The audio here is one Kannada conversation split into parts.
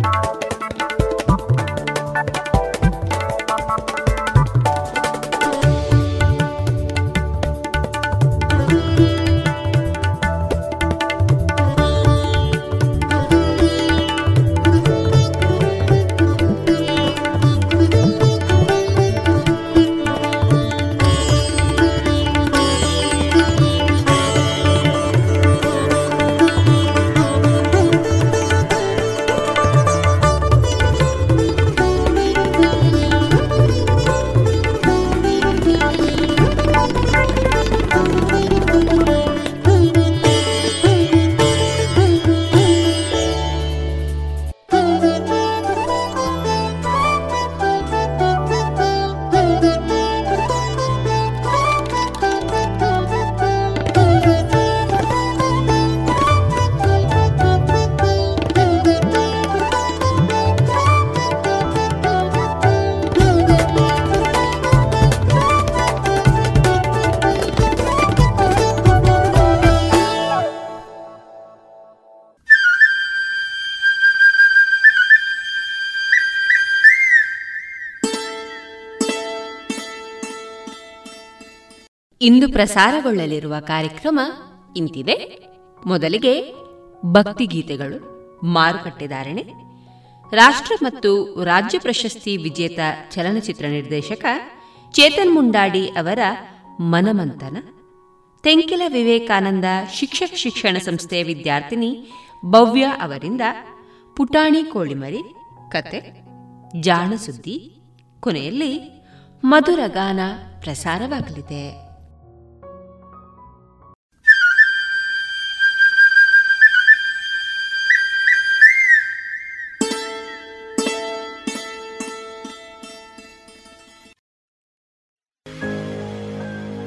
ಇಂದು ಪ್ರಸಾರಗೊಳ್ಳಲಿರುವ ಕಾರ್ಯಕ್ರಮ ಇಂತಿದೆ. ಮೊದಲಿಗೆ ಭಕ್ತಿಗೀತೆಗಳು ಮಾರುಕಟ್ಟೆದಾರಣೆ ರಾಷ್ಟ್ರ ಮತ್ತು ರಾಜ್ಯ ಪ್ರಶಸ್ತಿ ವಿಜೇತ ಚಲನಚಿತ್ರ ನಿರ್ದೇಶಕ ಚೇತನ್ ಮುಂಡಾಡಿ ಅವರ ಮನಮಂಥನ, ತೆಂಕಿಲ ವಿವೇಕಾನಂದ ಶಿಕ್ಷಕ ಶಿಕ್ಷಣ ಸಂಸ್ಥೆಯ ವಿದ್ಯಾರ್ಥಿನಿ ಭವ್ಯ ಅವರಿಂದ ಪುಟಾಣಿ ಕೋಳಿಮರಿ, ಕತೆ, ಜಾಣಸುದ್ದಿ, ಕೊನೆಯಲ್ಲಿ ಮಧುರ ಗಾನ ಪ್ರಸಾರವಾಗಲಿದೆ.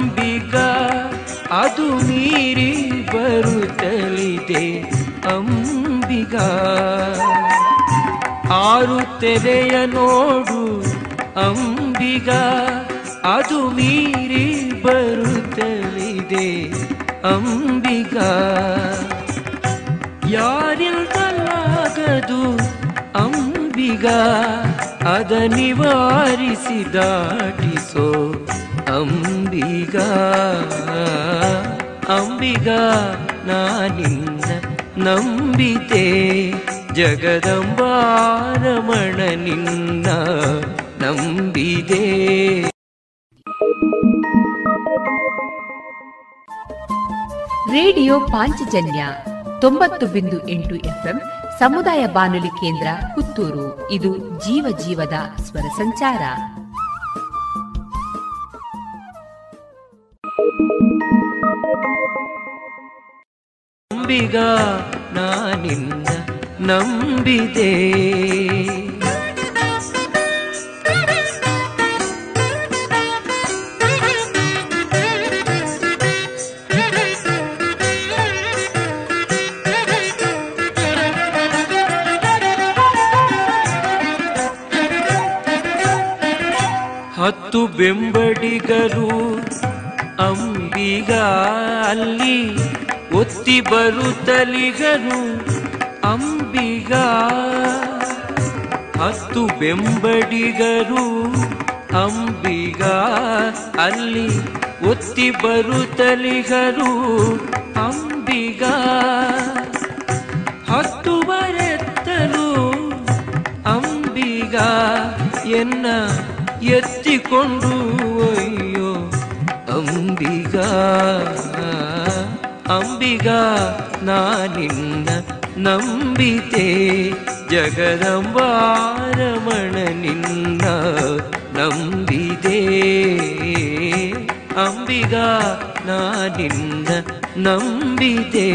ಅಂಬಿಗ, ಅದು ಮೀರಿ ಬರುತ್ತಲಿದೆ ಅಂಬಿಗ. ಆರು ತೆರೆಯ ನೋಡು ಅಂಬಿಗ, ಅದು ಮೀರಿ ಬರುತ್ತಲಿದೆ ಅಂಬಿಗ. ಯಾರಿಲ್ದಲಾಗದು ಅಂಬಿಗ, ಅದ ನಿವಾರಿಸಿ ದಾಟಿಸೋ ಅಂಬಿಗ, ಅಂಬಿಗಾ, ನಾನಿಂದ ನಂಬಿತೆ. ಜಗದಂಬಾರಮಣ ನಿನ್ನ ನಂಬಿದೆ. ರೇಡಿಯೋ ಪಾಂಚಜನ್ಯ ತೊಂಬತ್ತು ಬಿಂದು ಎಂಟು ಎಫ್ಎಂ ಸಮುದಾಯ ಬಾನುಲಿ ಕೇಂದ್ರ ಪುತ್ತೂರು. ಇದು ಜೀವ ಜೀವದ ಸ್ವರ ಸಂಚಾರ. ನಂಬಿಗ ನಾನಿಂದ ನಂಬಿದೆ. ಹತ್ತು ಬೆಂಬಡಿಗರು ಅಂಬಿಗ ಅಲ್ಲಿ ಒತ್ತಿ ಬರುತ್ತಲಿಗರು, ಅಂಬಿಗ ಹತ್ತು ಬೆಂಬಡಿಗರು, ಅಂಬಿಗ ಅಲ್ಲಿ ಒತ್ತಿ ಬರುತ್ತಲಿಗರು, ಅಂಬಿಗ ಹತ್ತು ಬರೆತ್ತಲು, ಅಂಬಿಗ ಎನ್ನ ಎತ್ತಿಕೊಂಡು ಅಂಬಿಗ ಅಂಬಿಗ ನಾನಿನ್ನ ನಂಬಿತೆ. ಜಗದಂಬಾರಮಣ ನಿನ್ನ ನಂಬಿದೆ. ಅಂಬಿಗ ನಾನಿನ್ನ ನಂಬಿದೆ.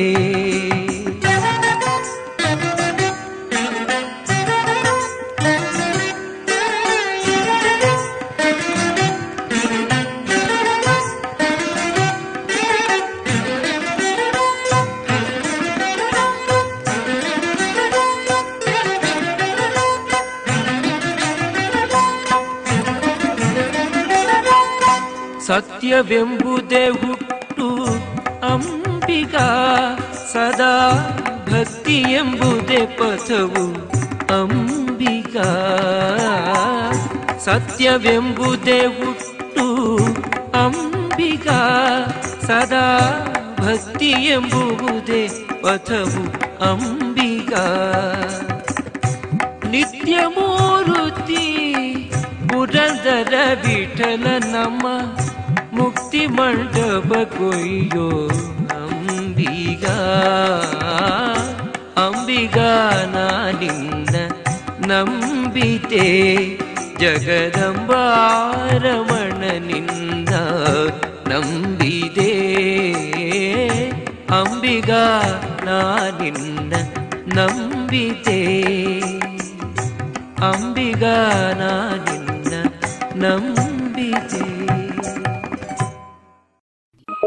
ಸತ್ಯವೆಂಬುದೇ ಹುಟ್ಟು ಅಂಬಿಗ. ಸದಾ ಭಕ್ತಿ ಎಂಬುದೇ ಪಥವು ಅಂಬಿಗ. ಸತ್ಯವೆಂಬುದೇ ಹುಟ್ಟು ಅಂಬಿಗ. ಸದಾ ಭಕ್ತಿ ಎಂಬುವುದೇ ಪಥವು ಅಂಬಿಗ. ನಿತ್ಯ ಮೂರುತಿ ಪುರಂದರ ವಿಠಲ ನಮ್ಮ ಮುಕ್ತಿ ಮಂಟಪ ಕೊಯ್ಯೋ ಅಂಬಿಗ. ಅಂಬಿಗ ನಾನಿಂದ ನಂಬಿತೆ ಜಗದಂಬಾರಮಣನಿಂದ ನಂಬಿದೆ. ಅಂಬಿಗ ನಾನಿಂದ ನಂಬಿತೆ. ಅಂಬಿಗ ನಾನಿಂದ ನಂಬಿದೆ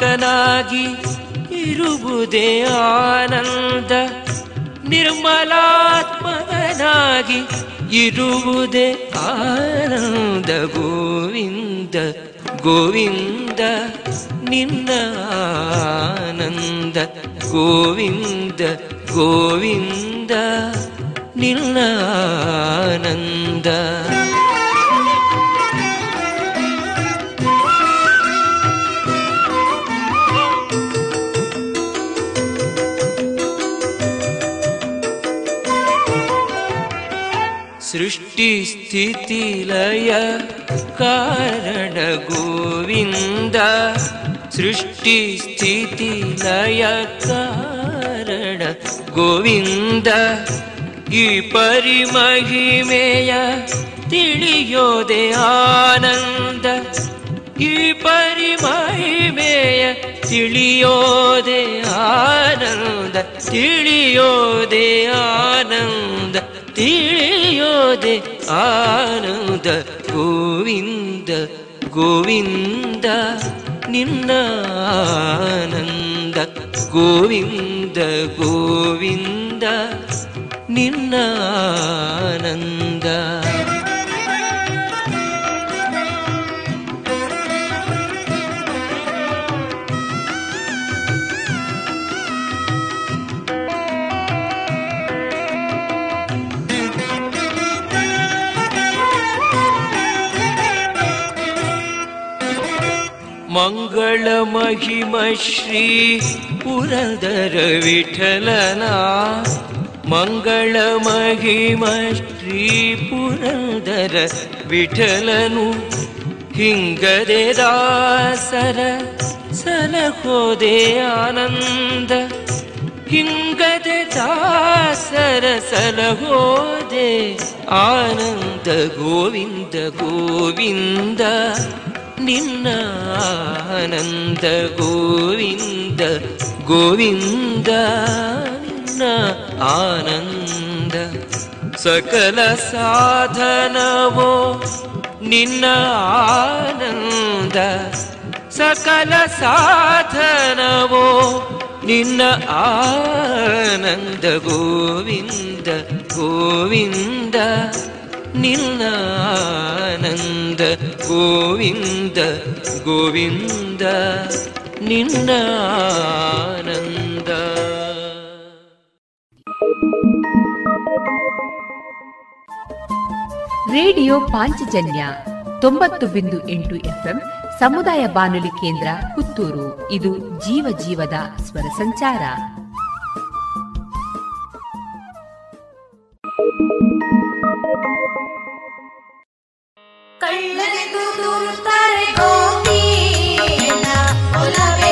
ನಿರ್ಮಲಾತ್ಮಕನಾಗಿ ಸೃಷ್ಟಿ ಸ್ಥಿತಿ ಲಯ ಕಾರಣ ಗೋವಿಂದ ಈ ಪರಿಮಹಿಮೆಯ ತಿಳಿಯೋದೆ ಆನಂದ ಈ ಪರಿಮಹಿಮೆಯ ತಿಳಿಯೋದೆ ಆನಂದ ತಿಳಿಯೋದೆ ಆನಂದ ತಿಳಿಯೋದೆ ಆನಂದ ಗೋವಿಂದ ಗೋವಿಂದ ನಿನ್ನ ಆನಂದ ಗೋವಿಂದ ಗೋವಿಂದ ನಿನ್ನ ಆನಂದ ಮಂಗಳ ಮಹಿಮ ಶ್ರೀ ಪುರದರ ವಿಠಲನ ಮಂಗಳ ಮಹಿಮ ಶ್ರೀ ಪುರದರ ವಿಠಲನು ಹಿಂಗದೆ ದಾಸರ ಸಲಹೋದೆ ಆನಂದ ಹಿಂಗದೆ ದಾಸರ ಸಲಹೋದೆ ಆನಂದ ಗೋವಿಂದ ಗೋವಿಂದ ನಿನ್ನ ಆನಂದ ಗೋವಿಂದ ಗೋವಿಂದ ನಿನ್ನ ಆನಂದ. ಸಕಲ ಸಾಧನವೋ ನಿನ್ನ ಆನಂದ. ಸಕಲ ಸಾಧನವೋ ನಿನ್ನ ಆನಂದ. ಗೋವಿಂದ ಗೋವಿಂದ ನಿನ್ನ ಆನಂದ, ಗೋವಿಂದ ಗೋವಿಂದ ನಿನ್ನಾನಂದ ರೇಡಿಯೋ ಪಾಂಚಜನ್ಯ ತೊಂಬತ್ತು ಬಿಂದು ಎಂಟು ಎಫ್ಎಂ ಸಮುದಾಯ ಬಾನುಲಿ ಕೇಂದ್ರ ಪುತ್ತೂರು. ಇದು ಜೀವ ಜೀವದ ಸ್ವರ ಸಂಚಾರ. കള്ളനെ തൂത്തരെ ഗോപീന ഒലവെ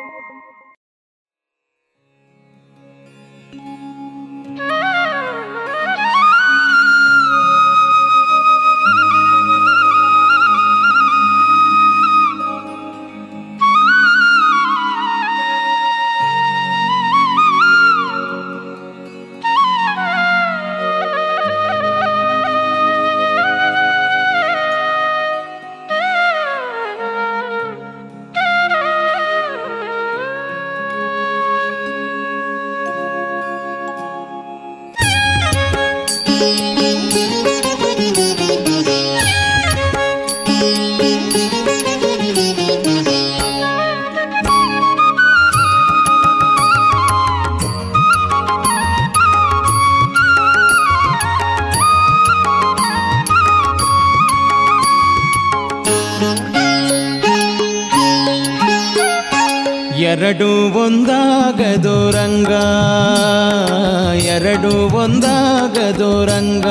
ಒಂದಾಗದು ರಂಗ.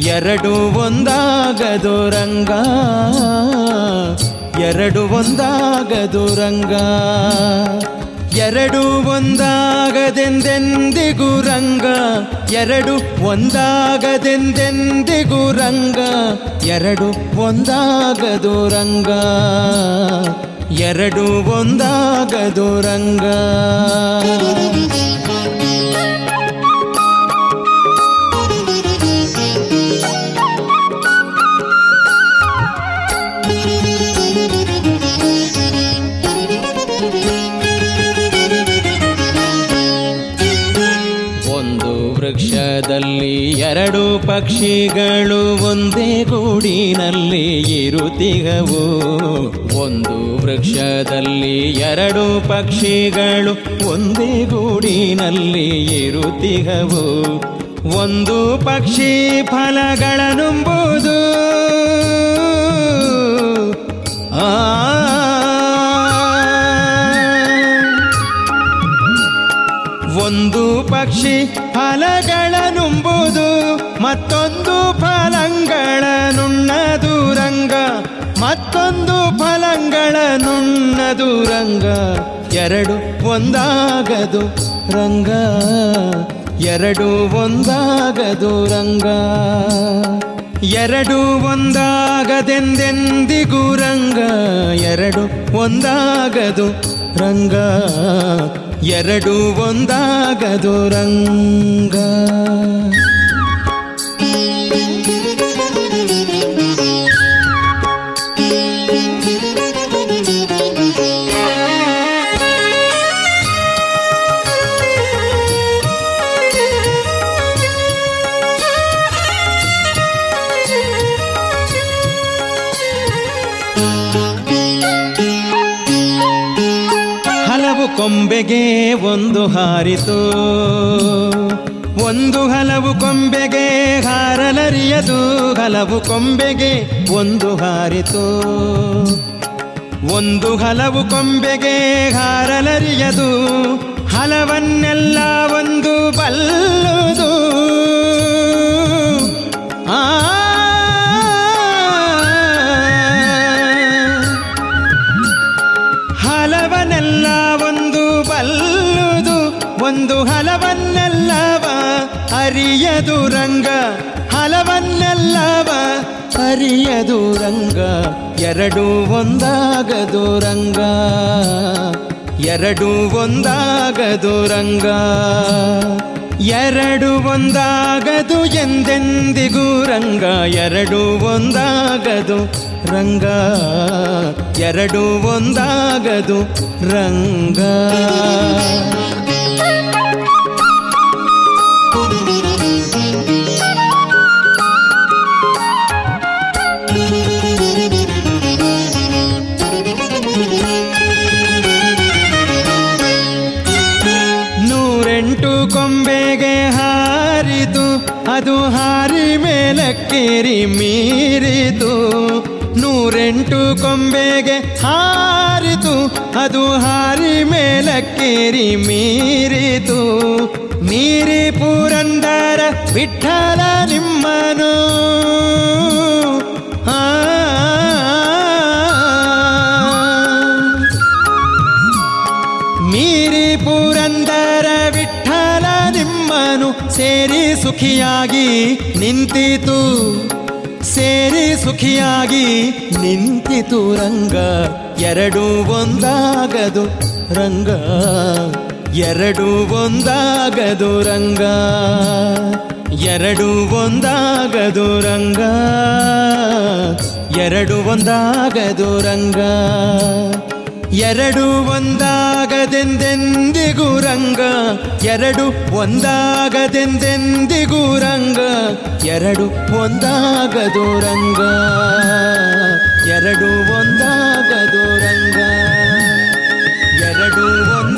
ಎರಡು ಒಂದಾಗದು ರಂಗ. ಎರಡು ಒಂದಾಗದು ರಂಗ. ಎರಡು ಒಂದಾಗದೆಂದೆಂದಿಗೂ ರಂಗ. ಎರಡು ಒಂದಾಗದೆಂದೆಂದಿಗೂ ರಂಗ. ಎರಡು ಒಂದಾಗದು ರಂಗ. ಎರಡು ಒಂದಾಗದು ರಂಗ. ಎರಡು ಪಕ್ಷಿಗಳು ಒಂದೇ ಗೂಡಿನಲ್ಲಿ ಇರುತ್ತಿಗವು ಒಂದು ವೃಕ್ಷದಲ್ಲಿ ಎರಡು ಪಕ್ಷಿಗಳು ಒಂದೇ ಗೂಡಿನಲ್ಲಿ ಇರುತ್ತಿಗವು ಒಂದು ಪಕ್ಷಿ ಫಲಗಳನ್ನುಂಬುದು ಆ ಒಂದು ಪಕ್ಷಿ ಫಲಗಳನ್ನುಂಬುದು ಮತ್ತೊಂದು ಫಲಂಗಳನ್ನುಣ್ಣದು ರಂಗ. ಮತ್ತೊಂದು ಫಲಂಗಳನ್ನುಣ್ಣದು ರಂಗ. ಎರಡು ಒಂದಾಗದು ರಂಗ. ಎರಡು ಒಂದಾಗದು ರಂಗ. ಎರಡು ಒಂದಾಗದೆಂದೆಂದಿಗೂ ರಂಗ. ಎರಡು ಒಂದಾಗದು ರಂಗ. ಎರಡು ಒಂದಾಗದು ರಂಗ. ಕೊಂಬೆಗೆ ಒಂದು ಹಾರಿತು. ಒಂದು ಹಲವು ಕೊಂಬೆಗೆ ಹಾರಲರಿಯದು. ಹಲವು ಕೊಂಬೆಗೆ ಒಂದು ಹಾರಿತು. ಒಂದು ಹಲವು ಕೊಂಬೆಗೆ ಹಾರಲರಿಯದು. ಹಲವನ್ನೆಲ್ಲ ಒಂದು ಬಲ್ಲುದು. ಆ ಹಲವನೆಲ್ಲ ಒಂದು ಹಲವನ್ನೆಲ್ಲವ ಅರಿಯದು ರಂಗ, ಹಲವನ್ನೆಲ್ಲವ ಅರಿಯದು ರಂಗ, ಎರಡು ಒಂದಾಗದು ರಂಗ, ಎರಡು ಒಂದಾಗದು ರಂಗ, ಎರಡು ಒಂದಾಗದು ಎಂದೆಂದಿಗೂ ರಂಗ, ಎರಡು ಒಂದಾಗದು ರಂಗ, ಎರಡು ಒಂದಾಗದು ರಂಗ. ಮೇಲಕ್ಕೇರಿ ಮೀರಿತು, ನೂರೆಂಟು ಕೊಂಬೆಗೆ ಹಾರಿತು, ಅದು ಹಾರಿ ಮೇಲಕ್ಕೇರಿ ಮೀರಿತು. ಮೀರಿ ಪುರಂದರ ವಿಠಲ ನಿಮ್ಮನು. ಮೀರಿ ಪುರಂದರ ವಿಠಲ ನಿಮ್ಮನು ಸೇರಿ ಸುಖಿಯಾಗಿ ನಿಂತಿತು. ಸೇರಿ ಸುಖಿಯಾಗಿ ನಿಂತಿತು ರಂಗ. ಎರಡು ಒಂದಾಗದು ರಂಗ. ಎರಡು ಒಂದಾಗದು ರಂಗ. ಎರಡು ಒಂದಾಗದು ರಂಗ. ಎರಡು ಒಂದಾಗದು ರಂಗ. ಎರಡು ಒಂದಾಗದೆಂದೆಂದಿಗೂ ರಂಗ. ಎರಡು ಒಂದಾಗದೆಂದೆಂದಿಗೂ ರಂಗ. ಎರಡು ಒಂದಾಗದು ರಂಗ. ಎರಡು ಒಂದಾಗದು ರಂಗ. ಎರಡು ಒಂದಾಗದು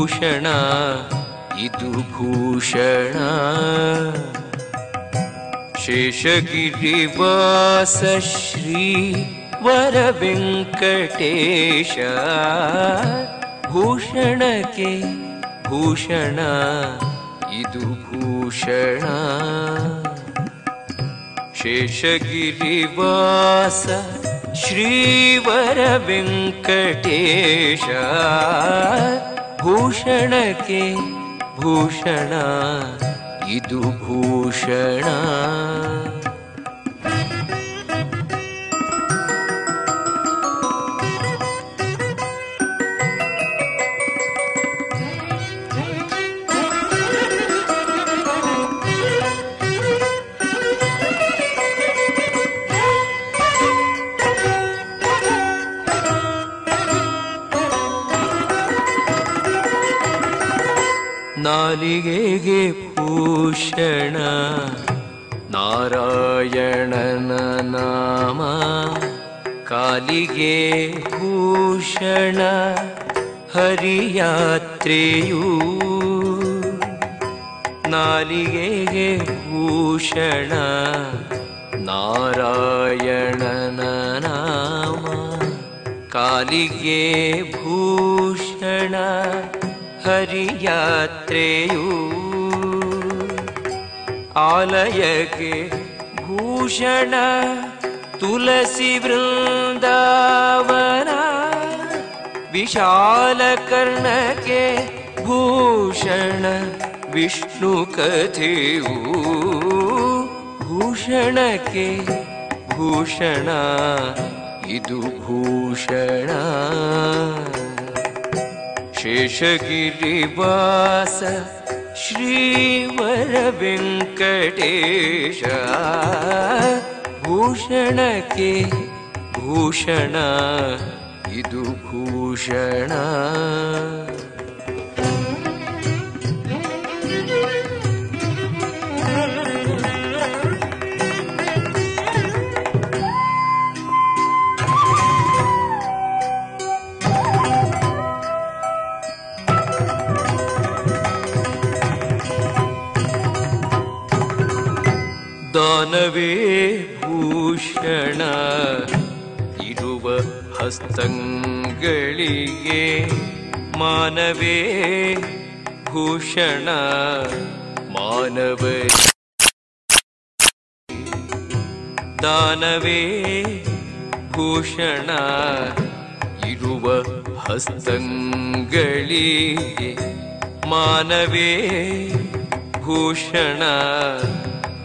ಭೂಷಣ ಇದು ಭೂಷಣ ಶೇಷಗಿರಿವಾಸ ಶ್ರೀ ವರ ವೆಂಕಟೇಶ ಭೂಷಣಕ್ಕೆ ಭೂಷಣ ಇದು ಭೂಷಣ ಶೇಷಗಿರಿವಾಸ ಶ್ರೀವರ ವೆಂಕಟೇಶ ಭೂಷಣಕ್ಕೆ ಭೂಷಣ ಇದು ಭೂಷಣ. ನಾಲಿಗೆಗೆ ಭೂಷಣ ನಾರಾಯಣನ ನಾಮ. ಕಾಲಿಗೆ ಭೂಷಣ. ಹರಿಯಾತ್ರೆಯೂ. ನಾಲಿಗೆಗೆ ಭೂಷಣ. ನಾರಾಯಣನ ನಾಮ. ಕಾಲಿಗೆ ಭೂಷಣ. ಹರಿಯಾತ್ರೆಯೂ ಆಲಯಕ್ಕೆ ಭೂಷಣ ತುಳಸಿ ವೃಂದಾವನ ವಿಶಾಲ ಕರ್ಣಕ್ಕೆ ಭೂಷಣ ವಿಷ್ಣು ಕಥೆಯು ಭೂಷಣಕ್ಕೆ ಭೂಷಣ ಇದು ಭೂಷಣ. ಶೇಷಗಿರಿವಾಸ ಶ್ರೀವರ ವೆಂಕಟೇಶ ಭೂಷಣಕ್ಕೆ ಭೂಷಣ ಇದು ಮಾನವೇ ಭೂಷಣ. ಇರುವ ಹಸ್ತಂಗಳಿಗೆ ಮಾನವೇ ಭೂಷಣ. ಮಾನವ ದಾನವೇ ಭೂಷಣ. ಇರುವ ಹಸ್ತಂಗಳಿಗೆ ಮಾನವೇ ಭೂಷಣ.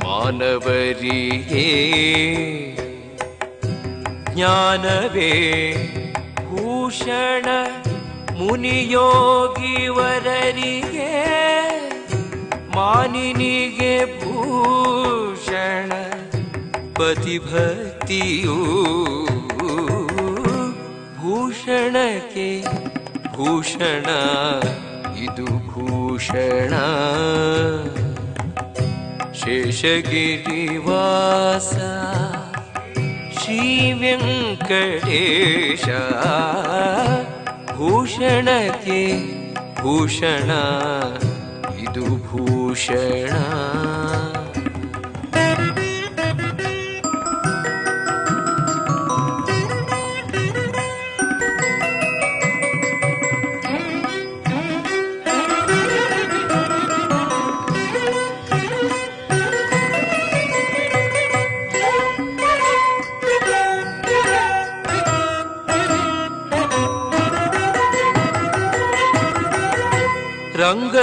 ಮಾನವರಿಗೆ ಜ್ಞಾನವೇ ಭೂಷಣ ಮುನಿಯೋಗಿವರರಿಗೆ ಮಾನಿನಿಗೆ ಭೂಷಣ ಪತಿಭಕ್ತಿಯು ಭೂಷಣಕ್ಕೆ ಭೂಷಣ ಇದು ಭೂಷಣ. शेषगिरिवास श्री भूषणके भूषण इदुभूषणा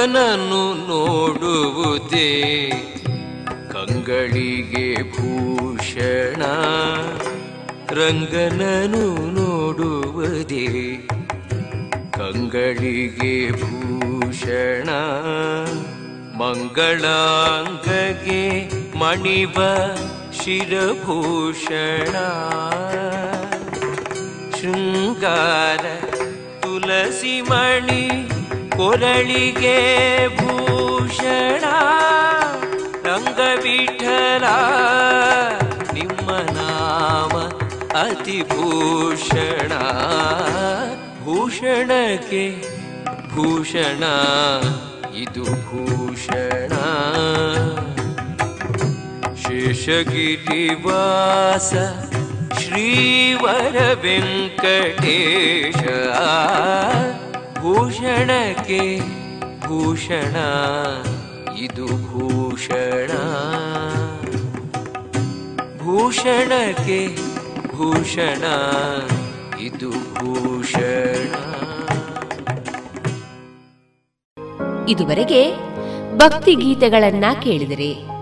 ರಂಗನನ್ನು ನೋಡುವುದೇ. ಕಂಗಳಿಗೆ ಭೂಷಣ ರಂಗನನು ನೋಡುವುದೇ. ಕಂಗಳಿಗೆ ಭೂಷಣ ಮಂಗಳಾಂಗಗೆ ಮಣಿವ ಶಿರಭೂಷಣ. ಶೃಂಗಾರ ತುಳಸಿ ಮಣಿ ಕೊರಳಿಗೆ ಭೂಷಣ ರಂಗವಿಠಲ ನಿಮ್ಮ ನಾಮ ಅತಿಭೂಷಣ. ಭೂಷಣಕ್ಕೆ ಭೂಷಣ ಇದು ಭೂಷಣ. ಶ್ರೀವರ ವೆಂಕಟೇಶ. ಭೂಷಣಕ್ಕೆ ಭೂಷಣ ಇದು ಭೂಷಣ. ಭೂಷಣಕ್ಕೆ ಭೂಷಣ ಇದು ಭೂಷಣ. ಇದುವರೆಗೆ ಭಕ್ತಿ ಗೀತೆಗಳನ್ನ ಕೇಳಿದರೆ.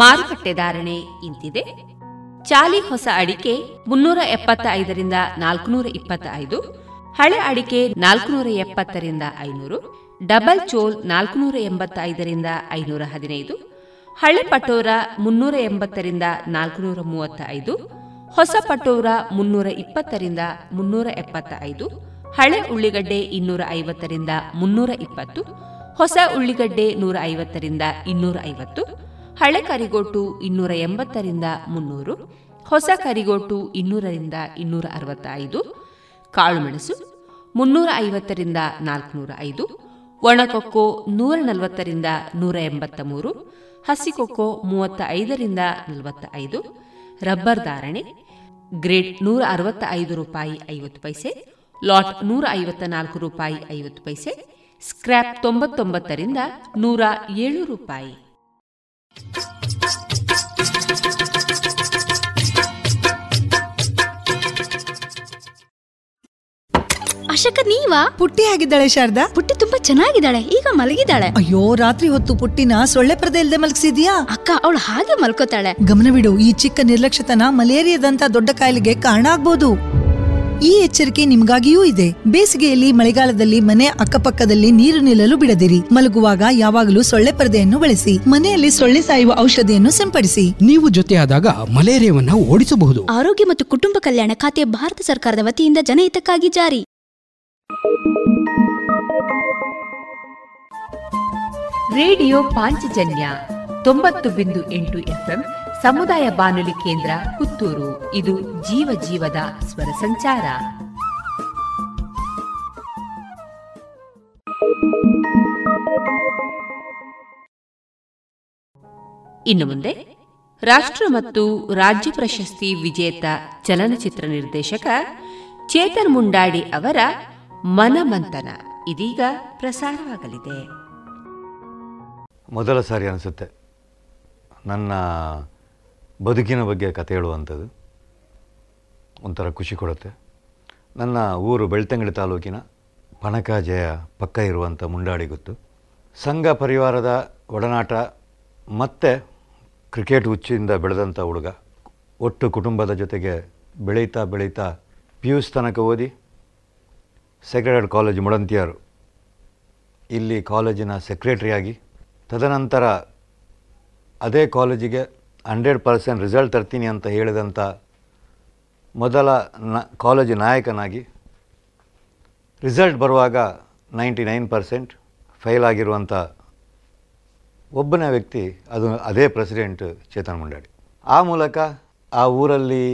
ಮಾರುಕಟ್ಟೆ ಧಾರಣೆ ಇಂತಿದೆ. ಚಾಲಿ ಹೊಸ ಅಡಿಕೆ ಮುನ್ನೂರ ಎಪ್ಪತ್ತ ಐದರಿಂದ ನಾಲ್ಕುನೂರ ಇಪ್ಪತ್ತ ಐದು ಹಳೆ ಅಡಿಕೆ ನಾಲ್ಕುನೂರ ಎಪ್ಪತ್ತರಿಂದ ಐನೂರು, ಡಬಲ್ ಚೋಲ್ ನಾಲ್ಕುನೂರ ಎಂಬತ್ತ ಐದರಿಂದ ಐನೂರ ಹದಿನೈದು, ಹಳೆ ಪಟೋರ ಮುನ್ನೂರ ಎಂಬತ್ತರಿಂದ ನಾಲ್ಕುನೂರ ಮೂವತ್ತ ಐದು ಹೊಸ ಪಟೋರ ಮುನ್ನೂರ ಇಪ್ಪತ್ತರಿಂದ ಮುನ್ನೂರ ಎಪ್ಪತ್ತ ಐದು ಹಳೆ ಉಳ್ಳಿಗಡ್ಡೆ ಇನ್ನೂರ ಐವತ್ತರಿಂದ ಮುನ್ನೂರ ಇಪ್ಪತ್ತು, ಹೊಸ ಉಳ್ಳಿಗಡ್ಡೆ ನೂರ ಐವತ್ತರಿಂದ ಇನ್ನೂರ ಐವತ್ತು ಹಳೆ ಕರಿಗೋಟು ಇನ್ನೂರ ಎಂಬತ್ತರಿಂದ ಮುನ್ನೂರು, ಹೊಸ ಕರಿಗೋಟು ಇನ್ನೂರರಿಂದ ಇನ್ನೂರ ಅರವತ್ತೈದು ಕಾಳುಮೆಣಸು ಮುನ್ನೂರ ಐವತ್ತರಿಂದ ನಾಲ್ಕುನೂರ ಐದು, ಒಣಕೊಕ್ಕೋ ನೂರ ನಲವತ್ತರಿಂದ ನೂರ ಎಂಬತ್ತ ಮೂರು, ಹಸಿಕೊಕ್ಕೋ ಮೂವತ್ತ ಐದರಿಂದ ನಲವತ್ತ ಐದು ರಬ್ಬರ್ ಧಾರಣೆ ಗ್ರೇಡ್ ನೂರ ಅರವತ್ತ ಐದು ರೂಪಾಯಿ ಐವತ್ತು ಪೈಸೆ, ಲಾಟ್ ನೂರ ಐವತ್ತ ನಾಲ್ಕು ರೂಪಾಯಿ ಐವತ್ತು ಪೈಸೆ, ಸ್ಕ್ರ್ಯಾಪ್ ತೊಂಬತ್ತೊಂಬತ್ತರಿಂದ ನೂರ ಏಳು ರೂಪಾಯಿ. ಅಶಕ ನೀವಾ? ಪುಟ್ಟಿ ಆಗಿದ್ದಾಳೆ ಶಾರದಾ? ಪುಟ್ಟಿ ತುಂಬಾ ಚೆನ್ನಾಗಿದ್ದಾಳೆ ಈಗ ಮಲಗಿದ್ದಾಳೆ. ಅಯ್ಯೋ ರಾತ್ರಿ ಹೊತ್ತು ಪುಟ್ಟಿನ ಸೊಳ್ಳೆ ಪರದೆ ಇಲ್ಲದೆ ಮಲಗಿಸಿದ್ಯಾ? ಅಕ್ಕ ಅವಳು ಹಾಗೆ ಮಲ್ಕೋತಾಳೆ. ಗಮನವಿಡು ಈ ಚಿಕ್ಕ ನಿರ್ಲಕ್ಷ್ಯತನ ಮಲೇರಿಯಾದಂತ ದೊಡ್ಡ ಕಾಯಿಲೆಗೆ ಕಾರಣ ಆಗ್ಬೋದು. ಈ ಎಚ್ಚರಿಕೆ ನಿಮಗಾಗಿಯೂ ಇದೆ. ಬೇಸಿಗೆಯಲ್ಲಿ ಮಳೆಗಾಲದಲ್ಲಿ ಮನೆ ಅಕ್ಕಪಕ್ಕದಲ್ಲಿ ನೀರು ನಿಲ್ಲಲು ಬಿಡದಿರಿ. ಮಲಗುವಾಗ ಯಾವಾಗಲೂ ಸೊಳ್ಳೆ ಪರದೆಯನ್ನು ಬಳಸಿ. ಮನೆಯಲ್ಲಿ ಸೊಳ್ಳೆ ಸಾಯುವ ಔಷಧಿಯನ್ನು ಸಿಂಪಡಿಸಿ. ನೀವು ಜೊತೆಯಾದಾಗ ಮಲೇರಿಯಾವನ್ನು ಓಡಿಸಬಹುದು. ಆರೋಗ್ಯ ಮತ್ತು ಕುಟುಂಬ ಕಲ್ಯಾಣ ಖಾತೆ ಭಾರತ ಸರ್ಕಾರದ ವತಿಯಿಂದ ಜನಹಿತಕ್ಕಾಗಿ ಜಾರಿ. ರೇಡಿಯೋ ಪಾಂಚಜನ್ಯ ತೊಂಬತ್ತು ಬಿಂದು ಎಂಟು ಎಫ್ಎಂ ಸಮುದಾಯ ಬಾನುಲಿ ಕೇಂದ್ರ ಪುತ್ತೂರು. ಇದು ಜೀವ ಜೀವದ ಸ್ವರ ಸಂಚಾರ. ಇನ್ನು ಮುಂದೆ ರಾಷ್ಟ್ರ ಮತ್ತು ರಾಜ್ಯ ಪ್ರಶಸ್ತಿ ವಿಜೇತ ಚಲನಚಿತ್ರ ನಿರ್ದೇಶಕ ಚೇತನ್ ಮುಂಡಾಡಿ ಅವರ ಮನಮಂಥನ ಇದೀಗ ಪ್ರಸಾರವಾಗಲಿದೆ. ಮೊದಲ ಸಾರಿ ಅನಿಸುತ್ತೆ. ನನ್ನ ಬದುಕಿನ ಬಗ್ಗೆ ಕತೆ ಹೇಳುವಂಥದ್ದು. ಒಂಥರ ಖುಷಿ ಕೊಡುತ್ತೆ. ನನ್ನ ಊರು ಬೆಳ್ತಂಗಡಿ ತಾಲೂಕಿನ ಪಣಕಾಜಯ ಪಕ್ಕ ಇರುವಂಥ ಮುಂಡಾಡಿ ಗೊತ್ತು. ಸಂಘ ಪರಿವಾರದ ಒಡನಾಟ ಮತ್ತು ಕ್ರಿಕೆಟ್ ಹುಚ್ಚಿಂದ ಬೆಳೆದಂಥ ಹುಡುಗ. ಒಟ್ಟು ಕುಟುಂಬದ ಜೊತೆಗೆ ಬೆಳೀತಾ ಬೆಳೀತಾ ಪಿ ಯು ತನಕ ಓದಿ ಸೆಕ್ರೆಟರಿ ಕಾಲೇಜ್ ಮುಡಂತಿಯರು. ಇಲ್ಲಿ ಕಾಲೇಜಿನ ಸೆಕ್ರೆಟ್ರಿಯಾಗಿ ತದನಂತರ ಅದೇ ಕಾಲೇಜಿಗೆ ಹಂಡ್ರೆಡ್ ಪರ್ಸೆಂಟ್ ರಿಸಲ್ಟ್ ತರ್ತೀನಿ ಅಂತ ಹೇಳಿದಂಥ ಮೊದಲ ನ, ಕಾಲೇಜು ನಾಯಕನಾಗಿ ರಿಸಲ್ಟ್ ಬರುವಾಗ ನೈಂಟಿ ನೈನ್ ಪರ್ಸೆಂಟ್ ಫೈಲ್ ಆಗಿರುವಂಥ ಒಬ್ಬನೇ ವ್ಯಕ್ತಿ, ಅದು ಅದೇ ಪ್ರೆಸಿಡೆಂಟ್ ಚೇತನ್ ಮುಂಡಾಡಿ. ಆ ಮೂಲಕ ಆ ಊರಲ್ಲಿ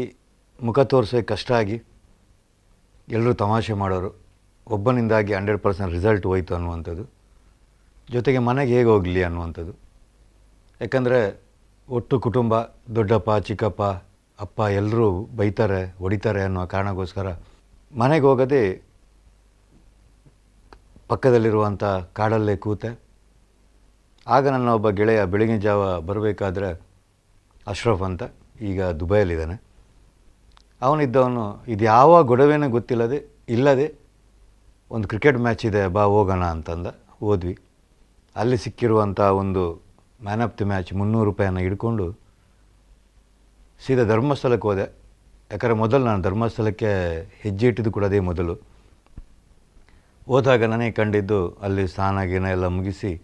ಮುಖ ತೋರಿಸೋಕೆ ಕಷ್ಟ ಆಗಿ ಎಲ್ಲರೂ ತಮಾಷೆ ಮಾಡೋರು. ಒಬ್ಬನಿಂದಾಗಿ ಹಂಡ್ರೆಡ್ ಪರ್ಸೆಂಟ್ ರಿಸಲ್ಟ್ ಹೋಯಿತು ಅನ್ನುವಂಥದ್ದು. ಜೊತೆಗೆ ಮನೆಗೆ ಹೇಗೆ ಹೋಗಲಿ ಅನ್ನುವಂಥದ್ದು. ಯಾಕಂದರೆ ಒಟ್ಟು ಕುಟುಂಬ, ದೊಡ್ಡಪ್ಪ, ಚಿಕ್ಕಪ್ಪ, ಅಪ್ಪ ಎಲ್ಲರೂ ಬೈತಾರೆ, ಹೊಡಿತಾರೆ ಅನ್ನೋ ಕಾರಣಕ್ಕೋಸ್ಕರ ಮನೆಗೆ ಹೋಗದೆ ಪಕ್ಕದಲ್ಲಿರುವಂಥ ಕಾಡಲ್ಲೇ ಕೂತೆ. ಆಗ ನನ್ನ ಒಬ್ಬ ಗೆಳೆಯ ಬೆಳಗಿನ ಜಾವ ಬರಬೇಕಾದ್ರೆ ಅಶ್ರಫ್ ಅಂತ, ಈಗ ದುಬೈಯಲ್ಲಿದ್ದಾನೆ. ಅವನಿದ್ದವನು ಇದು ಯಾವ ಗೊಡವೆನೂ ಗೊತ್ತಿಲ್ಲದೆ, ಇಲ್ಲದೆ ಒಂದು ಕ್ರಿಕೆಟ್ ಮ್ಯಾಚ್ ಇದೆ, ಬಾ ಹೋಗೋಣ ಅಂತಂದ. ಹೋದ್ವಿ. ಅಲ್ಲಿ ಸಿಕ್ಕಿರುವಂಥ ಒಂದು ಮ್ಯಾನ್ ಆಫ್ ದಿ ಮ್ಯಾಚ್ ಮುನ್ನೂರು ರೂಪಾಯಿಯನ್ನು ಹಿಡ್ಕೊಂಡು ಸೀದಾ ಧರ್ಮಸ್ಥಳಕ್ಕೆ ಹೋದೆ. ಯಾಕಂದರೆ ಮೊದಲು ನಾನು ಧರ್ಮಸ್ಥಳಕ್ಕೆ ಹೆಜ್ಜೆ ಇಟ್ಟಿದ್ದು ಕೂಡ ಅದೇ ಮೊದಲು. ಹೋದಾಗ ನನಗೆ ಕಂಡಿದ್ದು ಅಲ್ಲಿ ಸ್ನಾನ ಗೀನ ಎಲ್ಲ ಮುಗಿಸಿ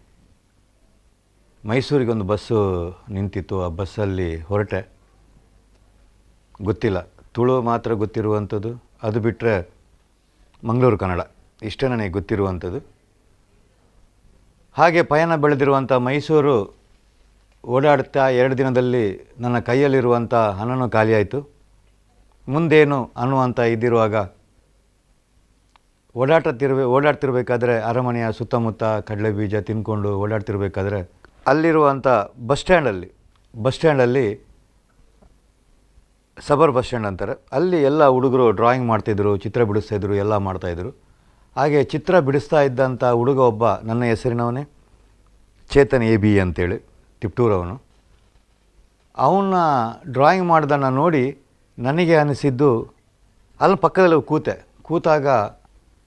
ಮೈಸೂರಿಗೆ ಒಂದು ಬಸ್ಸು ನಿಂತಿತ್ತು. ಆ ಬಸ್ಸಲ್ಲಿ ಹೊರಟೆ. ಗೊತ್ತಿಲ್ಲ. ತುಳು ಮಾತ್ರ ಗೊತ್ತಿರುವಂಥದ್ದು. ಅದು ಬಿಟ್ಟರೆ ಮಂಗಳೂರು ಕನ್ನಡ. ಇಷ್ಟೇ ನನಗೆ ಗೊತ್ತಿರುವಂಥದ್ದು. ಹಾಗೆ ಪಯಣ ಬೆಳೆದಿರುವಂಥ ಮೈಸೂರು ಓಡಾಡ್ತಾ ಎರಡು ದಿನದಲ್ಲಿ ನನ್ನ ಕೈಯಲ್ಲಿರುವಂಥ ಹಣನೂ ಖಾಲಿಯಾಯಿತು. ಮುಂದೇನು ಅನ್ನುವಂಥ ಇದ್ದಿರುವಾಗ ಓಡಾಡ್ತಿರ್ಬೇ ಓಡಾಡ್ತಿರ್ಬೇಕಾದ್ರೆ ಅರಮನೆಯ ಸುತ್ತಮುತ್ತ ಕಡಲೆ ಬೀಜ ತಿನ್ಕೊಂಡು ಓಡಾಡ್ತಿರ್ಬೇಕಾದ್ರೆ ಅಲ್ಲಿರುವಂಥ ಬಸ್ ಸ್ಟ್ಯಾಂಡಲ್ಲಿ ಬಸ್ ಸ್ಟ್ಯಾಂಡಲ್ಲಿ ಸಬರ್ ಬಸ್ ಸ್ಟ್ಯಾಂಡ್ ಅಂತಾರೆ. ಅಲ್ಲಿ ಎಲ್ಲ ಹುಡುಗರು ಡ್ರಾಯಿಂಗ್ ಮಾಡ್ತಿದ್ರು, ಚಿತ್ರ ಬಿಡಿಸ್ತಾಯಿದ್ರು ಎಲ್ಲ ಮಾಡ್ತಾಯಿದ್ರು ಹಾಗೆ ಚಿತ್ರ ಬಿಡಿಸ್ತಾ ಇದ್ದಂಥ ಹುಡುಗ ಒಬ್ಬ ನನ್ನ ಹೆಸರಿನವನೇ, ಚೇತನ್ ಎ ಬಿ ಅಂತೇಳಿ. ತಿಪ್ಟೂರವನು. ಅವನ್ನ ಡ್ರಾಯಿಂಗ್ ಮಾಡ್ದನ್ನ ನೋಡಿ ನನಗೆ ಅನಿಸಿದ್ದು ಅಲ್ಲಿ ಪಕ್ಕದಲ್ಲಿ ಕೂತೆ. ಕೂತಾಗ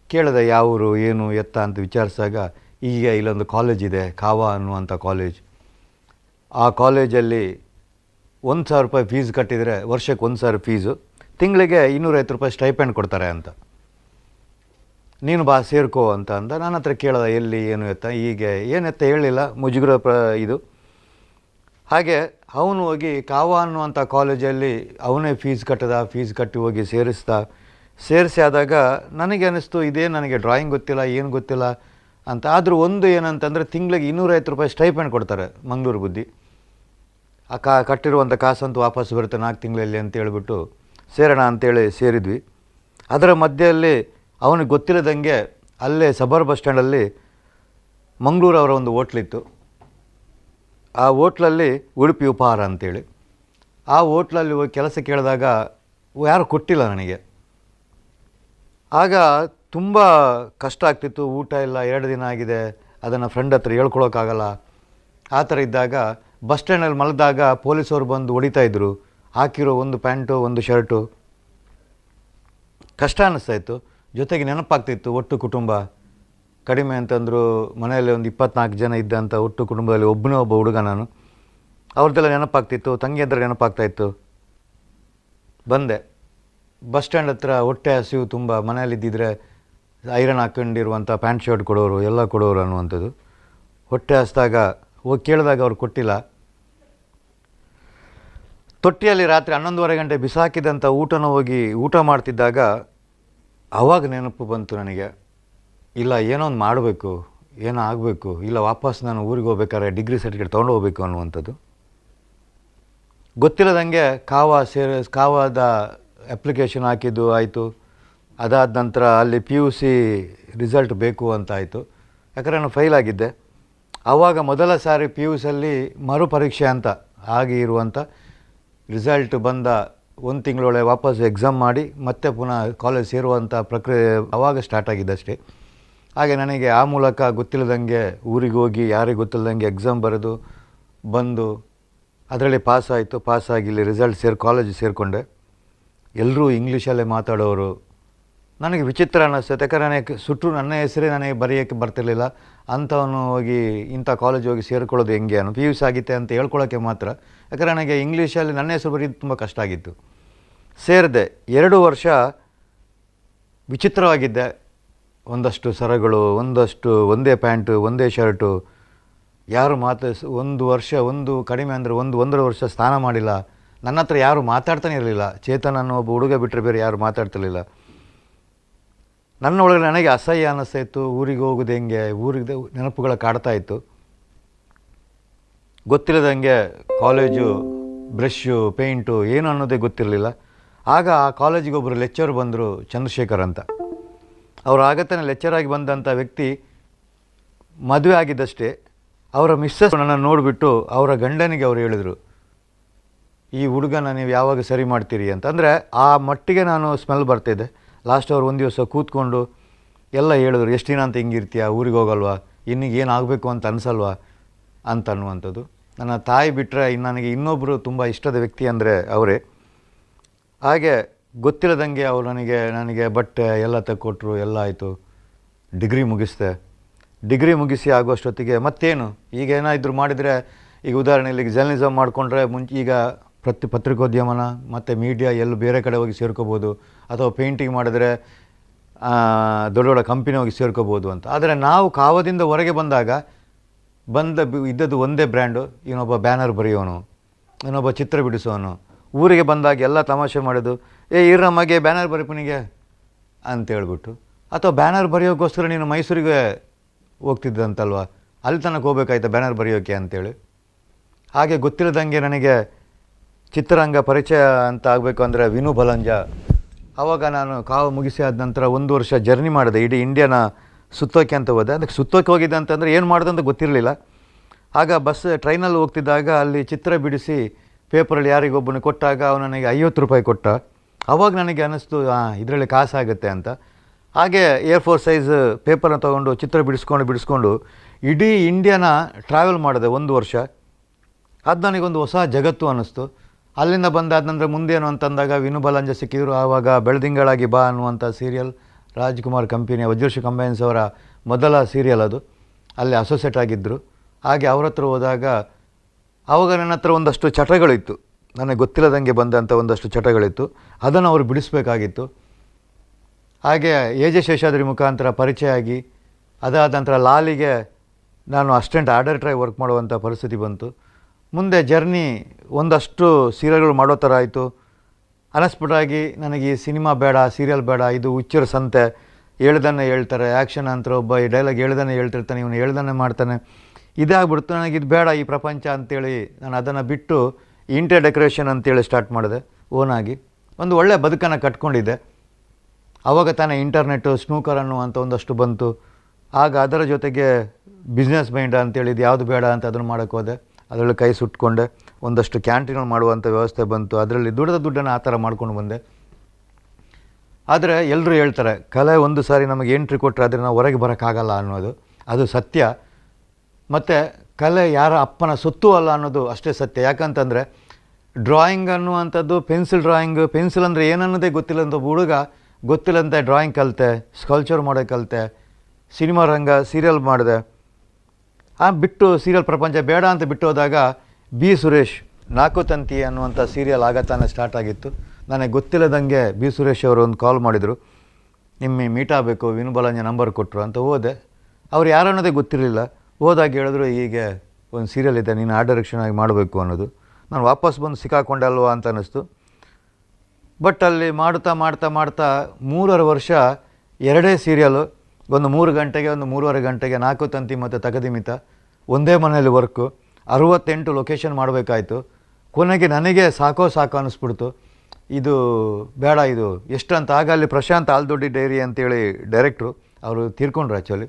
ಕೇಳಿದೆ, ಯಾವ ಊರು, ಏನು, ಎತ್ತ ಅಂತ ವಿಚಾರಿಸಿದಾಗ ಈಗ ಇಲ್ಲೊಂದು ಕಾಲೇಜ್ ಇದೆ, ಕಾವಾ ಅನ್ನುವಂಥ ಕಾಲೇಜ್ ಆ ಕಾಲೇಜಲ್ಲಿ ಒಂದು ಸಾವಿರ ರೂಪಾಯಿ ಫೀಸ್ ಕಟ್ಟಿದರೆ ವರ್ಷಕ್ಕೆ ಒಂದು ಸಾವಿರ ಫೀಸು ತಿಂಗಳಿಗೆ ಇನ್ನೂರೈವತ್ತು ರೂಪಾಯಿ ಸ್ಟೈಪೆಂಡ್ ಕೊಡ್ತಾರೆ ಅಂತ. ನೀನು ಬಾ, ಸೇರ್ಕೋ ಅಂತ ಅಂದ. ನನ್ನ ಹತ್ರ ಕೇಳಿದೆ, ಎಲ್ಲಿ, ಏನು ಎತ್ತ, ಹೀಗೆ, ಏನು ಎತ್ತ ಹೇಳಲಿಲ್ಲ ಮುಜುಗರ ಪ್ರ ಇದು. ಹಾಗೆ ಅವನು ಹೋಗಿ ಕಾವಾ ಅನ್ನುವಂಥ ಕಾಲೇಜಲ್ಲಿ ಅವನೇ ಫೀಸ್ ಕಟ್ಟದ ಫೀಸ್ ಕಟ್ಟಿ ಹೋಗಿ ಸೇರಿಸ್ದ. ಸೇರಿಸಿ ಆದಾಗ ನನಗೆ ಅನ್ನಿಸ್ತು, ಇದೇ ನನಗೆ ಡ್ರಾಯಿಂಗ್ ಗೊತ್ತಿಲ್ಲ, ಏನು ಗೊತ್ತಿಲ್ಲ ಅಂತ. ಆದರೂ ಒಂದು ಏನಂತಂದರೆ ತಿಂಗಳಿಗೆ ಇನ್ನೂರೈವತ್ತು ರೂಪಾಯಿ ಸ್ಟೈಪೆಂಡ್ ಕೊಡ್ತಾರೆ ಮಂಗಳೂರು ಬುದ್ಧಿ. ಆ ಕಾ, ಕಟ್ಟಿರುವಂಥ ಕಾಸಂತೂ ವಾಪಸ್ ಬರುತ್ತೆ ನಾಲ್ಕು ತಿಂಗಳಲ್ಲಿ ಅಂತ ಹೇಳ್ಬಿಟ್ಟು ಸೇರೋಣ ಅಂತೇಳಿ ಸೇರಿದ್ವಿ. ಅದರ ಮಧ್ಯೆಯಲ್ಲಿ ಅವನಿಗೆ ಗೊತ್ತಿಲ್ಲದಂಗೆ ಅಲ್ಲೇ ಸಬರ್ ಬಸ್ ಸ್ಟ್ಯಾಂಡಲ್ಲಿ ಮಂಗಳೂರು ಅವರ ಒಂದು ಹೋಟ್ಲಿತ್ತು ಆ ಹೋಟ್ಲಲ್ಲಿ ಉಡುಪಿ ಉಪಹಾರ ಅಂತೇಳಿ. ಆ ಹೋಟ್ಲಲ್ಲಿ ಕೆಲಸ ಕೇಳಿದಾಗ ಯಾರು ಕೊಟ್ಟಿಲ್ಲ ನನಗೆ. ಆಗ ತುಂಬ ಕಷ್ಟ ಆಗ್ತಿತ್ತು, ಊಟ ಇಲ್ಲ, ಎರಡು ದಿನ ಆಗಿದೆ, ಅದನ್ನು ಫ್ರೆಂಡ್ ಹತ್ರ ಹೇಳ್ಕೊಳೋಕ್ಕಾಗಲ್ಲ. ಆ ಥರ ಇದ್ದಾಗ ಬಸ್ ಸ್ಟ್ಯಾಂಡಲ್ಲಿ ಮಲಗಿದಾಗ ಪೊಲೀಸವ್ರು ಬಂದು ಹೊಡಿತಾ ಇದ್ರು. ಹಾಕಿರೋ ಒಂದು ಪ್ಯಾಂಟು, ಒಂದು ಶರ್ಟು. ಕಷ್ಟ ಅನ್ನಿಸ್ತಾ ಇತ್ತು. ಜೊತೆಗೆ ನೆನಪಾಗ್ತಿತ್ತು ಒಟ್ಟು ಕುಟುಂಬ. ಕಡಿಮೆ ಅಂತಂದರೂ ಮನೆಯಲ್ಲಿ ಒಂದು ಇಪ್ಪತ್ನಾಲ್ಕು ಜನ ಇದ್ದಂಥ ಒಟ್ಟು ಕುಟುಂಬದಲ್ಲಿ ಒಬ್ಬನೇ ಒಬ್ಬ ಹುಡುಗ ನಾನು. ಅವ್ರದ್ದೆಲ್ಲ ನೆನಪಾಗ್ತಿತ್ತು, ತಂಗಿ ಹತ್ರ ನೆನಪಾಗ್ತಾಯಿತ್ತು ಬಂದೆ. ಬಸ್ ಸ್ಟ್ಯಾಂಡ್ ಹತ್ರ ಹೊಟ್ಟೆ ಹಸಿವು ತುಂಬ, ಮನೆಯಲ್ಲಿದ್ದಿದ್ರೆ ಐರನ್ ಹಾಕೊಂಡಿರುವಂಥ ಪ್ಯಾಂಟ್ ಶರ್ಟ್ ಕೊಡೋರು, ಎಲ್ಲ ಕೊಡೋರು ಅನ್ನುವಂಥದ್ದು. ಹೊಟ್ಟೆ ಹಸಿದಾಗ, ಹೋಗಿ ಕೇಳಿದಾಗ ಅವ್ರು ಕೊಟ್ಟಿಲ್ಲ. ತೊಟ್ಟಿಯಲ್ಲಿ ರಾತ್ರಿ ಹನ್ನೊಂದುವರೆ ಗಂಟೆ ಬಿಸಾಕಿದಂಥ ಊಟನ ಹೋಗಿ ಊಟ ಮಾಡ್ತಿದ್ದಾಗ ಆವಾಗ ನೆನಪು ಬಂತು ನನಗೆ. ಇಲ್ಲ ಏನೋ ಒಂದು ಮಾಡಬೇಕು, ಏನೋ ಆಗಬೇಕು, ಇಲ್ಲ ವಾಪಸ್ ನಾನು ಊರಿಗೆ ಹೋಗ್ಬೇಕಾದ್ರೆ ಡಿಗ್ರಿ ಸರ್ಟಿಫಿಕೇಟ್ ತೊಗೊಂಡು ಹೋಗ್ಬೇಕು ಅನ್ನುವಂಥದ್ದು. ಗೊತ್ತಿಲ್ಲದಂಗೆ ಕಾವ ಸೇರಿ, ಕಾವಾದ ಅಪ್ಲಿಕೇಶನ್ ಹಾಕಿದ್ದು ಆಯಿತು. ಅದಾದ ನಂತರ ಅಲ್ಲಿ ಪಿ ಯು ಸಿ ರಿಸಲ್ಟ್ ಬೇಕು ಅಂತ ಆಯಿತು. ಯಾಕಂದರೆ ನಾನು ಫೈಲ್ ಆಗಿದ್ದೆ. ಆವಾಗ ಮೊದಲ ಸಾರಿ ಪಿ ಯು ಸಿಯಲ್ಲಿ ಮರುಪರೀಕ್ಷೆ ಅಂತ ಆಗಿ ಇರುವಂಥ ರಿಸಲ್ಟ್ ಬಂದ ಒಂದು ತಿಂಗಳೊಳಗೆ ವಾಪಸ್ ಎಕ್ಸಾಮ್ ಮಾಡಿ ಮತ್ತೆ ಪುನಃ ಕಾಲೇಜ್ ಸೇರುವಂಥ ಪ್ರಕ್ರಿಯೆ ಆವಾಗ ಸ್ಟಾರ್ಟ್ ಆಗಿದ್ದಷ್ಟೇ. ಹಾಗೆ ನನಗೆ ಆ ಮೂಲಕ ಗೊತ್ತಿಲ್ಲದಂಗೆ ಊರಿಗೆ ಹೋಗಿ, ಯಾರಿಗೆ ಗೊತ್ತಿಲ್ಲದಂಗೆ ಎಕ್ಸಾಮ್ ಬರೆದು ಬಂದು ಅದರಲ್ಲಿ ಪಾಸ್ ಆಯಿತು ಪಾಸ್ ಆಗಿ ಇಲ್ಲಿ ರಿಸಲ್ಟ್ ಸೇರಿ ಕಾಲೇಜ್ ಸೇರಿಕೊಂಡೆ. ಎಲ್ಲರೂ ಇಂಗ್ಲೀಷಲ್ಲೇ ಮಾತಾಡೋರು. ನನಗೆ ವಿಚಿತ್ರ ಅನ್ನಿಸ್ತು. ಯಾಕಂದರೆ ನನಗೆ ಸುಟ್ಟರು ನನ್ನ ಹೆಸರೇ ನನಗೆ ಬರೆಯೋಕ್ಕೆ ಬರ್ತಿರ್ಲಿಲ್ಲ. ಅಂಥವನು ಹೋಗಿ ಇಂಥ ಕಾಲೇಜ್ ಹೋಗಿ ಸೇರಿಕೊಳ್ಳೋದು ಹೆಂಗೆ ಅನ್ನೋ ಪಿ ಯು ಸಿ ಆಗಿತ್ತೆ ಅಂತ ಹೇಳ್ಕೊಳ್ಳೋಕ್ಕೆ ಮಾತ್ರ. ಯಾಕಂದರೆ ನನಗೆ ಇಂಗ್ಲೀಷಲ್ಲಿ ನನ್ನ ಹೆಸರು ಬರೆಯೋದು ತುಂಬ ಕಷ್ಟ ಆಗಿತ್ತು. ಸೇರಿದೆ ಎರಡು ವರ್ಷ ವಿಚಿತ್ರವಾಗಿದ್ದೆ. ಒಂದಷ್ಟು ಸರಗಳು, ಒಂದಷ್ಟು ಒಂದೇ ಪ್ಯಾಂಟು, ಒಂದೇ ಶರ್ಟು. ಯಾರು ಮಾತು ಒಂದು ವರ್ಷ, ಒಂದು ಕಡಿಮೆ ಅಂದರೆ ಒಂದು ಒಂದೂವರೆ ವರ್ಷ ಸ್ನಾನ ಮಾಡಿಲ್ಲ. ನನ್ನ ಹತ್ರ ಯಾರು ಮಾತಾಡ್ತಾನೆ ಇರಲಿಲ್ಲ. ಚೇತನ್ ಅನ್ನೋ ಒಬ್ಬ ಹುಡುಗ ಬಿಟ್ಟರೆ ಬೇರೆ ಯಾರು ಮಾತಾಡ್ತಿರ್ಲಿಲ್ಲ. ನನ್ನ ಒಳಗೆ ನನಗೆ ಅಸಹ್ಯ ಅನ್ನಿಸ್ತಾ ಇತ್ತು ಊರಿಗೆ ಹೋಗೋದು ಹೆಂಗೆ? ಊರಿಗೆ ನೆನಪುಗಳ ಕಾಡ್ತಾ ಇತ್ತು. ಗೊತ್ತಿಲ್ಲದಂಗೆ ಕಾಲೇಜು, ಬ್ರಷ್ಷು ಪೇಂಟು ಏನು ಅನ್ನೋದೇ ಗೊತ್ತಿರಲಿಲ್ಲ. ಆಗ ಆ ಕಾಲೇಜಿಗೆ ಒಬ್ಬರು ಲೆಕ್ಚರ್ ಬಂದರು ಚಂದ್ರಶೇಖರ್ ಅಂತ. ಅವರು ಆಗತನೇ ಲೆಕ್ಚರ್ ಆಗಿ ಬಂದಂಥ ವ್ಯಕ್ತಿ ಮದುವೆ ಆಗಿದ್ದಷ್ಟೇ, ಅವರ ಮಿಸ್ಸಸ್ ನನ್ನನ್ನು ನೋಡಿಬಿಟ್ಟು ಅವರ ಗಂಡನಿಗೆ ಅವರು ಹೇಳಿದರು, ಈ ಹುಡುಗನ ನೀವು ಯಾವಾಗ ಸರಿ ಮಾಡ್ತೀರಿ ಅಂತ. ಅಂದರೆ ಆ ಮಟ್ಟಿಗೆ ನಾನು ಸ್ಮೆಲ್ ಬರ್ತಿದ್ದೆ ಲಾಸ್ಟ್ ಅವ್ರು ಒಂದು ದಿವಸ ಕೂತ್ಕೊಂಡು ಎಲ್ಲ ಹೇಳಿದ್ರು, ಎಷ್ಟು ದಿನ ಅಂತ ಹಿಂಗಿರ್ತೀಯ ಊರಿಗೆ ಹೋಗಲ್ವಾ? ಇನ್ನಿಗೆ ಏನಾಗಬೇಕು ಅಂತ ಅನಿಸಲ್ವಾ? ಅಂತ ಅನ್ನುವಂಥದ್ದು. ನನ್ನ ತಾಯಿ ಬಿಟ್ಟರೆ ನನಗೆ ಇನ್ನೊಬ್ಬರು ತುಂಬ ಇಷ್ಟದ ವ್ಯಕ್ತಿ ಅಂದರೆ ಅವರೇ. ಹಾಗೆ ಗೊತ್ತಿಲ್ಲದಂಗೆ ಅವರು ನನಗೆ ನನಗೆ ಬಟ್ಟೆ ಎಲ್ಲ ತಕ್ಕೊಟ್ರು, ಎಲ್ಲ ಆಯಿತು. ಡಿಗ್ರಿ ಮುಗಿಸ್ದೆ. ಡಿಗ್ರಿ ಮುಗಿಸಿ ಆಗುವಷ್ಟೊತ್ತಿಗೆ ಮತ್ತೇನು? ಈಗ ಏನಾದರೂ ಮಾಡಿದರೆ, ಈಗ ಉದಾಹರಣೆಯಲ್ಲಿ ಜರ್ನಲಿಸಮ್ ಮಾಡಿಕೊಂಡ್ರೆ ಮುಂಚೆ ಈಗ ಪ್ರತಿ ಪತ್ರಿಕೋದ್ಯಮನ, ಮತ್ತು ಮೀಡಿಯಾ ಎಲ್ಲೂ ಬೇರೆ ಕಡೆ ಹೋಗಿ ಸೇರ್ಕೋಬೋದು. ಅಥವಾ ಪೇಂಟಿಂಗ್ ಮಾಡಿದ್ರೆ ದೊಡ್ಡ ದೊಡ್ಡ ಕಂಪನಿ ಹೋಗಿ ಸೇರ್ಕೋಬೋದು ಅಂತ. ಆದರೆ ನಾವು ಕಾವದಿಂದ ಹೊರಗೆ ಬಂದಾಗ, ಬಂದ ಇದ್ದದ್ದು ಒಂದೇ ಬ್ರ್ಯಾಂಡು ಇನ್ನೊಬ್ಬ ಬ್ಯಾನರ್ ಬರೆಯೋನು, ಇನ್ನೊಬ್ಬ ಚಿತ್ರ ಬಿಡಿಸೋನು. ಊರಿಗೆ ಬಂದಾಗ ಎಲ್ಲ ತಮಾಷೆ ಮಾಡೋದು ಏ ಇರಮ್ಮಗೆ ಬ್ಯಾನರ್ ಅಂತ ಹೇಳ್ಬಿಟ್ಟು. ಅಥವಾ ಬ್ಯಾನರ್ ಬರೆಯೋಕ್ಕೋಸ್ಕರ ನೀನು ಮೈಸೂರಿಗೆ ಹೋಗ್ತಿದ್ದಂತಲ್ವ? ಅಲ್ಲಿ ತನಕ ಹೋಗ್ಬೇಕಾಯ್ತಾ ಬ್ಯಾನರ್ ಬರೆಯೋಕೆ ಅಂತೇಳಿ? ಹಾಗೆ ಗೊತ್ತಿಲ್ಲದಂಗೆ ನನಗೆ ಚಿತ್ರರಂಗ ಪರಿಚಯ ಅಂತ ಆಗಬೇಕು ಅಂದರೆ ವಿನು ಬಲಂಜ ಆವಾಗ ನಾನು ಕಾವು ಮುಗಿಸಿ ಆದ ನಂತರ ಒಂದು ವರ್ಷ ಜರ್ನಿ ಮಾಡಿದೆ. ಇಡೀ ಇಂಡಿಯಾನ ಸುತ್ತೋಕೆ ಅಂತ ಹೋದೆ. ಅದಕ್ಕೆ ಸುತ್ತೋಕೆ ಹೋಗಿದ್ದೆ ಅಂತಂದರೆ ಏನು ಮಾಡಿದೆ ಅಂತ ಗೊತ್ತಿರಲಿಲ್ಲ. ಆಗ ಬಸ್ ಟ್ರೈನಲ್ಲಿ ಹೋಗ್ತಿದ್ದಾಗ ಅಲ್ಲಿ ಚಿತ್ರ ಬಿಡಿಸಿ ಪೇಪರಲ್ಲಿ ಯಾರಿಗೊಬ್ಬನು ಕೊಟ್ಟಾಗ ಅವನು ನನಗೆ ಐವತ್ತು ರೂಪಾಯಿ ಕೊಟ್ಟ. ಆವಾಗ ನನಗೆ ಅನ್ನಿಸ್ತು ಇದರಲ್ಲಿ ಕಾಸಾಗುತ್ತೆ ಅಂತ. ಹಾಗೆ ಏರ್ ಫೋರ್ ಸೈಜ್ ಪೇಪರ್ನ ತೊಗೊಂಡು, ಚಿತ್ರ ಬಿಡಿಸ್ಕೊಂಡು ಬಿಡಿಸ್ಕೊಂಡು, ಇಡೀ ಇಂಡಿಯಾನ ಟ್ರಾವೆಲ್ ಮಾಡಿದೆ ಒಂದು ವರ್ಷ. ಅದು ನನಗೊಂದು ಹೊಸ ಜಗತ್ತು ಅನ್ನಿಸ್ತು. ಅಲ್ಲಿಂದ ಬಂದಾದ ನಂತರ ಮುಂದೇನು ಅಂತಂದಾಗ ವಿನು ಬಲಂಜ ಸಿಕ್ಕಿದ್ರು, ಆವಾಗ ಬೆಳದಿಂಗಳಾಗಿ ಬಾ ಅನ್ನುವಂಥ ಸೀರಿಯಲ್ ರಾಜ್ಕುಮಾರ್ ಕಂಪನಿಯ ವಜ್ರಶ್ರೀ ಕಂಬೈನ್ಸ್ ಅವರ ಮೊದಲ ಸೀರಿಯಲ್ ಅದು. ಅಲ್ಲಿ ಅಸೋಸಿಯೇಟ್ ಆಗಿದ್ದರು ಹಾಗೆ ಅವ್ರ ಹತ್ರ ಹೋದಾಗ ಆವಾಗ ನನ್ನ ಹತ್ರ ಒಂದಷ್ಟು ಚಟಗಳಿತ್ತು. ನನಗೆ ಗೊತ್ತಿಲ್ಲದಂಗೆ ಬಂದಂಥ ಒಂದಷ್ಟು ಚಟಗಳಿತ್ತು. ಅದನ್ನು ಅವರು ಬಿಡಿಸಬೇಕಾಗಿತ್ತು. ಹಾಗೆ ಎ ಜೆ ಶೇಷಾದ್ರಿ ಮುಖಾಂತರ ಪರಿಚಯ ಆಗಿ ಅದಾದ ನಂತರ ಲಾಲಿಗೆ ನಾನು ಅಸ್ಟೆಂಟ್ ಆರ್ಡರ್ ವರ್ಕ್ ಮಾಡುವಂಥ ಪರಿಸ್ಥಿತಿ ಬಂತು. ಮುಂದೆ ಜರ್ನಿ ಒಂದಷ್ಟು ಸೀರಿಯಲ್ಗಳು ಮಾಡೋ ಥರ ಆಯಿತು. ಅನಸ್ಬಿಟ್ಟಾಗಿ ನನಗೆ ಈ ಸಿನಿಮಾ ಬೇಡ, ಸೀರಿಯಲ್ ಬೇಡ, ಇದು ಹುಚ್ಚರ ಸಂತೆ. ಹೇಳ್ದನ್ನೇ ಹೇಳ್ತಾರೆ, ಆ್ಯಕ್ಷನ್ ಅಂತ ಒಬ್ಬ ಈ ಡೈಲಾಗ್ ಹೇಳ್ದನ್ನೇ ಹೇಳ್ತಿರ್ತಾನೆ, ಇವನು ಹೇಳ್ದನ್ನೇ ಮಾಡ್ತಾನೆ. ಇದಾಗ್ಬಿಡ್ತು ನನಗೆ ಇದು ಬೇಡ ಈ ಪ್ರಪಂಚ ಅಂತೇಳಿ ನಾನು ಅದನ್ನು ಬಿಟ್ಟು ಇಂಟರ್ ಡೆಕೋರೇಷನ್ ಅಂತೇಳಿ ಸ್ಟಾರ್ಟ್ ಮಾಡಿದೆ ಓನಾಗಿ ಒಂದು ಒಳ್ಳೆಯ ಬದುಕನ್ನು ಕಟ್ಕೊಂಡಿದ್ದೆ. ಆವಾಗ ತಾನೇ ಇಂಟರ್ನೆಟ್ಟು ಸ್ನೂಕರ್ ಅನ್ನುವಂಥ ಒಂದಷ್ಟು ಬಂತು. ಆಗ ಅದರ ಜೊತೆಗೆ ಬಿಸ್ನೆಸ್ ಮೈಂಡ್ ಅಂತೇಳಿದ್ದು ಯಾವುದು ಬೇಡ ಅಂತ ಅದನ್ನು ಮಾಡೋಕ್ಕೆ ಹೋದೆ. ಅದರಲ್ಲಿ ಕೈ ಸುಟ್ಕೊಂಡೆ. ಒಂದಷ್ಟು ಕ್ಯಾಂಟೀನ್ಗಳು ಮಾಡುವಂಥ ವ್ಯವಸ್ಥೆ ಬಂತು. ಅದರಲ್ಲಿ ದುಡ್ಡದ ದುಡ್ಡನ್ನು ಆ ಥರ ಮಾಡ್ಕೊಂಡು ಬಂದೆ. ಆದರೆ ಎಲ್ಲರೂ ಹೇಳ್ತಾರೆ, ಕಲೆ ಒಂದು ಸಾರಿ ನಮಗೆ ಎಂಟ್ರಿ ಕೊಟ್ಟರೆ ನಾವು ಹೊರಗೆ ಬರೋಕ್ಕಾಗಲ್ಲ ಅನ್ನೋದು. ಅದು ಸತ್ಯ. ಮತ್ತು ಕಲೆ ಯಾರ ಅಪ್ಪನ ಸೊತ್ತು ಅಲ್ಲ ಅನ್ನೋದು ಅಷ್ಟೇ ಸತ್ಯ. ಯಾಕಂತಂದರೆ ಡ್ರಾಯಿಂಗ್ ಅನ್ನುವಂಥದ್ದು ಪೆನ್ಸಿಲ್ ಡ್ರಾಯಿಂಗ್ ಪೆನ್ಸಿಲ್ ಅಂದರೆ ಏನನ್ನೋದೇ ಗೊತ್ತಿಲ್ಲಂಥ ಒಬ್ಬ ಹುಡುಗ ಗೊತ್ತಿಲ್ಲಂತೆ ಡ್ರಾಯಿಂಗ್ ಕಲಿತೆ ಸ್ಕಲ್ಚರ್ ಮಾಡೋಕ್ಕೆ ಕಲಿತೆ, ಸಿನಿಮಾ ರಂಗ ಸೀರಿಯಲ್ ಮಾಡಿದೆ. ಆ ಬಿಟ್ಟು ಸೀರಿಯಲ್ ಪ್ರಪಂಚ ಬೇಡ ಅಂತ ಬಿಟ್ಟು ಹೋದಾಗ ಬಿ ಸುರೇಶ್, ನಾಲ್ಕು ತಂತಿ ಅನ್ನುವಂಥ ಸೀರಿಯಲ್ ಆಗತ್ತಾನೆ ಸ್ಟಾರ್ಟ್ ಆಗಿತ್ತು. ನನಗೆ ಗೊತ್ತಿಲ್ಲದಂಗೆ ಬಿ ಸುರೇಶ್ ಅವರು ಒಂದು ಕಾಲ್ ಮಾಡಿದರು. ನಿಮ್ಮ ಮೀಟ್ ಆಗಬೇಕು ವಿನುಬಲಂಜ ನಂಬರ್ ಕೊಟ್ಟರು ಅಂತ ಹೋದೆ. ಅವ್ರು ಯಾರು ಅನ್ನೋದೇ ಗೊತ್ತಿರಲಿಲ್ಲ. ಹೋದಾಗ ಹೇಳಿದ್ರು, ಹೀಗೆ ಒಂದು ಸೀರಿಯಲ್ ಇದೆ, ನೀನು ಆರ್ಡರ್ ಡೈರೆಕ್ಷನ್ ಆಗಿ ಮಾಡಬೇಕು ಅನ್ನೋದು. ನಾನು ವಾಪಸ್ ಬಂದು ಸಿಕ್ಕಾಕೊಂಡಲ್ವ ಅಂತ ಅನ್ನಿಸ್ತು. ಬಟ್ ಅಲ್ಲಿ ಮಾಡ್ತಾ ಮಾಡ್ತಾ ಮಾಡ್ತಾ ಮೂರರೆ ವರ್ಷ ಎರಡೇ ಸೀರಿಯಲು ಒಂದು ಮೂರು ಗಂಟೆಗೆ, ಒಂದು ಮೂರುವರೆ ಗಂಟೆಗೆ, ನಾಲ್ಕು ತಂತಿ ಮತ್ತು ತಗದಿಮಿತ, ಒಂದೇ ಮನೆಯಲ್ಲಿ ವರ್ಕು ಅರುವತ್ತೆಂಟು ಲೊಕೇಶನ್ ಮಾಡಬೇಕಾಯಿತು. ಕೊನೆಗೆ ನನಗೆ ಸಾಕೋ ಸಾಕು ಅನ್ನಿಸ್ಬಿಡ್ತು. ಇದು ಬೇಡ, ಇದು ಎಷ್ಟಂತ, ಆಗ ಅಲ್ಲಿ ಪ್ರಶಾಂತ್ ಆಲ್ದೊಡ್ಡಿ ಡೈರಿ ಅಂತೇಳಿ ಡೈರೆಕ್ಟ್ರು ಅವರು ತೀರ್ಕೊಂಡ್ರು ಆ್ಯಕ್ಚುಲಿ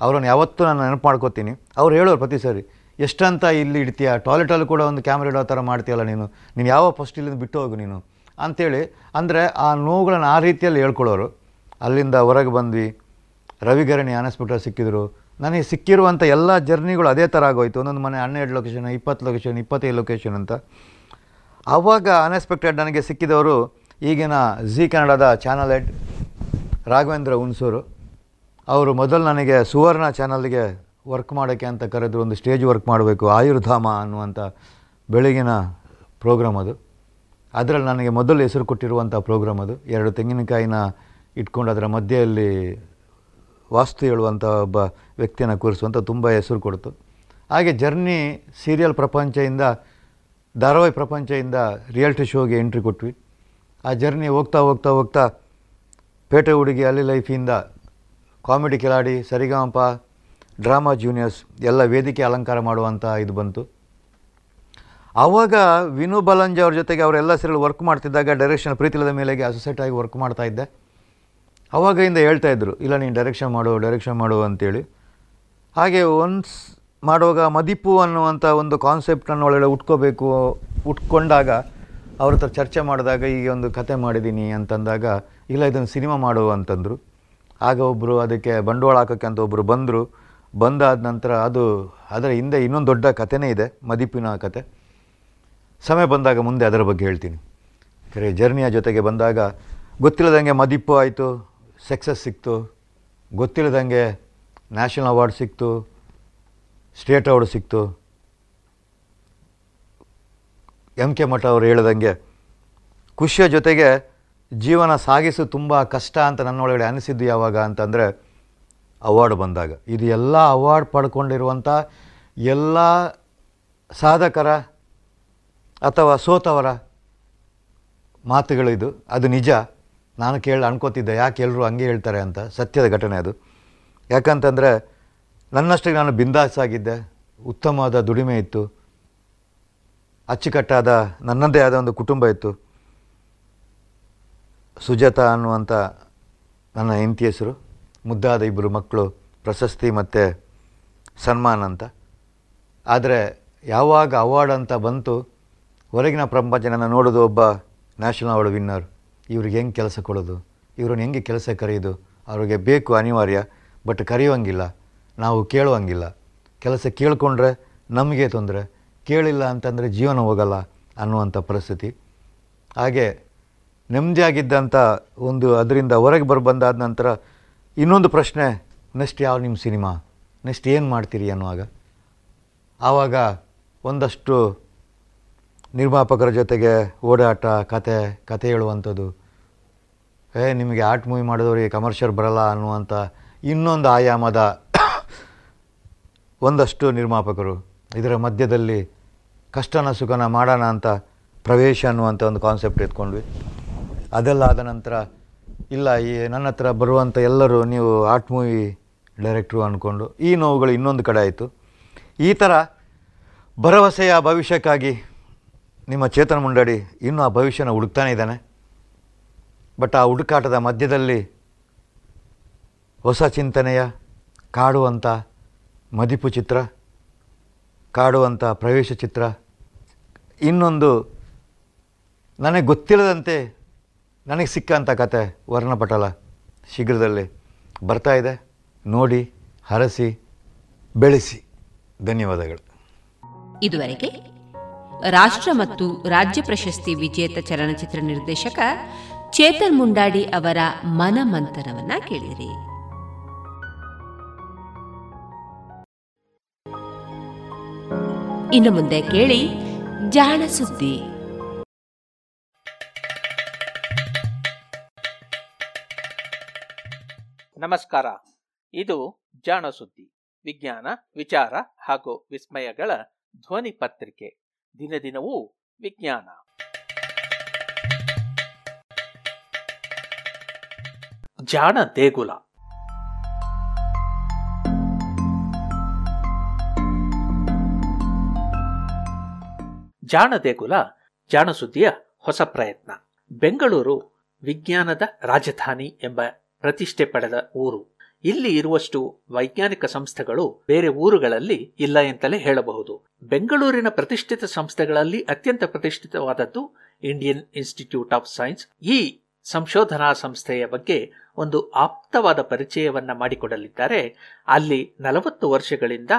ಅವ್ರನ್ನ ಯಾವತ್ತೂ ನಾನು ನೆನಪು ಮಾಡ್ಕೋತೀನಿ. ಅವ್ರು ಹೇಳೋರು ಪ್ರತಿ ಸಾರಿ, ಎಷ್ಟಂತ ಇಲ್ಲಿ ಇಡ್ತೀಯಾ? ಟಾಯ್ಲೆಟಲ್ಲೂ ಕೂಡ ಒಂದು ಕ್ಯಾಮ್ರಾ ಇಡೋ ಥರ ಮಾಡ್ತೀಯಲ್ಲ ನೀನು? ನೀನು ಯಾವ ಫಸ್ಟ್ ಇಲ್ಲಿಂದ ಬಿಟ್ಟು ಹೋಗು ನೀನು? ಅಂಥೇಳಿ ಅಂದರೆ ಆ ನೋವುಗಳನ್ನು ಆ ರೀತಿಯಲ್ಲಿ ಹೇಳ್ಕೊಳ್ಳೋರು. ಅಲ್ಲಿಂದ ಹೊರಗೆ ಬಂದ್ವಿ. ರವಿಗರಣಿ ಆನಸ್ಪಿಟಲ್ ಸಿಕ್ಕಿದ್ರು. ನನಗೆ ಸಿಕ್ಕಿರುವಂಥ ಎಲ್ಲ ಜರ್ನಿಗಳು ಅದೇ ಥರ ಆಗೋಯ್ತು. ಒಂದೊಂದು ಮನೆ ಹನ್ನೆರಡು ಲೊಕೇಶನ್ ಇಪ್ಪತ್ತು ಲೊಕೇಶನ್ ಇಪ್ಪತ್ತೈದು ಲೊಕೇಶನ್ ಅಂತ. ಆವಾಗ ಅನ್ಎಕ್ಸ್ಪೆಕ್ಟೆಡ್ ನನಗೆ ಸಿಕ್ಕಿದವರು ಈಗಿನ ಜಿ ಕನ್ನಡದ ಚಾನಲ್ ಹೆಡ್ ರಾಘವೇಂದ್ರ ಹುಣಸೂರು. ಅವರು ಮೊದಲು ನನಗೆ ಸುವರ್ಣ ಚಾನಲ್ಗೆ ವರ್ಕ್ ಮಾಡೋಕ್ಕೆ ಅಂತ ಕರೆದ್ರು, ಒಂದು ಸ್ಟೇಜ್ ವರ್ಕ್ ಮಾಡಬೇಕು, ಆಯುರ್ಧಾಮ ಅನ್ನುವಂಥ ಬೆಳಗಿನ ಪ್ರೋಗ್ರಾಮ್ ಅದು. ಅದರಲ್ಲಿ ನನಗೆ ಮೊದಲು ಹೆಸರು ಕೊಟ್ಟಿರುವಂಥ ಪ್ರೋಗ್ರಾಮ್ ಅದು. ಎರಡು ತೆಂಗಿನಕಾಯಿನ ಇಟ್ಕೊಂಡು ಅದರ ಮಧ್ಯೆಯಲ್ಲಿ ವಾಸ್ತು ಹೇಳುವಂಥ ಒಬ್ಬ ವ್ಯಕ್ತಿಯನ್ನ ಕೂರಿಸುವಂಥ ತುಂಬ ಹೆಸರು ಕೊಡ್ತು. ಹಾಗೆ ಜರ್ನಿ ಸೀರಿಯಲ್ ಪ್ರಪಂಚದಿಂದ, ಧಾರಾವಾಹಿ ಪ್ರಪಂಚದಿಂದ ರಿಯಾಲಿಟಿ ಶೋಗೆ ಎಂಟ್ರಿ ಕೊಟ್ವಿ. ಆ ಜರ್ನಿ ಹೋಗ್ತಾ ಹೋಗ್ತಾ ಹೋಗ್ತಾ ಪೇಟೆ ಹುಡುಗಿ ಅಲ್ಲಿ ಲೈಫಿಂದ ಕಾಮಿಡಿ ಕಿಲಾಡಿ, ಸರಿಗಮಪ, ಡ್ರಾಮಾ ಜೂನಿಯರ್ಸ್, ಎಲ್ಲ ವೇದಿಕೆ ಅಲಂಕಾರ ಮಾಡುವಂಥ ಇದು ಬಂತು. ಆವಾಗ ವಿನು ಬಲಂಜ್ ಅವ್ರ ಜೊತೆಗೆ ಅವರೆಲ್ಲ ಸೇರಿ ವರ್ಕ್ ಮಾಡ್ತಿದ್ದಾಗ ಡೈರೆಕ್ಷನ್ ಪ್ರೀತಿಲದ ಮೇಲೆಗೆ ಅಸೋಸಿಯೇಟ್ ಆಗಿ ವರ್ಕ್ ಮಾಡ್ತಾ ಇದ್ದೆ. ಅವಾಗಿಂದ ಹೇಳ್ತಾ ಇದ್ರು, ಇಲ್ಲ, ನೀನು ಡೈರೆಕ್ಷನ್ ಮಾಡು ಡೈರೆಕ್ಷನ್ ಮಾಡು ಅಂತೇಳಿ. ಹಾಗೆ ಒನ್ಸ್ ಮಾಡುವಾಗ ಮದಿಪು ಅನ್ನುವಂಥ ಒಂದು ಕಾನ್ಸೆಪ್ಟನ್ನು ಒಳಗಡೆ ಉಟ್ಕೋಬೇಕು, ಉಟ್ಕೊಂಡಾಗ ಅವ್ರ ಹತ್ರ ಚರ್ಚೆ ಮಾಡಿದಾಗ ಈಗ ಒಂದು ಕತೆ ಮಾಡಿದ್ದೀನಿ ಅಂತಂದಾಗ, ಇಲ್ಲ, ಇದನ್ನು ಸಿನಿಮಾ ಮಾಡು ಅಂತಂದರು. ಆಗ ಒಬ್ಬರು ಅದಕ್ಕೆ ಬಂಡವಾಳ ಹಾಕೋಕ್ಕೆ ಅಂತ ಒಬ್ಬರು ಬಂದರು. ಬಂದಾದ ನಂತರ ಅದು ಅದರ ಹಿಂದೆ ಇನ್ನೊಂದು ದೊಡ್ಡ ಕಥೆನೇ ಇದೆ, ಮದಿಪಿನ ಕತೆ. ಸಮಯ ಬಂದಾಗ ಮುಂದೆ ಅದರ ಬಗ್ಗೆ ಹೇಳ್ತೀನಿ. ಕರೆ ಜರ್ನಿಯ ಜೊತೆಗೆ ಬಂದಾಗ ಗೊತ್ತಿಲ್ಲದಂಗೆ ಮದಿಪ್ಪು ಆಯಿತು ಸಕ್ಸಸ್ ಸಿಕ್ತು. ಗೊತ್ತಿಲ್ಲದಂಗೆ ನ್ಯಾಷನಲ್ ಅವಾರ್ಡ್ ಸಿಕ್ತು ಸ್ಟೇಟ್ ಅವಾರ್ಡ್ ಸಿಕ್ತು. ಎಂ ಕೆ ಮಠ ಅವರು ಹೇಳ್ದಂಗೆ ಖುಷಿಯ ಜೊತೆಗೆ ಜೀವನ ಸಾಗಿಸು ತುಂಬ ಕಷ್ಟ ಅಂತ ನನ್ನೊಳಗಡೆ ಅನಿಸಿದ್ದು ಯಾವಾಗ ಅಂತಂದರೆ ಅವಾರ್ಡ್ ಬಂದಾಗ. ಇದು ಎಲ್ಲ ಅವಾರ್ಡ್ ಪಡ್ಕೊಂಡಿರುವಂಥ ಎಲ್ಲ ಸಾಧಕರ ಅಥವಾ ಸೋತವರ ಮಾತುಗಳಿದು ಅದು ನಿಜ. ನಾನು ಕೇಳಿ ಅನ್ಕೋತಿದ್ದೆ, ಯಾಕೆ ಎಲ್ಲರೂ ಹಂಗೆ ಹೇಳ್ತಾರೆ ಅಂತ. ಸತ್ಯದ ಘಟನೆ ಅದು. ಯಾಕಂತಂದರೆ ನನ್ನಷ್ಟಕ್ಕೆ ನಾನು ಬಿಂದಾಸಾಗಿದ್ದೆ. ಉತ್ತಮವಾದ ದುಡಿಮೆ ಇತ್ತು. ಅಚ್ಚುಕಟ್ಟಾದ ನನ್ನದೇ ಆದ ಒಂದು ಕುಟುಂಬ ಇತ್ತು. ಸುಜಾತ ಅನ್ನುವಂಥ ನನ್ನ ಹೆಂಡತಿ ಹೆಸರು, ಮುದ್ದಾದ ಇಬ್ಬರು ಮಕ್ಕಳು, ಪ್ರಶಸ್ತಿ ಮತ್ತು ಸನ್ಮಾನ ಅಂತ. ಆದರೆ ಯಾವಾಗ ಅವಾರ್ಡ್ ಅಂತ ಬಂತು, ಹೊರಗಿನ ಪ್ರಪಂಚ ನನ್ನ ನೋಡೋದು ಒಬ್ಬ ನ್ಯಾಷನಲ್ ಅವಾರ್ಡ್ ವಿನ್ನರ್. ಇವ್ರಿಗೆ ಹೆಂಗೆ ಕೆಲಸ ಕೊಡೋದು, ಇವ್ರನ್ನ ಹೆಂಗೆ ಕೆಲಸ ಕರೆಯೋದು, ಅವ್ರಿಗೆ ಬೇಕು ಅನಿವಾರ್ಯ, ಬಟ್ ಕರೆಯುವಂಗಿಲ್ಲ, ನಾವು ಕೇಳುವಂಗಿಲ್ಲ. ಕೆಲಸ ಕೇಳಿಕೊಂಡ್ರೆ ನಮಗೆ ತೊಂದರೆ, ಕೇಳಿಲ್ಲ ಅಂತಂದರೆ ಜೀವನ ಹೋಗಲ್ಲ ಅನ್ನುವಂಥ ಪರಿಸ್ಥಿತಿ. ಹಾಗೆ ನೆಮ್ಮದಿಯಾಗಿದ್ದಂಥ ಒಂದು ಅದರಿಂದ ಹೊರಗೆ ಬರ್, ಬಂದಾದ ನಂತರ ಇನ್ನೊಂದು ಪ್ರಶ್ನೆ, ನೆಕ್ಸ್ಟ್ ಯಾವ ನಿಮ್ಮ ಸಿನಿಮಾ? ನೆಕ್ಸ್ಟ್ ಏನು ಮಾಡ್ತೀರಿ ಅನ್ನುವಾಗ? ಆವಾಗ ಒಂದಷ್ಟು ನಿರ್ಮಾಪಕರ ಜೊತೆಗೆ ಓಡಾಟ, ಕತೆ ಕತೆ ಹೇಳುವಂಥದ್ದು. ಏ, ನಿಮಗೆ ಆರ್ಟ್ ಮೂವಿ ಮಾಡಿದವರಿಗೆ ಕಮರ್ಷಿಯಲ್ ಬರಲ್ಲ ಅನ್ನುವಂಥ ಇನ್ನೊಂದು ಆಯಾಮದ ಒಂದಷ್ಟು ನಿರ್ಮಾಪಕರು. ಇದರ ಮಧ್ಯದಲ್ಲಿ ಕಷ್ಟನ ಸುಖನ ಮಾಡೋಣ ಅಂತ ಪ್ರವೇಶ ಅನ್ನುವಂಥ ಒಂದು ಕಾನ್ಸೆಪ್ಟ್ ಎತ್ಕೊಂಡ್ವಿ. ಅದೆಲ್ಲ ಆದ ನಂತರ, ಇಲ್ಲ, ಈ ನನ್ನ ಹತ್ರ ಬರುವಂಥ ಎಲ್ಲರೂ ನೀವು ಆರ್ಟ್ ಮೂವಿ ಡೈರೆಕ್ಟ್ರು ಅಂದ್ಕೊಂಡು ಈ ನೋವುಗಳು ಇನ್ನೊಂದು ಕಡೆ ಆಯಿತು. ಈ ಥರ ಭರವಸೆಯ ಭವಿಷ್ಯಕ್ಕಾಗಿ ನಿಮ್ಮ ಚೇತನ ಮುಂಡಾಡಿ ಇನ್ನೂ ಆ ಭವಿಷ್ಯನ ಹುಡುಕ್ತಾನೆ ಇದ್ದಾನೆ. ಬಟ್ ಆ ಹುಡುಕಾಟದ ಮಧ್ಯದಲ್ಲಿ ಹೊಸ ಚಿಂತನೆಯ ಕಾಡುವಂಥ ಮದಿಪು ಚಿತ್ರ ಕಾಡುವಂಥ ಪ್ರವೇಶ ಚಿತ್ರ, ಇನ್ನೊಂದು ನನಗೆ ಗೊತ್ತಿಲ್ಲದಂತೆ ನನಗೆ ಸಿಕ್ಕಂಥ ಕತೆ ವರ್ಣಪಟಲ ಶೀಘ್ರದಲ್ಲಿ ಬರ್ತಾ ಇದೆ. ನೋಡಿ, ಹರಸಿ, ಬೆಳೆಸಿ. ಧನ್ಯವಾದಗಳು. ಇದುವರೆಗೆ ರಾಷ್ಟ್ರ ಮತ್ತು ರಾಜ್ಯ ಪ್ರಶಸ್ತಿ ವಿಜೇತ ಚಲನಚಿತ್ರ ನಿರ್ದೇಶಕ ಚೇತನ್ ಮುಂಡಾಡಿ ಅವರ ಮನಮಂಥನವನ್ನ ಕೇಳಿರಿ ಇನ್ನು ಮುಂದೆ ಕೇಳಿ ಜಾಣ ಸುದ್ದಿ. ನಮಸ್ಕಾರ. ಇದು ಜಾಣಸುದ್ದಿ ವಿಜ್ಞಾನ, ವಿಚಾರ ಹಾಗೂ ವಿಸ್ಮಯಗಳ ಧ್ವನಿ ಪತ್ರಿಕೆ. ದಿನ ದಿನವೂ ವಿಜ್ಞಾನ. ಜಾಣ ದೇಗುಲ. ಜಾಣ ದೇಗುಲ, ಜಾಣ ಸುದ್ದಿಯ ಹೊಸ ಪ್ರಯತ್ನ. ಬೆಂಗಳೂರು ವಿಜ್ಞಾನದ ರಾಜಧಾನಿ ಎಂಬ ಪ್ರತಿಷ್ಠೆ ಪಡೆದ ಊರು. ಇಲ್ಲಿ ಇರುವಷ್ಟು ವೈಜ್ಞಾನಿಕ ಸಂಸ್ಥೆಗಳು ಬೇರೆ ಊರುಗಳಲ್ಲಿ ಇಲ್ಲ ಎಂತಲೇ ಹೇಳಬಹುದು. ಬೆಂಗಳೂರಿನ ಪ್ರತಿಷ್ಠಿತ ಸಂಸ್ಥೆಗಳಲ್ಲಿ ಅತ್ಯಂತ ಪ್ರತಿಷ್ಠಿತವಾದದ್ದು ಇಂಡಿಯನ್ ಇನ್ಸ್ಟಿಟ್ಯೂಟ್ ಆಫ್ ಸೈನ್ಸ್. ಈ ಸಂಶೋಧನಾ ಸಂಸ್ಥೆಯ ಬಗ್ಗೆ ಒಂದು ಆಪ್ತವಾದ ಪರಿಚಯವನ್ನ ಮಾಡಿಕೊಡಲಿದ್ದಾರೆ. ಅಲ್ಲಿ ನಲವತ್ತು ವರ್ಷಗಳಿಂದ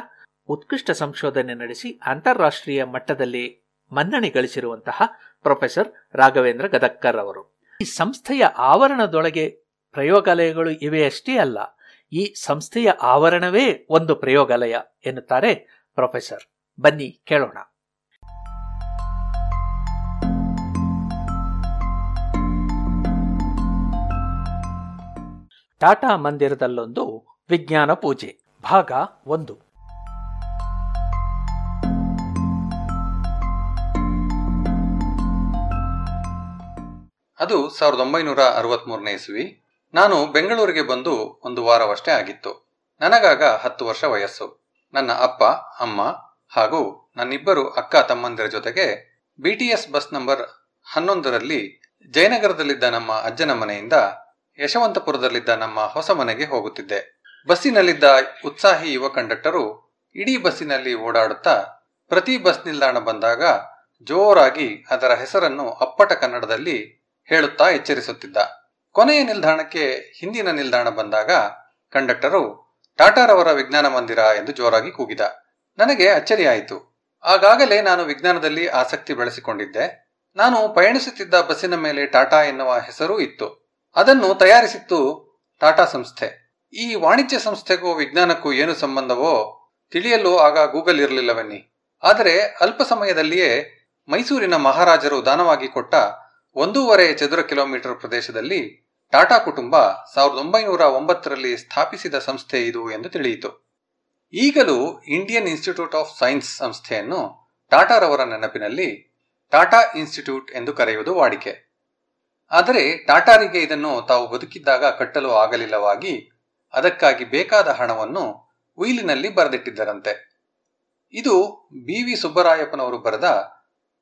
ಉತ್ಕೃಷ್ಟ ಸಂಶೋಧನೆ ನಡೆಸಿ ಅಂತಾರಾಷ್ಟ್ರೀಯ ಮಟ್ಟದಲ್ಲಿ ಮನ್ನಣೆ ಗಳಿಸಿರುವಂತಹ ಪ್ರೊಫೆಸರ್ ರಾಘವೇಂದ್ರ ಗದಕ್ಕರ್ ಅವರು. ಈ ಸಂಸ್ಥೆಯ ಆವರಣದೊಳಗೆ ಪ್ರಯೋಗಾಲಯಗಳು ಇವೆಯಷ್ಟೇ ಅಲ್ಲ, ಈ ಸಂಸ್ಥೆಯ ಆವರಣವೇ ಒಂದು ಪ್ರಯೋಗಾಲಯ ಎನ್ನುತ್ತಾರೆ ಪ್ರೊಫೆಸರ್. ಬನ್ನಿ ಕೇಳೋಣ. ಟಾಟಾ ಮಂದಿರದಲ್ಲೊಂದು ವಿಜ್ಞಾನ ಪೂಜೆ, ಭಾಗ ಒಂದು. ಅದು ಸಾವಿರದ ಒಂಬೈನೂರ ಅರವತ್ಮೂರನೇ ಇಸ್ವಿ. ನಾನು ಬೆಂಗಳೂರಿಗೆ ಬಂದು ಒಂದು ವಾರವಷ್ಟೇ ಆಗಿತ್ತು. ನನಗಾಗ ಹತ್ತು ವರ್ಷ ವಯಸ್ಸು. ನನ್ನ ಅಪ್ಪ, ಅಮ್ಮ ಹಾಗೂ ನನ್ನಿಬ್ಬರು ಅಕ್ಕ ತಮ್ಮಂದಿರ ಜೊತೆಗೆ ಬಿಟಿಎಸ್ ಬಸ್ ನಂಬರ್ ಹನ್ನೊಂದರಲ್ಲಿ ಜಯನಗರದಲ್ಲಿದ್ದ ನಮ್ಮ ಅಜ್ಜನ ಮನೆಯಿಂದ ಯಶವಂತಪುರದಲ್ಲಿದ್ದ ನಮ್ಮ ಹೊಸ ಮನೆಗೆ ಹೋಗುತ್ತಿದ್ದೆ. ಬಸ್ಸಿನಲ್ಲಿದ್ದ ಉತ್ಸಾಹಿ ಯುವ ಕಂಡಕ್ಟರು ಇಡೀ ಬಸ್ಸಿನಲ್ಲಿ ಓಡಾಡುತ್ತಾ ಪ್ರತಿ ಬಸ್ ನಿಲ್ದಾಣ ಬಂದಾಗ ಜೋರಾಗಿ ಅದರ ಹೆಸರನ್ನು ಅಪ್ಪಟ ಕನ್ನಡದಲ್ಲಿ ಹೇಳುತ್ತಾ ಎಚ್ಚರಿಸುತ್ತಿದ್ದ. ಕೊನೆಯ ನಿಲ್ದಾಣಕ್ಕೆ ಹಿಂದಿನ ನಿಲ್ದಾಣ ಬಂದಾಗ ಕಂಡಕ್ಟರು ಟಾಟಾರವರ ವಿಜ್ಞಾನ ಮಂದಿರ ಎಂದು ಜೋರಾಗಿ ಕೂಗಿದ. ನನಗೆ ಅಚ್ಚರಿಯಾಯಿತು. ಆಗಾಗಲೇ ನಾನು ವಿಜ್ಞಾನದಲ್ಲಿ ಆಸಕ್ತಿ ಬೆಳೆಸಿಕೊಂಡಿದ್ದೆ. ನಾನು ಪಯಣಿಸುತ್ತಿದ್ದ ಬಸ್ಸಿನ ಮೇಲೆ ಟಾಟಾ ಎನ್ನುವ ಹೆಸರೂ ಇತ್ತು. ಅದನ್ನು ತಯಾರಿಸಿತ್ತು ಟಾಟಾ ಸಂಸ್ಥೆ. ಈ ವಾಣಿಜ್ಯ ಸಂಸ್ಥೆಗೂ ವಿಜ್ಞಾನಕ್ಕೂ ಏನು ಸಂಬಂಧವೋ ತಿಳಿಯಲು ಆಗ ಗೂಗಲ್ ಇರಲಿಲ್ಲವನ್ನಿ. ಆದರೆ ಅಲ್ಪ ಸಮಯದಲ್ಲಿಯೇ ಮೈಸೂರಿನ ಮಹಾರಾಜರು ದಾನವಾಗಿ ಕೊಟ್ಟ ಒಂದೂವರೆ ಚದುರ ಕಿಲೋಮೀಟರ್ ಪ್ರದೇಶದಲ್ಲಿ ಟಾಟಾ ಕುಟುಂಬ ಸಾವಿರದ ಒಂಬೈನೂರ ಒಂಬತ್ತರಲ್ಲಿ ಸ್ಥಾಪಿಸಿದ ಸಂಸ್ಥೆ ಇದು ಎಂದು ತಿಳಿಯಿತು. ಈಗಲೂ ಇಂಡಿಯನ್ ಇನ್ಸ್ಟಿಟ್ಯೂಟ್ ಆಫ್ ಸೈನ್ಸ್ ಸಂಸ್ಥೆಯನ್ನು ಟಾಟಾರವರ ನೆನಪಿನಲ್ಲಿ ಟಾಟಾ ಇನ್ಸ್ಟಿಟ್ಯೂಟ್ ಎಂದು ಕರೆಯುವುದು ವಾಡಿಕೆ. ಆದರೆ ಟಾಟಾರಿಗೆ ಇದನ್ನು ತಾವು ಬದುಕಿದ್ದಾಗ ಕಟ್ಟಲು ಆಗಲಿಲ್ಲವಾಗಿ ಅದಕ್ಕಾಗಿ ಬೇಕಾದ ಹಣವನ್ನು ಉಯಿಲಿನಲ್ಲಿ ಬರೆದಿಟ್ಟಿದ್ದರಂತೆ. ಇದು ಬಿ ವಿ ಸುಬ್ಬರಾಯಪ್ಪನವರು ಬರೆದ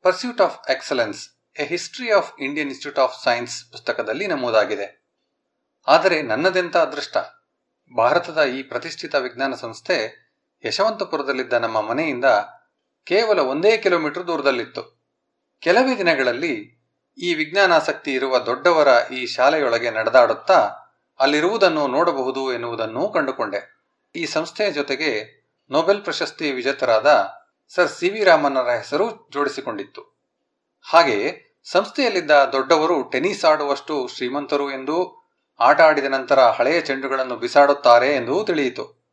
pursuit of excellence a history of Indian Institute of Science ಪುಸ್ತಕದಲ್ಲಿ ನಮೂದಾಗಿದೆ. ಆದರೆ ನನ್ನದೆಂತ ಅದೃಷ್ಟ? ಭಾರತದ ಈ ಪ್ರತಿಷ್ಠಿತ ವಿಜ್ಞಾನ ಸಂಸ್ಥೆ ಯಶವಂತಪುರದಲ್ಲಿದ್ದ ನಮ್ಮ ಮನೆಯಿಂದ ಕೇವಲ ಒಂದೇ ಕಿಲೋಮೀಟರ್ ದೂರದಲ್ಲಿತ್ತು. ಕೆಲವೇ ದಿನಗಳಲ್ಲಿ ಈ ವಿಜ್ಞಾನಾಸಕ್ತಿ ಇರುವ ದೊಡ್ಡವರ ಈ ಶಾಲೆಯೊಳಗೆ ನಡೆದಾಡುತ್ತಾ ಅಲ್ಲಿರುವುದನ್ನು ನೋಡಬಹುದು ಎನ್ನುವುದನ್ನು ಕಂಡುಕೊಂಡೆ. ಈ ಸಂಸ್ಥೆಯ ಜೊತೆಗೆ ನೊಬೆಲ್ ಪ್ರಶಸ್ತಿ ವಿಜೇತರಾದ ಸರ್ ಸಿ ವಿ ರಾಮನ್ನರ ಹೆಸರು ಜೋಡಿಸಿಕೊಂಡಿತ್ತು. ಹಾಗೆಯೇ ಸಂಸ್ಥೆಯಲ್ಲಿದ್ದ ದೊಡ್ಡವರು ಟೆನಿಸ್ ಆಡುವಷ್ಟು ಶ್ರೀಮಂತರು ಎಂದು ಆಟ ಆಡಿದ ನಂತರ ಹಳೆಯ ಚೆಂಡುಗಳನ್ನು ಬಿಸಾಡುತ್ತಾರೆ ಎಂದು ತಿಳಿಯಿತು.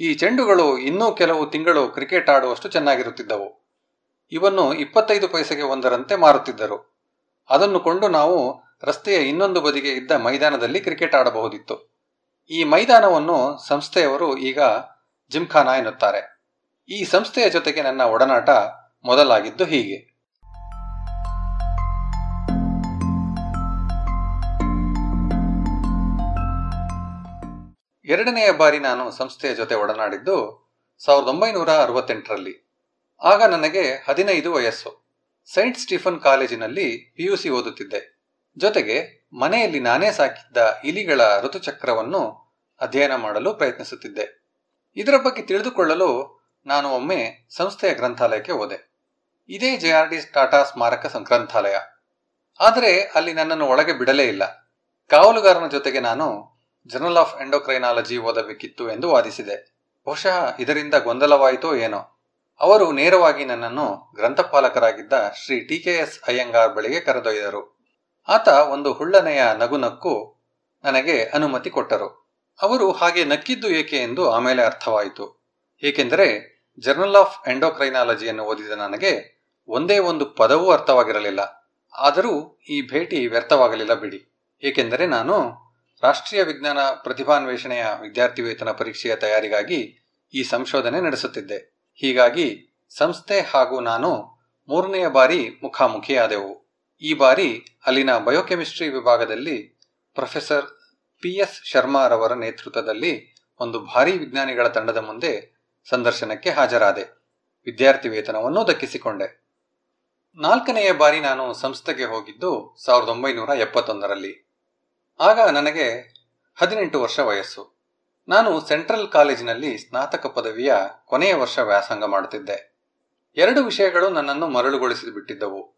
ಈ ಚೆಂಡುಗಳು ಇನ್ನೂ ಕೆಲವು ತಿಂಗಳು ಕ್ರಿಕೆಟ್ ಆಡುವಷ್ಟು ಚೆನ್ನಾಗಿರುತ್ತಿದ್ದವು. ಇವನ್ನು ಇಪ್ಪತ್ತೈದು ಪೈಸೆಗೆ ಒಂದರಂತೆ ಮಾರುತ್ತಿದ್ದರು. ಅದನ್ನು ಕೊಂಡು ನಾವು ರಸ್ತೆಯ ಇನ್ನೊಂದು ಬದಿಗೆ ಇದ್ದ ಮೈದಾನದಲ್ಲಿ ಕ್ರಿಕೆಟ್ ಆಡಬಹುದಿತ್ತು. ಈ ಮೈದಾನವನ್ನು ಸಂಸ್ಥೆಯವರು ಈಗ ಜಿಮ್ಖಾನಾ ಎನ್ನುತ್ತಾರೆ. ಈ ಸಂಸ್ಥೆಯ ಜೊತೆಗೆ ನನ್ನ ಒಡನಾಟ ಮೊದಲಾಗಿದ್ದು ಹೀಗೆ. ಎರಡನೆಯ ಬಾರಿ ನಾನು ಸಂಸ್ಥೆಯ ಜೊತೆ ಒಡನಾಡಿದ್ದು ಸಾವಿರದ ಒಂಬೈನೂರ ಅರವತ್ತೆಂಟರಲ್ಲಿ. ಆಗ ನನಗೆ ಹದಿನೈದು ವಯಸ್ಸು. ಸೈಂಟ್ ಸ್ಟೀಫನ್ ಕಾಲೇಜಿನಲ್ಲಿ ಪಿಯುಸಿ ಓದುತ್ತಿದ್ದೆ. ಜೊತೆಗೆ ಮನೆಯಲ್ಲಿ ನಾನೇ ಸಾಕಿದ್ದ ಇಲಿಗಳ ಋತುಚಕ್ರವನ್ನು ಅಧ್ಯಯನ ಮಾಡಲು ಪ್ರಯತ್ನಿಸುತ್ತಿದ್ದೆ. ಇದರ ಬಗ್ಗೆ ತಿಳಿದುಕೊಳ್ಳಲು ನಾನು ಒಮ್ಮೆ ಸಂಸ್ಥೆಯ ಗ್ರಂಥಾಲಯಕ್ಕೆ ಹೋದೆ. ಇದೇ ಜೆ ಆರ್ ಡಿ ಟಾಟಾ ಸ್ಮಾರಕ ಗ್ರಂಥಾಲಯ ಆದರೆ ಅಲ್ಲಿ ನನ್ನನ್ನು ಒಳಗೆ ಬಿಡಲೇ ಇಲ್ಲ. ಕಾವಲುಗಾರನ ಜೊತೆಗೆ ನಾನು ಜರ್ನಲ್ ಆಫ್ ಎಂಡೋಕ್ರೈನಾಲಜಿ ಓದಬೇಕಿತ್ತು ಎಂದು ವಾದಿಸಿದೆ. ಬಹುಶಃ ಇದರಿಂದ ಗೊಂದಲವಾಯಿತೋ ಏನೋ. ಅವರು ನೇರವಾಗಿ ನನ್ನನ್ನು ಗ್ರಂಥಪಾಲಕರಾಗಿದ್ದ Shri T K S Iyengar ಬಳಿಗೆ ಕರೆದೊಯ್ದರು. ಆತ ಒಂದು ಹುಳ್ಳನೆಯ ನಗುನಕ್ಕು ನನಗೆ ಅನುಮತಿ ಕೊಟ್ಟರು. ಅವರು ಹಾಗೆ ನಕ್ಕಿದ್ದು ಏಕೆ ಎಂದು ಆಮೇಲೆ ಅರ್ಥವಾಯಿತು. ಏಕೆಂದರೆ ಜರ್ನಲ್ ಆಫ್ ಎಂಡೋಕ್ರೈನಾಲಜಿಯನ್ನು ಓದಿದ ನನಗೆ ಒಂದೇ ಒಂದು ಪದವೂ ಅರ್ಥವಾಗಿರಲಿಲ್ಲ. ಆದರೂ ಈ ಭೇಟಿ ವ್ಯರ್ಥವಾಗಲಿಲ್ಲ ಬಿಡಿ. ಏಕೆಂದರೆ ನಾನು ರಾಷ್ಟ್ರೀಯ ವಿಜ್ಞಾನ ಪ್ರತಿಭಾನ್ವೇಷಣೆಯ ವಿದ್ಯಾರ್ಥಿ ವೇತನ ಪರೀಕ್ಷೆಯ ತಯಾರಿಗಾಗಿ ಈ ಸಂಶೋಧನೆ ನಡೆಸುತ್ತಿದ್ದೆ. ಹೀಗಾಗಿ ಸಂಸ್ಥೆ ಹಾಗೂ ನಾನು ಮೂರನೆಯ ಬಾರಿ ಮುಖಾಮುಖಿಯಾದೆವು. ಈ ಬಾರಿ ಅಲ್ಲಿನ ಬಯೋಕೆಮಿಸ್ಟ್ರಿ ವಿಭಾಗದಲ್ಲಿ ಪ್ರೊಫೆಸರ್ ಪಿ ಎಸ್ ಶರ್ಮಾರವರ ನೇತೃತ್ವದಲ್ಲಿ ಒಂದು ಭಾರೀ ವಿಜ್ಞಾನಿಗಳ ತಂಡದ ಮುಂದೆ ಸಂದರ್ಶನಕ್ಕೆ ಹಾಜರಾದೆ. ವಿದ್ಯಾರ್ಥಿ ವೇತನವನ್ನು ದಕ್ಕಿಸಿಕೊಂಡೆ. ನಾಲ್ಕನೆಯ ಬಾರಿ ನಾನು ಸಂಸ್ಥೆಗೆ ಹೋಗಿದ್ದು ಸಾವಿರದ ಒಂಬೈನೂರ ಎಪ್ಪತ್ತೊಂದರಲ್ಲಿ. ಆಗ ನನಗೆ ಹದಿನೆಂಟು ವರ್ಷ ವಯಸ್ಸು. ನಾನು ಸೆಂಟ್ರಲ್ ಕಾಲೇಜಿನಲ್ಲಿ ಸ್ನಾತಕ ಪದವಿಯ ಕೊನೆಯ ವರ್ಷ ವ್ಯಾಸಂಗ ಮಾಡುತ್ತಿದ್ದೆ. ಎರಡು ವಿಷಯಗಳು ನನ್ನನ್ನು ಮರಳುಗೊಳಿಸಿ ಬಿಟ್ಟಿದ್ದವು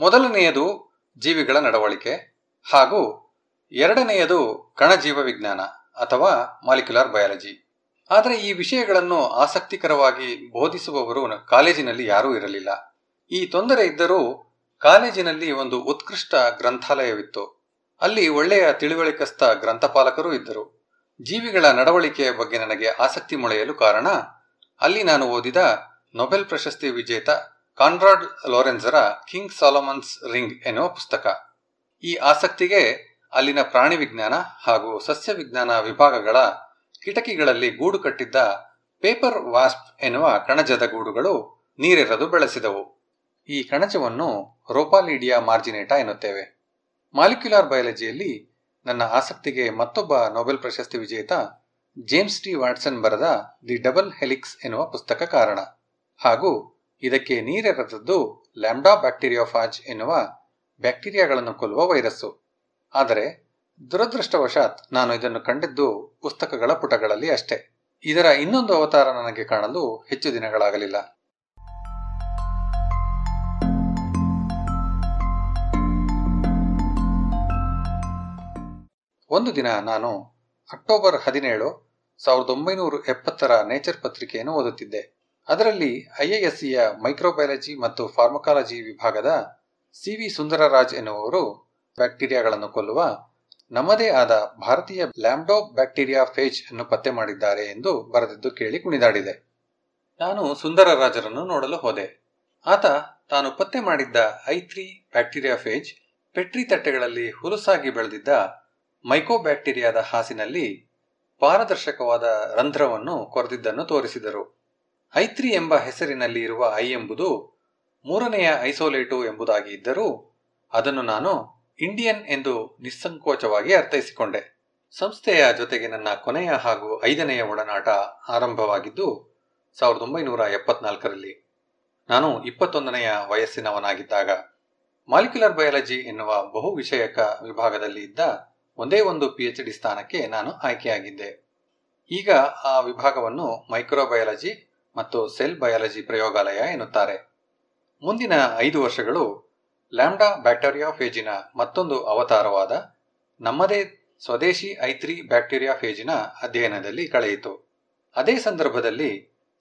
ಮೊದಲನೆಯದು ಜೀವಿಗಳ ನಡವಳಿಕೆ ಹಾಗೂ ಎರಡನೆಯದು ಕಣಜೀವ ವಿಜ್ಞಾನ ಅಥವಾ ಮಾಲಿಕ್ಯುಲರ್ ಬಯಾಲಜಿ. ಆದರೆ ಈ ವಿಷಯಗಳನ್ನು ಆಸಕ್ತಿಕರವಾಗಿ ಬೋಧಿಸುವವರು ಕಾಲೇಜಿನಲ್ಲಿ ಯಾರೂ ಇರಲಿಲ್ಲ. ಈ ತೊಂದರೆ ಇದ್ದರೂ ಕಾಲೇಜಿನಲ್ಲಿ ಒಂದು ಉತ್ಕೃಷ್ಟ ಗ್ರಂಥಾಲಯವಿತ್ತು. ಅಲ್ಲಿ ಒಳ್ಳೆಯ ತಿಳುವಳಿಕಸ್ಥ ಗ್ರಂಥಪಾಲಕರೂ ಇದ್ದರು. ಜೀವಿಗಳ ನಡವಳಿಕೆಯ ಬಗ್ಗೆ ನನಗೆ ಆಸಕ್ತಿ ಮೊಳೆಯಲು ಕಾರಣ, ಅಲ್ಲಿ ನಾನು ಓದಿದ ನೊಬೆಲ್ ಪ್ರಶಸ್ತಿ ವಿಜೇತ ಕಾನ್ರಾಡ್ ಲೋರೆನ್ಸರ ಕಿಂಗ್ ಸಾಲಮನ್ಸ್ ರಿಂಗ್ ಎನ್ನುವ ಪುಸ್ತಕ. ಈ ಆಸಕ್ತಿಗೆ ಅಲ್ಲಿನ ಪ್ರಾಣಿ ವಿಜ್ಞಾನ ಹಾಗೂ ಸಸ್ಯ ವಿಜ್ಞಾನ ವಿಭಾಗಗಳ ಕಿಟಕಿಗಳಲ್ಲಿ ಗೂಡು ಕಟ್ಟಿದ್ದ ಪೇಪರ್ ವಾಸ್ಪ್ ಎನ್ನುವ ಕಣಜದ ಗೂಡುಗಳು ನೀರೆರೆದು ಬೆಳೆಸಿದವು. ಈ ಕಣಜವನ್ನು ರೋಪಾಲಿಡಿಯಾ ಮಾರ್ಜಿನೇಟಾ ಎನ್ನುತ್ತೇವೆ. ಮಾಲಿಕ್ಯುಲಾರ್ ಬಯಾಲಜಿಯಲ್ಲಿ ನನ್ನ ಆಸಕ್ತಿಗೆ ಮತ್ತೊಬ್ಬ ನೊಬೆಲ್ ಪ್ರಶಸ್ತಿ ವಿಜೇತ ಜೇಮ್ಸ್ ಟಿ ವಾಟ್ಸನ್ ಬರೆದ ದಿ ಡಬಲ್ ಹೆಲಿಕ್ಸ್ ಎನ್ನುವ ಪುಸ್ತಕ ಕಾರಣ. ಹಾಗೂ ಇದಕ್ಕೆ ನೀರೆರೆದದ್ದು ಲ್ಯಾಂಬ್ಡಾ ಬ್ಯಾಕ್ಟೀರಿಯೋಫಾಜ್ ಎನ್ನುವ ಬ್ಯಾಕ್ಟೀರಿಯಾಗಳನ್ನು ಕೊಲ್ಲುವ ವೈರಸ್ಸು. ಆದರೆ ದುರದೃಷ್ಟವಶಾತ್ ನಾನು ಇದನ್ನು ಕಂಡಿದ್ದು ಪುಸ್ತಕಗಳ ಪುಟಗಳಲ್ಲಿ ಅಷ್ಟೇ. ಇದರ ಇನ್ನೊಂದು ಅವತಾರ ನನಗೆ ಕಾಣಲು ಹೆಚ್ಚು ದಿನಗಳಾಗಲಿಲ್ಲ. ಒಂದು ದಿನ ನಾನು ಅಕ್ಟೋಬರ್ ಹದಿನೇಳು ಸಾವಿರದ ಒಂಬೈನೂರ ಎಪ್ಪತ್ತರ ನೇಚರ್ ಪತ್ರಿಕೆಯನ್ನು ಓದುತ್ತಿದ್ದೆ. ಅದರಲ್ಲಿ ಐಎಎಸ್ಸಿಯ ಮೈಕ್ರೋಬಯಾಲಜಿ ಮತ್ತು ಫಾರ್ಮಕಾಲಜಿ ವಿಭಾಗದ ಸಿ ವಿ ಸುಂದರರಾಜ್ ಎನ್ನುವವರು ಬ್ಯಾಕ್ಟೀರಿಯಾಗಳನ್ನು ಕೊಲ್ಲುವ, ನಮ್ಮದೇ ಆದ ಭಾರತೀಯ ಲ್ಯಾಂಬ್ಡೋ ಬ್ಯಾಕ್ಟೀರಿಯಾ ಫೇಜ್ ಅನ್ನು ಪತ್ತೆ ಮಾಡಿದ್ದಾರೆ ಎಂದು ಬರೆದಿದ್ದು ಕೇಳಿ ಕುಣಿದಾಡಿದೆ. ನಾನು ಸುಂದರರಾಜರನ್ನು ನೋಡಲು ಹೋದೆ. ಆತ ತಾನು ಪತ್ತೆ ಮಾಡಿದ್ದ I three bacteriophage petri ತಟ್ಟೆಗಳಲ್ಲಿ ಹುಲುಸಾಗಿ ಬೆಳೆದಿದ್ದ ಮೈಕೋಬ್ಯಾಕ್ಟೀರಿಯಾದ ಹಾಸಿನಲ್ಲಿ ಪಾರದರ್ಶಕವಾದ ರಂಧ್ರವನ್ನು ಕೊರೆದಿದ್ದನ್ನು ತೋರಿಸಿದರು. ಐತ್ರಿ ಎಂಬ ಹೆಸರಿನಲ್ಲಿ ಇರುವ ಐ ಎಂಬುದು ಮೂರನೆಯ ಐಸೋಲೇಟು ಎಂಬುದಾಗಿ ಇದ್ದರೂ ಅದನ್ನು ನಾನು ಇಂಡಿಯನ್ ಎಂದು ನಿಸ್ಸಂಕೋಚವಾಗಿ ಅರ್ಥೈಸಿಕೊಂಡೆ. ಸಂಸ್ಥೆಯ ಜೊತೆಗೆ ನನ್ನ ಕೊನೆಯ ಹಾಗೂ ಐದನೆಯ ಒಡನಾಟ ಆರಂಭವಾಗಿದ್ದು ಸಾವಿರದ ಒಂಬೈನೂರ ಎಪ್ಪತ್ನಾಲ್ಕರಲ್ಲಿ. ನಾನು ಇಪ್ಪತ್ತೊಂದನೆಯ ವಯಸ್ಸಿನವನಾಗಿದ್ದಾಗ. ಮಾಲಿಕ್ಯುಲರ್ ಬಯಾಲಜಿ ಎನ್ನುವ ಬಹು ವಿಷಯಕ ವಿಭಾಗದಲ್ಲಿ ಇದ್ದ ಒಂದೇ ಒಂದು ಪಿ ಎಚ್ ಡಿ ಸ್ಥಾನಕ್ಕೆ ನಾನು ಆಯ್ಕೆಯಾಗಿದ್ದೆ. ಈಗ ಆ ವಿಭಾಗವನ್ನು ಮೈಕ್ರೋಬಯಾಲಜಿ ಮತ್ತು ಸೆಲ್ ಬಯಾಲಜಿ ಪ್ರಯೋಗಾಲಯ ಎನ್ನುತ್ತಾರೆ. ಮುಂದಿನ ಐದು ವರ್ಷಗಳು ಲ್ಯಾಂಡಾ ಬ್ಯಾಕ್ಟೀರಿಯಾ ಫೇಜಿನ ಮತ್ತೊಂದು ಅವತಾರವಾದ ನಮ್ಮದೇ ಸ್ವದೇಶಿ ಐತ್ರಿ ಬ್ಯಾಕ್ಟೀರಿಯಾ ಫೇಜಿನ ಅಧ್ಯಯನದಲ್ಲಿ ಕಳೆಯಿತು. ಅದೇ ಸಂದರ್ಭದಲ್ಲಿ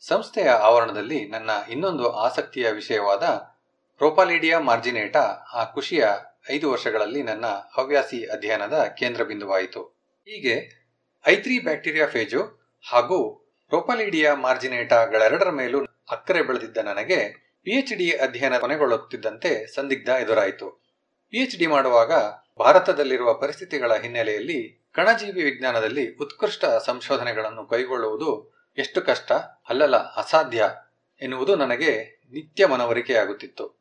ಸಂಸ್ಥೆಯ ಆವರಣದಲ್ಲಿ ನನ್ನ ಇನ್ನೊಂದು ಆಸಕ್ತಿಯ ವಿಷಯವಾದ ರೋಪಾಲಿಡಿಯಾ ಮಾರ್ಜಿನೇಟಾ ಆ ಖುಷಿಯ ಐದು ವರ್ಷಗಳಲ್ಲಿ ನನ್ನ ಹವ್ಯಾಸಿ ಅಧ್ಯಯನದ ಕೇಂದ್ರ ಬಿಂದುವಾಯಿತು ಹೀಗೆ ಐತ್ರಿ ಬ್ಯಾಕ್ಟೀರಿಯಾ ಫೇಜು ಹಾಗೂ ರೋಪಾಲಿಡಿಯಾ ಮಾರ್ಜಿನೇಟಾಗಳೆರಡರ ಮೇಲೂ ಅಕ್ಕರೆ ಬೆಳೆದಿದ್ದ ನನಗೆ ಪಿಎಚ್ ಡಿ ಅಧ್ಯಯನ ಕೊನೆಗೊಳ್ಳುತ್ತಿದ್ದಂತೆ ಸಂದಿಗ್ಧ ಎದುರಾಯಿತು. ಪಿಎಚ್ ಡಿ ಮಾಡುವಾಗ ಭಾರತದಲ್ಲಿರುವ ಪರಿಸ್ಥಿತಿಗಳ ಹಿನ್ನೆಲೆಯಲ್ಲಿ ಕಣಜೀವಿ ವಿಜ್ಞಾನದಲ್ಲಿ ಉತ್ಕೃಷ್ಟ ಸಂಶೋಧನೆಗಳನ್ನು ಕೈಗೊಳ್ಳುವುದು ಎಷ್ಟು ಕಷ್ಟ, ಅಲ್ಲಲ್ಲ ಅಸಾಧ್ಯ ಎನ್ನುವುದು ನನಗೆ ನಿತ್ಯ ಮನವರಿಕೆಯಾಗುತ್ತಿತ್ತು.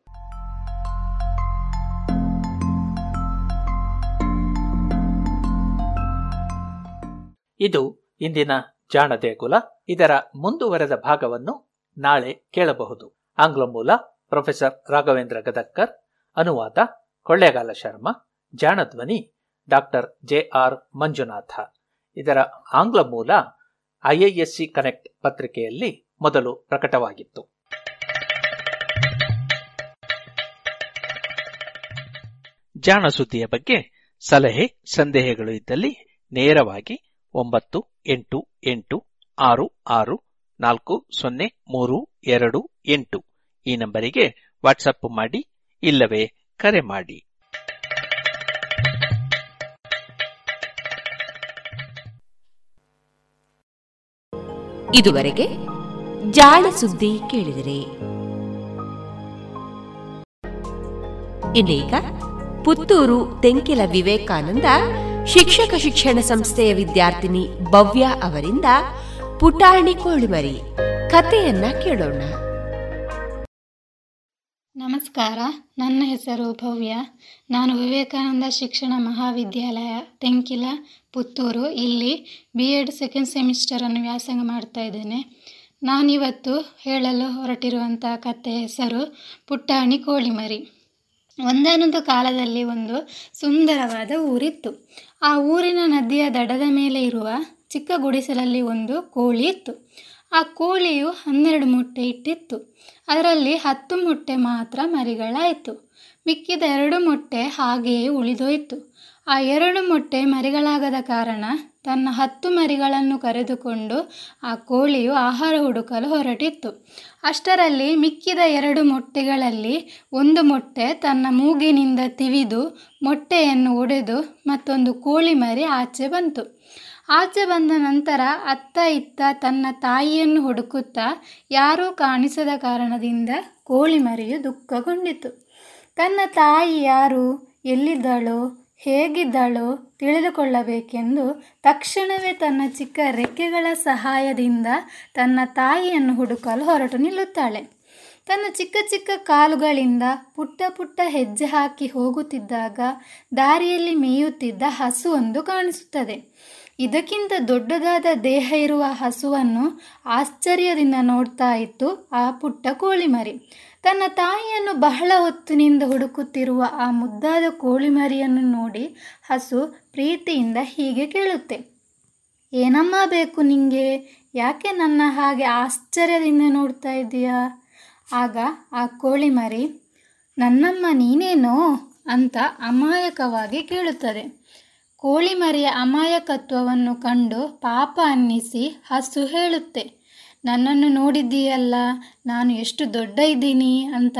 ಇದು ಇಂದಿನ ಜಾಣ ದೇಗುಲ ಇದರ ಮುಂದುವರೆದ ಭಾಗವನ್ನು ನಾಳೆ ಕೇಳಬಹುದು. ಆಂಗ್ಲ ಮೂಲ, ಪ್ರೊಫೆಸರ್ ರಾಘವೇಂದ್ರ ಗದಕ್ಕರ್ ಅನುವಾದ ಕೊಳ್ಳೇಗಾಲ ಶರ್ಮಾ, ಜಾಣಧ್ವನಿ ಡಾಕ್ಟರ್ ಜೆ ಆರ್ ಮಂಜುನಾಥ. ಇದರ ಆಂಗ್ಲ ಮೂಲ ಐಐಎಸ್ಸಿ ಕನೆಕ್ಟ್ ಪತ್ರಿಕೆಯಲ್ಲಿ ಮೊದಲು ಪ್ರಕಟವಾಗಿತ್ತು. ಜಾಣ ಬಗ್ಗೆ ಸಲಹೆ, ಸಂದೇಹಗಳು ಇದ್ದಲ್ಲಿ ನೇರವಾಗಿ ಒಂಬತ್ತು, ಎಂಟು ಎಂಟು, ಆರು ಆರು, ನಾಲ್ಕು, ಸೊನ್ನೆ, ಮೂರು, ಎರಡು, ಎಂಟು. ಈ ನಂಬರಿಗೆ ವಾಟ್ಸಪ್ ಮಾಡಿ, ಇಲ್ಲವೇ ಕರೆ ಮಾಡಿ. ಇದುವರೆಗೆ ಜಾಳ ಸುದ್ದಿ ಕೇಳಿದಿರಿ. ಇನ್ನೀಗ ಪುತ್ತೂರು ತೆಂಕಿಲ ವಿವೇಕಾನಂದ ಶಿಕ್ಷಕ ಶಿಕ್ಷಣ ಸಂಸ್ಥೆಯ ವಿದ್ಯಾರ್ಥಿನಿ ಭವ್ಯ ಅವರಿಂದ ಪುಟಾಣಿ ಕೋಳಿಮರಿ. ಕಥೆಯನ್ನ ಕೇಳೋಣ. ನಮಸ್ಕಾರ, ನನ್ನ ಹೆಸರು ಭವ್ಯ. ನಾನು ವಿವೇಕಾನಂದ ಶಿಕ್ಷಣ ಮಹಾವಿದ್ಯಾಲಯ, ತೆಂಕಿಲ, ಪುತ್ತೂರು. ಇಲ್ಲಿ ಬಿ ಎಡ್ ಸೆಕೆಂಡ್ ಸೆಮಿಸ್ಟರನ್ನು ವ್ಯಾಸಂಗ ಮಾಡ್ತಾ ಇದ್ದೇನೆ. ನಾನಿವತ್ತು ಹೇಳಲು ಹೊರಟಿರುವಂಥ ಕಥೆ ಹೆಸರು ಪುಟ್ಟಾಣಿ ಕೋಳಿಮರಿ. ಒಂದಾನೊಂದು ಕಾಲದಲ್ಲಿ ಒಂದು ಸುಂದರವಾದ ಊರಿತ್ತು. ಆ ಊರಿನ ನದಿಯ ದಡದ ಮೇಲೆ ಇರುವ ಚಿಕ್ಕ ಗುಡಿಸಲಲ್ಲಿ ಒಂದು ಕೋಳಿ ಇತ್ತು. ಆ ಕೋಳಿಯು ಹನ್ನೆರಡು ಮೊಟ್ಟೆ ಇಟ್ಟಿತ್ತು. ಅದರಲ್ಲಿ ಹತ್ತು ಮೊಟ್ಟೆ ಮಾತ್ರ ಮರಿಗಳಾಯಿತು. ಮಿಕ್ಕಿದ ಎರಡು ಮೊಟ್ಟೆ ಹಾಗೆಯೇ ಉಳಿದೋಯಿತು. ಆ ಎರಡು ಮೊಟ್ಟೆ ಮರಿಗಳಾಗದ ಕಾರಣ ತನ್ನ ಹತ್ತು ಮರಿಗಳನ್ನು ಕರೆದುಕೊಂಡು ಆ ಕೋಳಿಯು ಆಹಾರ ಹುಡುಕಲು ಹೊರಟಿತ್ತು. ಅಷ್ಟರಲ್ಲಿ ಮಿಕ್ಕಿದ ಎರಡು ಮೊಟ್ಟೆಗಳಲ್ಲಿ ಒಂದು ಮೊಟ್ಟೆ ತನ್ನ ಮೂಗಿನಿಂದ ತಿವಿದು ಮೊಟ್ಟೆಯನ್ನು ಒಡೆದು ಮತ್ತೊಂದು ಕೋಳಿ ಮರಿ ಆಚೆ ಬಂತು. ಆಚೆ ಬಂದ ನಂತರ ಅತ್ತ ಇತ್ತ ತನ್ನ ತಾಯಿಯನ್ನು ಹುಡುಕುತ್ತಾ ಯಾರೂ ಕಾಣಿಸದ ಕಾರಣದಿಂದ ಕೋಳಿ ಮರಿಯು ದುಃಖಗೊಂಡಿತು. ತನ್ನ ತಾಯಿ ಯಾರು? ಎಲ್ಲಿದ್ದಳೋ? ಹೇಗಿದ್ದಳೋ? ತಿಳಿದುಕೊಳ್ಳಬೇಕೆಂದು ತಕ್ಷಣವೇ ತನ್ನ ಚಿಕ್ಕ ರೆಕ್ಕೆಗಳ ಸಹಾಯದಿಂದ ತನ್ನ ತಾಯಿಯನ್ನು ಹುಡುಕಲು ಹೊರಟು ನಿಲ್ಲುತ್ತಾಳೆ. ತನ್ನ ಚಿಕ್ಕ ಚಿಕ್ಕ ಕಾಲುಗಳಿಂದ ಪುಟ್ಟ ಪುಟ್ಟ ಹೆಜ್ಜೆ ಹಾಕಿ ಹೋಗುತ್ತಿದ್ದಾಗ ದಾರಿಯಲ್ಲಿ ಮೇಯುತ್ತಿದ್ದ ಹಸುವೊಂದು ಕಾಣಿಸುತ್ತದೆ. ಇದಕ್ಕಿಂತ ದೊಡ್ಡದಾದ ದೇಹ ಇರುವ ಹಸುವನ್ನು ಆಶ್ಚರ್ಯದಿಂದ ನೋಡ್ತಾ ಇತ್ತು ಆ ಪುಟ್ಟ ಕೋಳಿಮರಿ. ತನ್ನ ತಾಯಿಯನ್ನು ಬಹಳ ಹೊತ್ತಿನಿಂದ ಹುಡುಕುತ್ತಿರುವ ಆ ಮುದ್ದಾದ ಕೋಳಿಮರಿಯನ್ನು ನೋಡಿ ಹಸು ಪ್ರೀತಿಯಿಂದ ಹೀಗೆ ಕೇಳುತ್ತೆ. ಏನಮ್ಮ ಬೇಕು ನಿಂಗೆ? ಯಾಕೆ ನನ್ನ ಹಾಗೆ ಆಶ್ಚರ್ಯದಿಂದ ನೋಡ್ತಾ ಇದ್ದೀಯಾ? ಆಗ ಆ ಕೋಳಿಮರಿ ನನ್ನಮ್ಮ ನೀನೇನೋ? ಅಂತ ಅಮಾಯಕವಾಗಿ ಕೇಳುತ್ತದೆ. ಕೋಳಿಮರಿಯ ಅಮಾಯಕತ್ವವನ್ನು ಕಂಡು ಪಾಪ ಅನ್ನಿಸಿ ಹಸು ಹೇಳುತ್ತೆ. ನನ್ನನ್ನು ನೋಡಿದ್ದೀಯಲ್ಲ, ನಾನು ಎಷ್ಟು ದೊಡ್ಡ ಇದ್ದೀನಿ ಅಂತ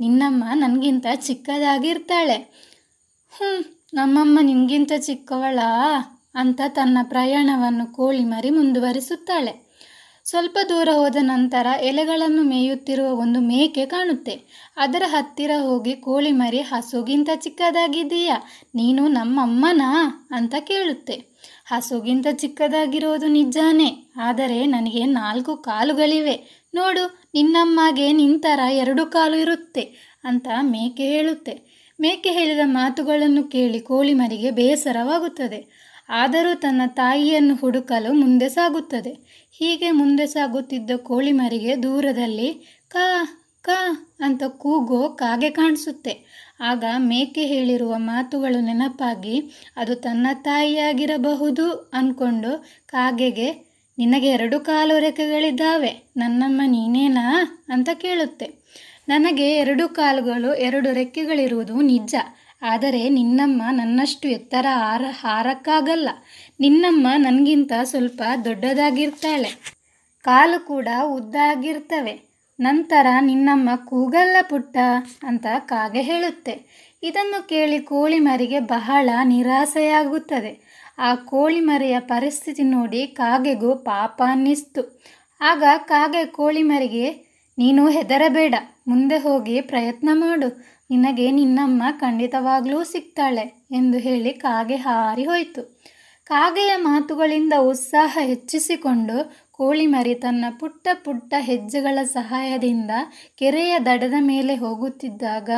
ನಿನ್ನಮ್ಮ ನನಗಿಂತ ಚಿಕ್ಕದಾಗಿರ್ತಾಳೆ. ಹ್ಞೂ ನಮ್ಮಮ್ಮ ನಿಮಗಿಂತ ಚಿಕ್ಕವಳಾ ಅಂತ ತನ್ನ ಪ್ರಯಾಣವನ್ನು ಕೋಳಿಮರಿ ಮುಂದುವರಿಸುತ್ತಾಳೆ. ಸ್ವಲ್ಪ ದೂರ ಹೋದ ನಂತರ ಎಲೆಗಳನ್ನು ಮೇಯುತ್ತಿರುವ ಒಂದು ಮೇಕೆ ಕಾಣುತ್ತೆ. ಅದರ ಹತ್ತಿರ ಹೋಗಿ ಕೋಳಿಮರಿ ಹಸುಗಿಂತ ಚಿಕ್ಕದಾಗಿದ್ದೀಯಾ? ನೀನು ನಮ್ಮಮ್ಮನಾ ಅಂತ ಕೇಳುತ್ತೆ. ಹಸುಗಿಂತ ಚಿಕ್ಕದಾಗಿರೋದು ನಿಜಾನೇ, ಆದರೆ ನನಗೆ ನಾಲ್ಕು ಕಾಲುಗಳಿವೆ. ನೋಡು, ನಿನ್ನಮ್ಮಗೆ ನಿಂತರ ಎರಡು ಕಾಲು ಇರುತ್ತೆ ಅಂತ ಮೇಕೆ ಹೇಳುತ್ತೆ. ಮೇಕೆ ಹೇಳಿದ ಮಾತುಗಳನ್ನು ಕೇಳಿ ಕೋಳಿಮರಿಗೆ ಬೇಸರವಾಗುತ್ತದೆ. ಆದರೂ ತನ್ನ ತಾಯಿಯನ್ನು ಹುಡುಕಲು ಮುಂದೆ ಸಾಗುತ್ತದೆ. ಹೀಗೆ ಮುಂದೆ ಸಾಗುತ್ತಿದ್ದ ಕೋಳಿಮರಿಗೆ ದೂರದಲ್ಲಿ ಕಾ ಕಾ ಅಂತ ಕೂಗೋ ಕಾಗೆ ಕಾಣಿಸುತ್ತೆ. ಆಗ ಮೇಕೆ ಹೇಳಿರುವ ಮಾತುಗಳು ನೆನಪಾಗಿ, ಅದು ತನ್ನ ತಾಯಿಯಾಗಿರಬಹುದು ಅಂದ್ಕೊಂಡು ಕಾಗೆಗೆ, ನಿನಗೆ ಎರಡು ಕಾಲು ರೆಕ್ಕೆಗಳಿದ್ದಾವೆ ನನ್ನಮ್ಮ ನೀನೇನಾ? ಅಂತ ಕೇಳುತ್ತೆ. ನನಗೆ ಎರಡು ಕಾಲುಗಳು, ಎರಡು ರೆಕ್ಕೆಗಳಿರುವುದು ನಿಜ. ಆದರೆ ನಿನ್ನಮ್ಮ ನನ್ನಷ್ಟು ಎತ್ತರ ಹಾರ ಹಾರಕ್ಕಾಗಲ್ಲ. ನಿನ್ನಮ್ಮ ನನಗಿಂತ ಸ್ವಲ್ಪ ದೊಡ್ಡದಾಗಿರ್ತಾಳೆ. ಕಾಲು ಕೂಡ ಉದ್ದಾಗಿರ್ತವೆ. ನಂತರ ನಿನ್ನಮ್ಮ ಕೂಗಲ್ಲ ಪುಟ್ಟ ಅಂತ ಕಾಗೆ ಹೇಳುತ್ತೆ. ಇದನ್ನು ಕೇಳಿ ಕೋಳಿಮರಿಗೆ ಬಹಳ ನಿರಾಸೆಯಾಗುತ್ತದೆ. ಆ ಕೋಳಿಮರಿಯ ಪರಿಸ್ಥಿತಿ ನೋಡಿ ಕಾಗೆಗೂ ಪಾಪ ಅನ್ನಿಸ್ತು. ಆಗ ಕಾಗೆ ಕೋಳಿಮರಿಗೆ ನೀನು ಹೆದರಬೇಡ, ಮುಂದೆ ಹೋಗಿ ಪ್ರಯತ್ನ ಮಾಡು. ನಿನಗೆ ನಿನ್ನಮ್ಮ ಖಂಡಿತವಾಗ್ಲೂ ಸಿಗ್ತಾಳೆ ಎಂದು ಹೇಳಿ ಕಾಗೆ ಹಾರಿ ಹೋಯಿತು. ಕಾಗೆಯ ಮಾತುಗಳಿಂದ ಉತ್ಸಾಹ ಹೆಚ್ಚಿಸಿಕೊಂಡು ಕೋಳಿಮರಿ ತನ್ನ ಪುಟ್ಟ ಪುಟ್ಟ ಹೆಜ್ಜೆಗಳ ಸಹಾಯದಿಂದ ಕೆರೆಯ ದಡದ ಮೇಲೆ ಹೋಗುತ್ತಿದ್ದಾಗ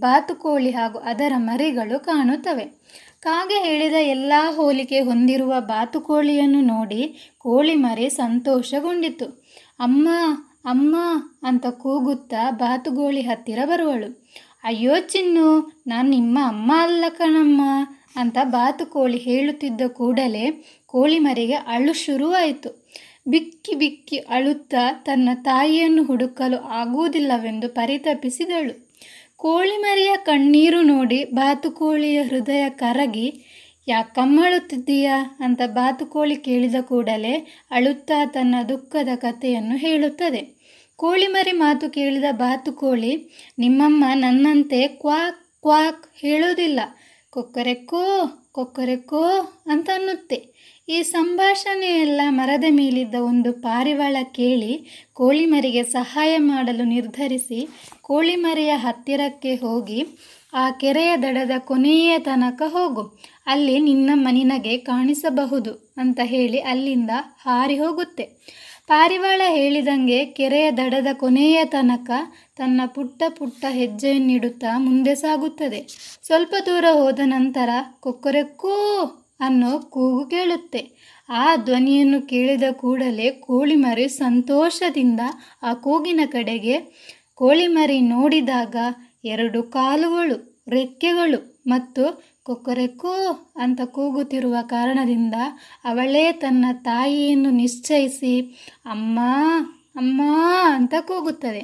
ಬಾತುಕೋಳಿ ಹಾಗೂ ಅದರ ಮರಿಗಳು ಕಾಣುತ್ತವೆ. ಕಾಗೆ ಹೇಳಿದ ಎಲ್ಲ ಹೋಲಿಕೆ ಹೊಂದಿರುವ ಬಾತುಕೋಳಿಯನ್ನು ನೋಡಿ ಕೋಳಿಮರಿ ಸಂತೋಷಗೊಂಡಿತು. ಅಮ್ಮ ಅಮ್ಮ ಅಂತ ಕೂಗುತ್ತಾ ಬಾತುಕೋಳಿ ಹತ್ತಿರ ಬರುವಳು. ಅಯ್ಯೋ ಚಿನ್ನು, ನಾನು ನಿಮ್ಮ ಅಮ್ಮ ಅಲ್ಲ ಕಣಮ್ಮ ಅಂತ ಬಾತುಕೋಳಿ ಹೇಳುತ್ತಿದ್ದ ಕೂಡಲೇ ಕೋಳಿಮರಿಗೆ ಅಳು ಶುರುವಾಯಿತು. ಬಿಕ್ಕಿ ಬಿಕ್ಕಿ ಅಳುತ್ತಾ ತನ್ನ ತಾಯಿಯನ್ನು ಹುಡುಕಲು ಆಗುವುದಿಲ್ಲವೆಂದು ಪರಿತಪಿಸಿದಳು. ಕೋಳಿಮರಿಯ ಕಣ್ಣೀರು ನೋಡಿ ಬಾತುಕೋಳಿಯ ಹೃದಯ ಕರಗಿ ಯಾಕಮ್ಮಳುತ್ತಿದ್ದೀಯಾ ಅಂತ ಬಾತುಕೋಳಿ ಕೇಳಿದ ಕೂಡಲೇ ಅಳುತ್ತಾ ತನ್ನ ದುಃಖದ ಕಥೆಯನ್ನು ಹೇಳುತ್ತದೆ. ಕೋಳಿಮರಿ ಮಾತು ಕೇಳಿದ ಬಾತುಕೋಳಿ ನಿಮ್ಮಮ್ಮ ನನ್ನಂತೆ ಕ್ವಾಕ್ ಕ್ವಾಕ್ ಹೇಳೋದಿಲ್ಲ. ಕೊಕ್ಕರೆಕ್ಕೋ ಕೊಕ್ಕರೆಕ್ಕೋ ಅಂತ ಅನ್ನುತ್ತೆ. ಈ ಸಂಭಾಷಣೆಯೆಲ್ಲ ಮರದ ಮೇಲಿದ್ದ ಒಂದು ಪಾರಿವಾಳ ಕೇಳಿ ಕೋಳಿಮರಿಗೆ ಸಹಾಯ ಮಾಡಲು ನಿರ್ಧರಿಸಿ ಕೋಳಿಮರಿಯ ಹತ್ತಿರಕ್ಕೆ ಹೋಗಿ, ಆ ಕೆರೆಯ ದಡದ ಕೊನೆಯ ತನಕ ಹೋಗು. ಅಲ್ಲಿ ನಿನ್ನಮ್ಮ ನಿನಗೆ ಕಾಣಿಸಬಹುದು ಅಂತ ಹೇಳಿ ಅಲ್ಲಿಂದ ಹಾರಿ ಹೋಗುತ್ತೆ. ಪಾರಿವಾಳ ಹೇಳಿದಂಗೆ ಕೆರೆಯ ದಡದ ಕೊನೆಯ ತನಕ ತನ್ನ ಪುಟ್ಟ ಪುಟ್ಟ ಹೆಜ್ಜೆಯನ್ನಿಡುತ್ತಾ ಮುಂದೆ ಸಾಗುತ್ತದೆ. ಸ್ವಲ್ಪ ದೂರ ಹೋದ ನಂತರ, ಕೊಕ್ಕರೆಕ್ಕೂ ಅನ್ನೋ ಕೂಗು ಕೇಳುತ್ತೆ. ಆ ಧ್ವನಿಯನ್ನು ಕೇಳಿದ ಕೂಡಲೇ ಕೋಳಿಮರಿ ಸಂತೋಷದಿಂದ ಆ ಕೂಗಿನ ಕಡೆಗೆ ಕೋಳಿಮರಿ ನೋಡಿದಾಗ ಎರಡು ಕಾಲುಗಳು, ರೆಕ್ಕೆಗಳು ಮತ್ತು ಕೊಕ್ಕರೆಕ್ಕೋ ಅಂತ ಕೂಗುತ್ತಿರುವ ಕಾರಣದಿಂದ ಅವಳೇ ತನ್ನ ತಾಯಿಯನ್ನು ನಿಶ್ಚಯಿಸಿ, ಅಮ್ಮ ಅಮ್ಮ ಅಂತ ಕೂಗುತ್ತದೆ.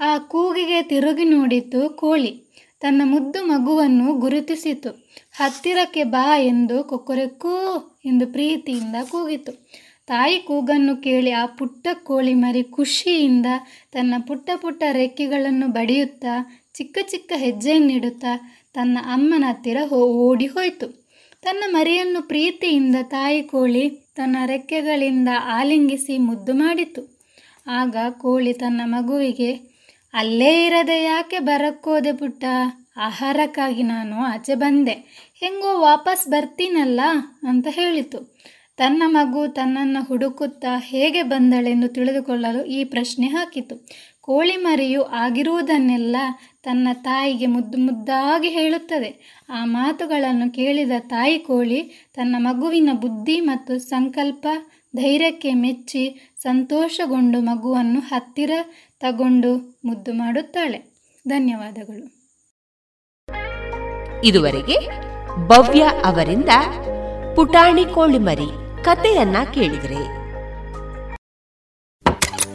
ಆ ಕೂಗಿಗೆ ತಿರುಗಿ ನೋಡಿತು ಕೋಳಿ. ತನ್ನ ಮುದ್ದು ಮಗುವನ್ನು ಗುರುತಿಸಿತು. ಹತ್ತಿರಕ್ಕೆ ಬಾ ಎಂದು ಕೊಕ್ಕರೆಕ್ಕು ಎಂದು ಪ್ರೀತಿಯಿಂದ ಕೂಗಿತು. ತಾಯಿ ಕೂಗನ್ನು ಕೇಳಿ ಆ ಪುಟ್ಟ ಕೋಳಿ ಮರಿ ಖುಷಿಯಿಂದ ತನ್ನ ಪುಟ್ಟ ಪುಟ್ಟ ರೆಕ್ಕೆಗಳನ್ನು ಬಡಿಯುತ್ತಾ, ಚಿಕ್ಕ ಚಿಕ್ಕ ಹೆಜ್ಜೆಯನ್ನಿಡುತ್ತಾ ತನ್ನ ಅಮ್ಮನ ಹತ್ತಿರ ಓಡಿ ಹೋಯಿತು. ತನ್ನ ಮರಿಯನ್ನು ಪ್ರೀತಿಯಿಂದ ತಾಯಿ ಕೋಳಿ ತನ್ನ ರೆಕ್ಕೆಗಳಿಂದ ಆಲಿಂಗಿಸಿ ಮುದ್ದು ಮಾಡಿತು ಆಗ ಕೋಳಿ ತನ್ನ ಮಗುವಿಗೆ, ಅಲ್ಲೇ ಇರದೆ ಯಾಕೆ ಬರಕ್ಕೋದೆ ಪುಟ್ಟ? ಆಹಾರಕ್ಕಾಗಿ ನಾನು ಆಚೆ ಬಂದೆ. ಹೆಂಗೋ ವಾಪಸ್ ಬರ್ತೀನಲ್ಲ? ಅಂತ ಹೇಳಿತು. ತನ್ನ ಮಗು ತನ್ನನ್ನು ಹುಡುಕುತ್ತಾ ಹೇಗೆ ಬಂದಳೆಂದು ತಿಳಿದುಕೊಳ್ಳಲು ಈ ಪ್ರಶ್ನೆ ಹಾಕಿತು. ಕೋಳಿ ಮರಿಯು ಆಗಿರುವುದನ್ನೆಲ್ಲ ತನ್ನ ತಾಯಿಗೆ ಮುದ್ದು ಮುದ್ದಾಗಿ ಹೇಳುತ್ತದೆ. ಆ ಮಾತುಗಳನ್ನು ಕೇಳಿದ ತಾಯಿ ಕೋಳಿ ತನ್ನ ಮಗುವಿನ ಬುದ್ಧಿ ಮತ್ತು ಸಂಕಲ್ಪ ಧೈರ್ಯಕ್ಕೆ ಮೆಚ್ಚಿ ಸಂತೋಷಗೊಂಡು ಮಗುವನ್ನು ಹತ್ತಿರ ತಗೊಂಡು ಮುದ್ದು ಮಾಡುತ್ತಾಳೆ. ಧನ್ಯವಾದಗಳು. ಇದುವರೆಗೆ ಭವ್ಯ ಅವರಿಂದ ಪುಟಾಣಿ ಕೋಳಿಮರಿ ಕಥೆಯನ್ನ ಕೇಳಿದ್ರೆ.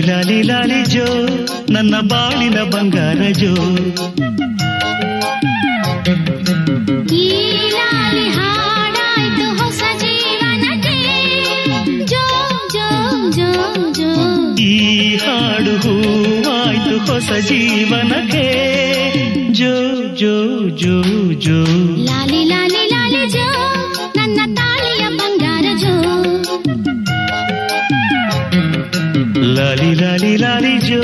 ಲಾಲಿ ಲಾಲಿ ಲಾಲಿ ಜೋ ನನ್ನ ಬಾಳಿನ ಬಂಗಾರ ಜೋ ಈ ಲಾಲಿ ಹಾಡಾಯ್ತು ಹೊಸ ಜೀವನಕ್ಕೆ. ಜೋ ಜೋ ಜೋ ಜೋ. ಈ ಹಾಡು ಹೂವಾಯ್ತು ಹೊಸ ಜೀವನಕ್ಕೆ. ಜೋ ಜೋ ಜೋ ಜೋ. ಲಾಲಿ ಲಾಲಿ ಲಾಲಿ ಲಾಲಿ ಲಾಲಿ ಜೋ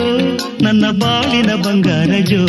ನನ್ನ ಬಾಳಿನ ಬಂಗಾರ ಜೋ.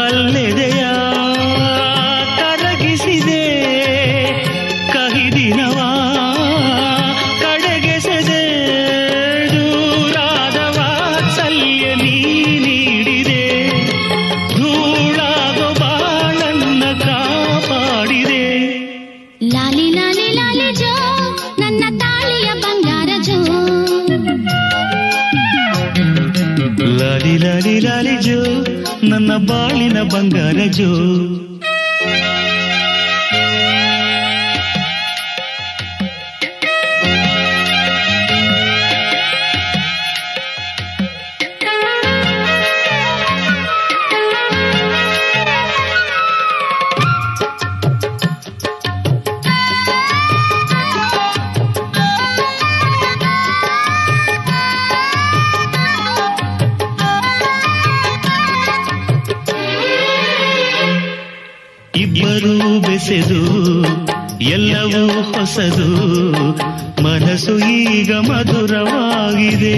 ಕಲ್ಲೆದೆಯ ಬಂಗಾರ ಜೋ ಮಧುರವಾಗಿದೆ.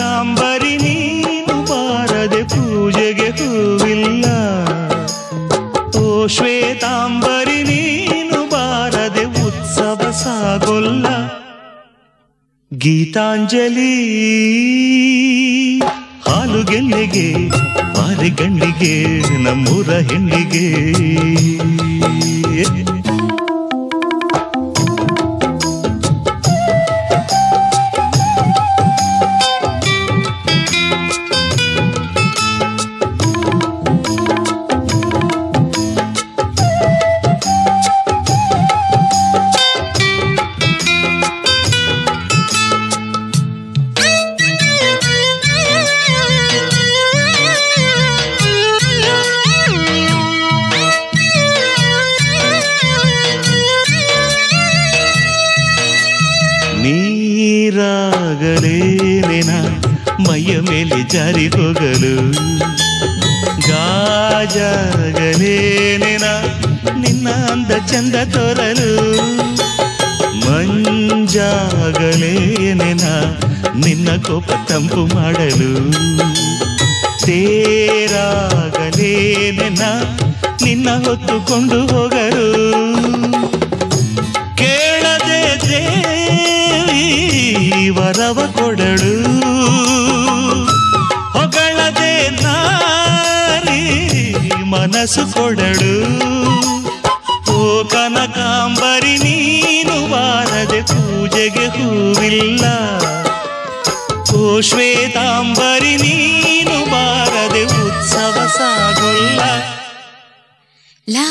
ಕಾಂಬರಿ ನೀನು ಬಾರದೆ ಪೂಜೆಗೆ ಹೂವಿಲ್ಲ. ಓ ಶ್ವೇತಾಂಬರಿ ನೀನು ಬಾರದೆ ಉತ್ಸವ ಸಾಗೊಲ್ಲ. ಗೀತಾಂಜಲಿ ಹಾಲು ಗೆಲ್ಲಿಗೆ ಬಾರಿ ಗಂಡಿಗೆ ನಮ್ಮೂರ ಹೆಣ್ಣಿಗೆ. ತೊರಲು ಮಂಜಾಗಲೇನೆನ ನಿನ್ನ ಕೋಪ ತಂಪು ಮಾಡಲು? ತೇರಾಗಲೇನೆನ ನಿನ್ನ ಹೊತ್ತುಕೊಂಡು ಹೋಗಲು? ಕೇಳದೆ ವರವ ಕೊಡಳು ಹೊಗಳದೆ ನಾರಿ ಮನಸ್ಸು ಕೊಡಳು ವಾಸೆಗೆ ಹೂವಿಲ್ಲ ಓ ಶ್ವೇತಾಂಬರಿ ನೀನು ಬಾರದೆ ಉತ್ಸವ ಸಾಗುಲ್ಲ ಲಾ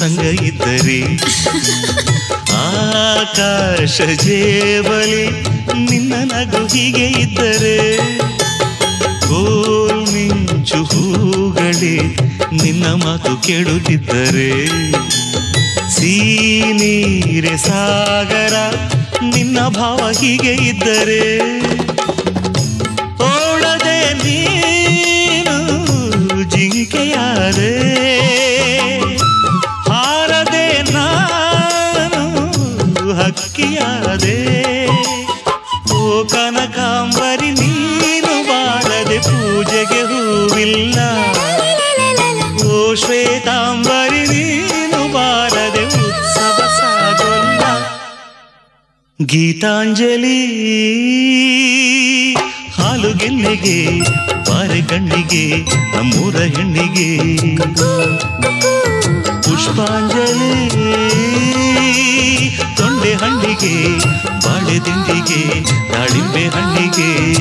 ಸಂಗ ಇದ್ದರೆ ಆಕಾಶ ಜೇಬಲಿ ನಿನ್ನ ನಗು ಹೀಗೆ ಇದ್ದರೆ ಗೋಲ್ ಮಿಂಚು ಹೂಗಳೇ ನಿನ್ನ ಮಾತು ಕೇಳುತ್ತಿದ್ದರೆ ಸೀನೀರೆ ಸಾಗರ ನಿನ್ನ ಭಾವ ಹೀಗೆ ಇದ್ದರೆ ಗೀತಾಂಜಲಿ. ಹಾಲು ಗೆಲ್ಲಿಗೆ ಬಾರೆ ಕಣ್ಣಿಗೆ, ನಮ್ಮೂರ ಹೆಣ್ಣಿಗೆ. ಪುಷ್ಪಾಂಜಲಿ. ತೊಂಡೆ ಹಣ್ಣಿಗೆ, ಬಾಳೆ ತಿಂಡಿಗೆ ದಾಳಿಂಬೆ ಹಣ್ಣಿಗೆ.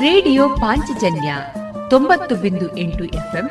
ರೇಡಿಯೋ ಪಾಂಚಜನ್ಯ ತೊಂಬತ್ತು ಬಿಂದು ಎಂಟು ಎಫ್ಎಂ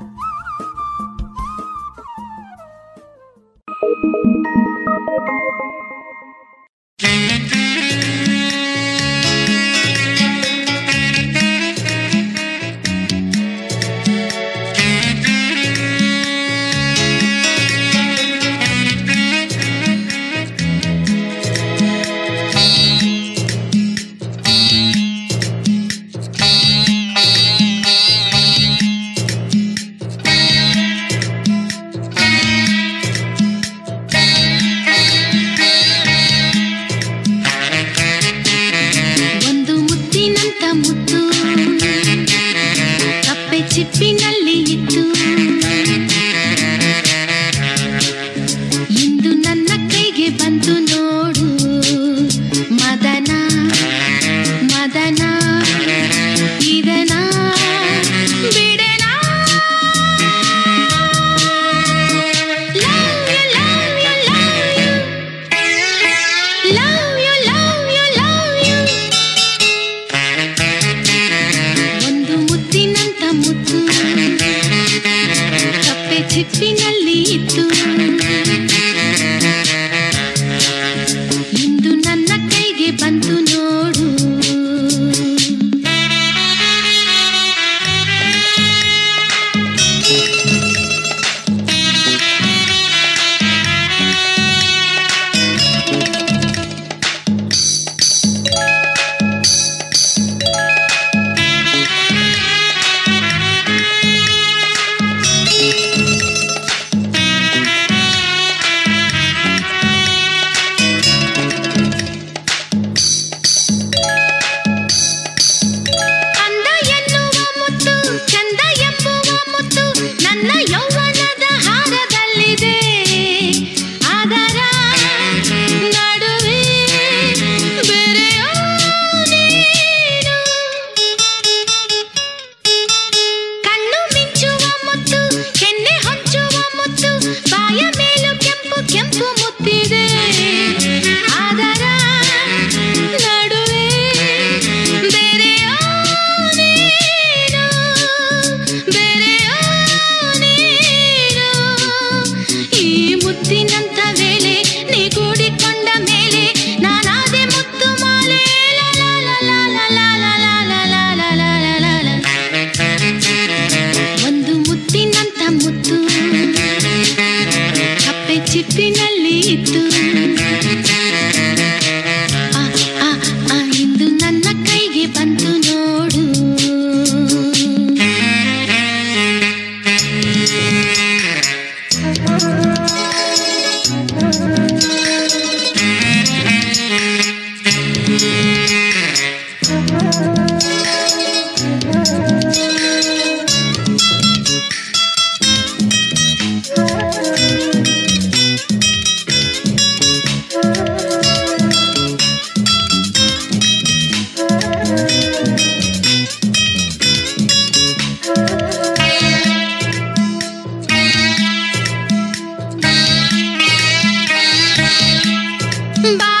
Bye.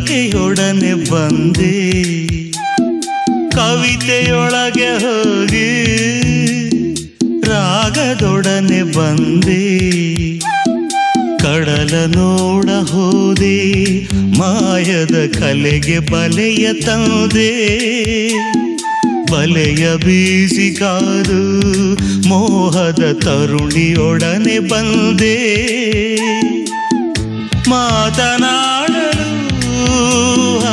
ಕವಿತೆಯೊಡನೆ ಬಂದೆ, ಕವಿತೆಯೊಳಗೆ ಹೋಗಿ ರಾಗದೊಡನೆ ಬಂದೆ, ಕಡಲ ನೋಡ ಹೋದೆ, ಮಾಯದ ಕಲೆಗೆ ಬಲೆಯ ತಂದೆ, ಬಲೆಯ ಬೀಸಿ ಕಾದು, ಮೋಹದ ತರುಣಿಯೊಡನೆ ಬಂದೆ. ಮಾತನಾಡಲು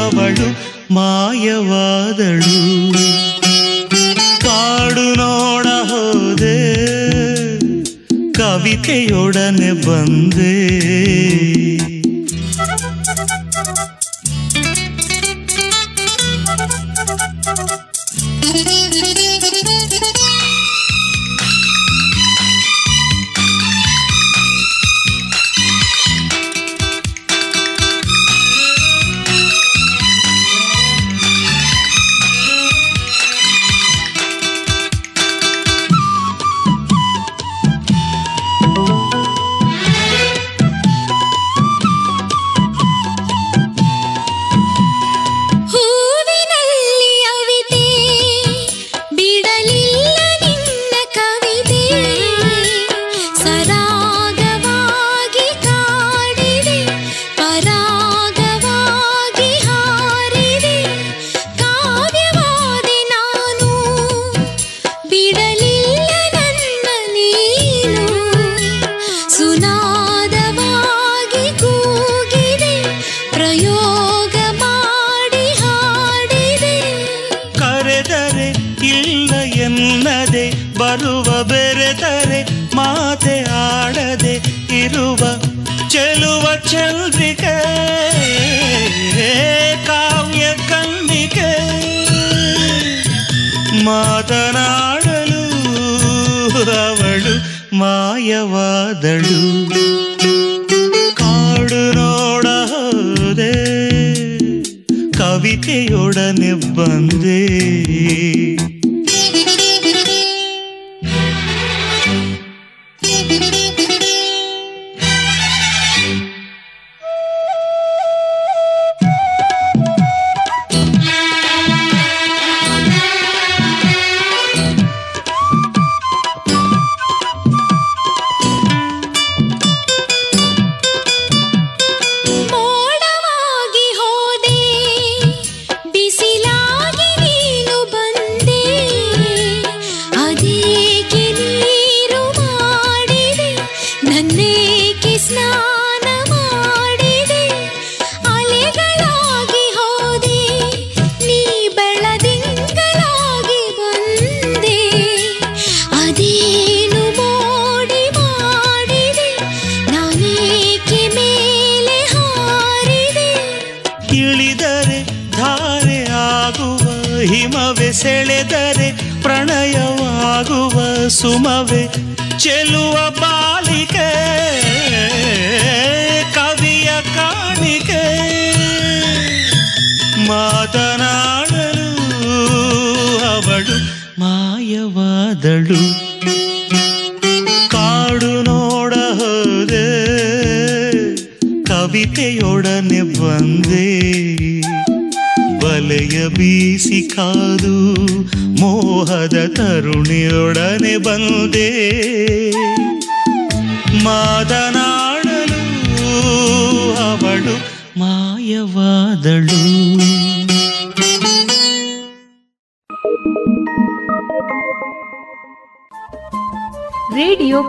ಅವಳು ಮಾಯವಾದಳು. ಕಾಡು ನೋಡ ಹೋದೆ ಕವಿತೆಯೊಡನೆ ಬಂದೆ. ಬರುವ ಬೆರೆದರೆ ಮಾತೆ ಆಡದೆ ಇರುವ ಚೆಲುವ ಚಂದ್ರಿಕೆ ಕಾವ್ಯ ಕನ್ನಿಕೆ ಮಾತನಾಡಲು ಅವಳು ಮಾಯವಾದಳು. ಕಾಡು ನೋಡ ಹೋದೆ ಕವಿತೆಯೊಡನೆ ಬಂದೆ.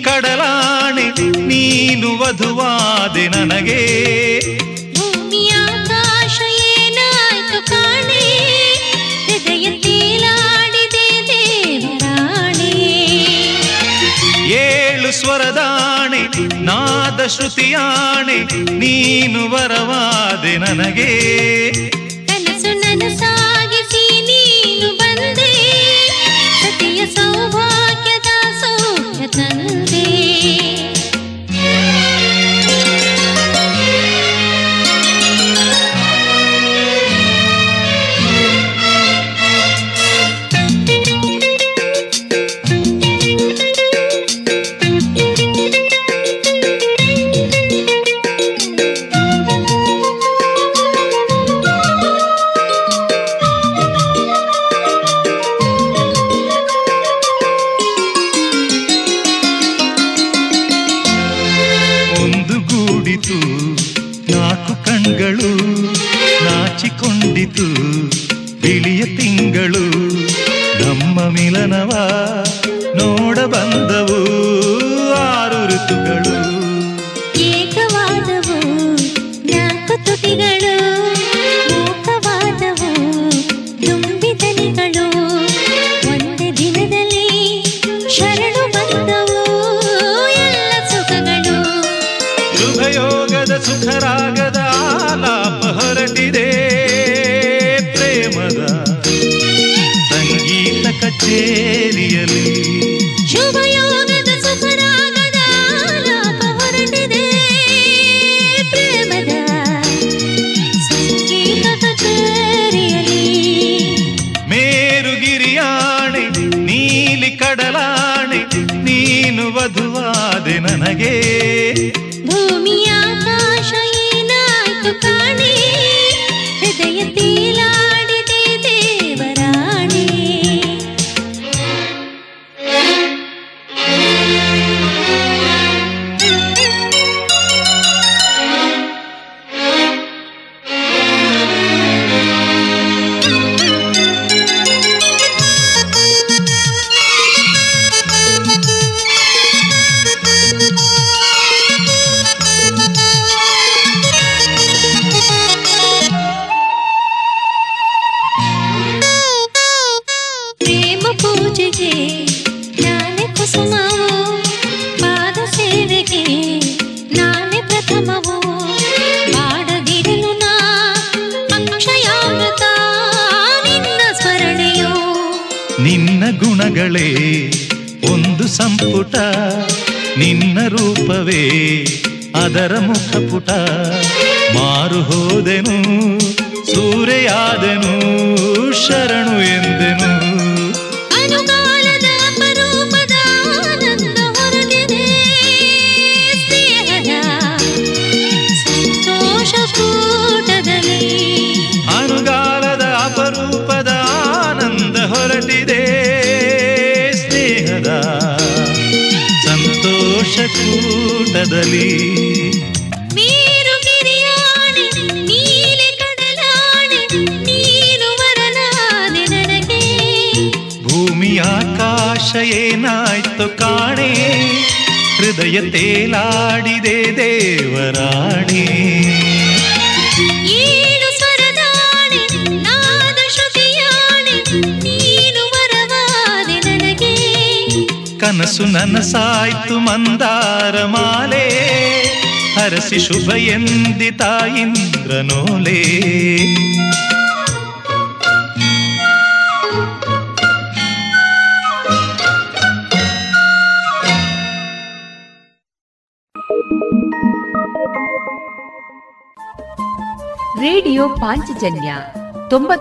ಕಡಲಾಣೆ ನೀನು ವಧುವಾದೆ ನನಗೆ. ಏಳು ಸ್ವರದಾಣೆ ನಾದ ಶ್ರುತಿಯಾಣೆ ನೀನು ವರವಾದೆ ನನಗೆ. ಕನಸು ನನಸಾ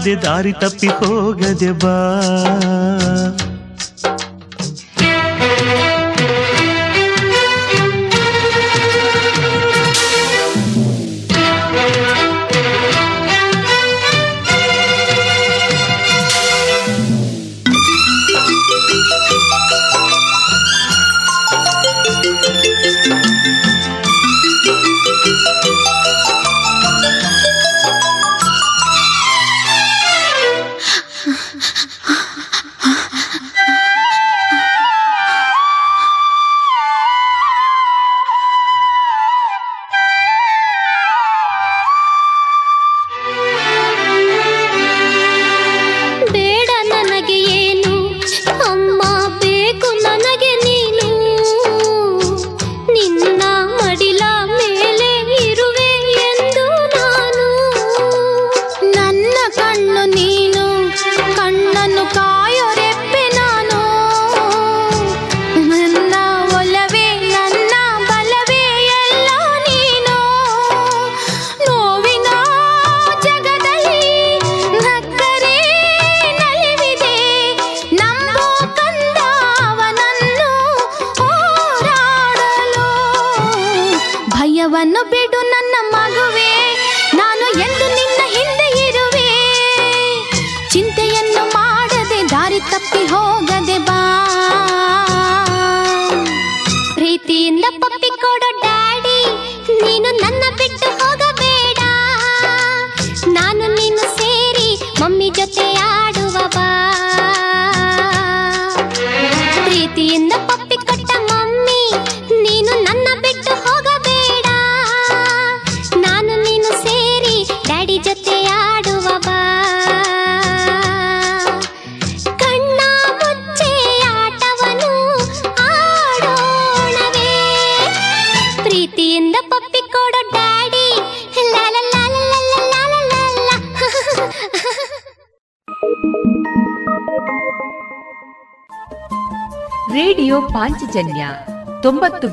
ಮಾಡದೆ ದಾರಿ ತಪ್ಪಿ ಹೋಗದೆ ಬಾ.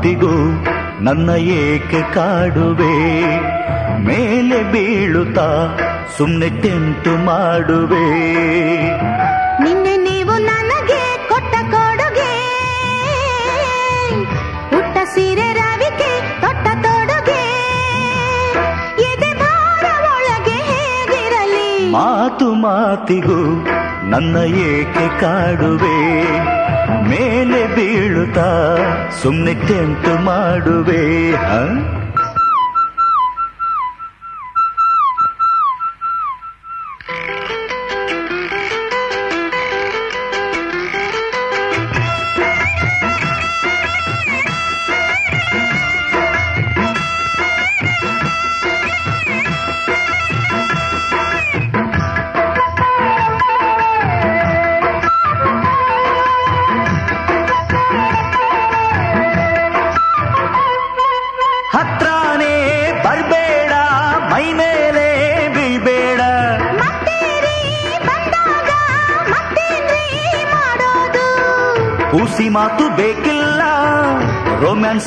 ಮಾತಿಗೂ ನನ್ನ ಏಕೆ ಕಾಡುವೆ? ಮೇಲೆ ಬೀಳುತ್ತಾ ಸುಮ್ಮನೆ ಟೆಂಟು ಮಾಡುವೆ? ನಿನ್ನೆ ನೀವು ನನಗೆ ಕೊಟ್ಟ ಕೊಡುಗೆ ಪುಟ್ಟ ಸೀರೆ ರವಿಕೆ ತೊಟ್ಟ ತೊಡುಗೆ. ಎದೆ ಒಳಗೆ ಹೇಗಿರಲಿ? ಮಾತು ಮಾತಿಗೂ ನನ್ನ ಏಕೆ ಕಾಡುವೆ? ಮೇಲೆ ಬೀಳುತ್ತಾ ಸುಮ್ಮನೆ ಟೆಂಟು ಮಾಡುವೆ ಹ?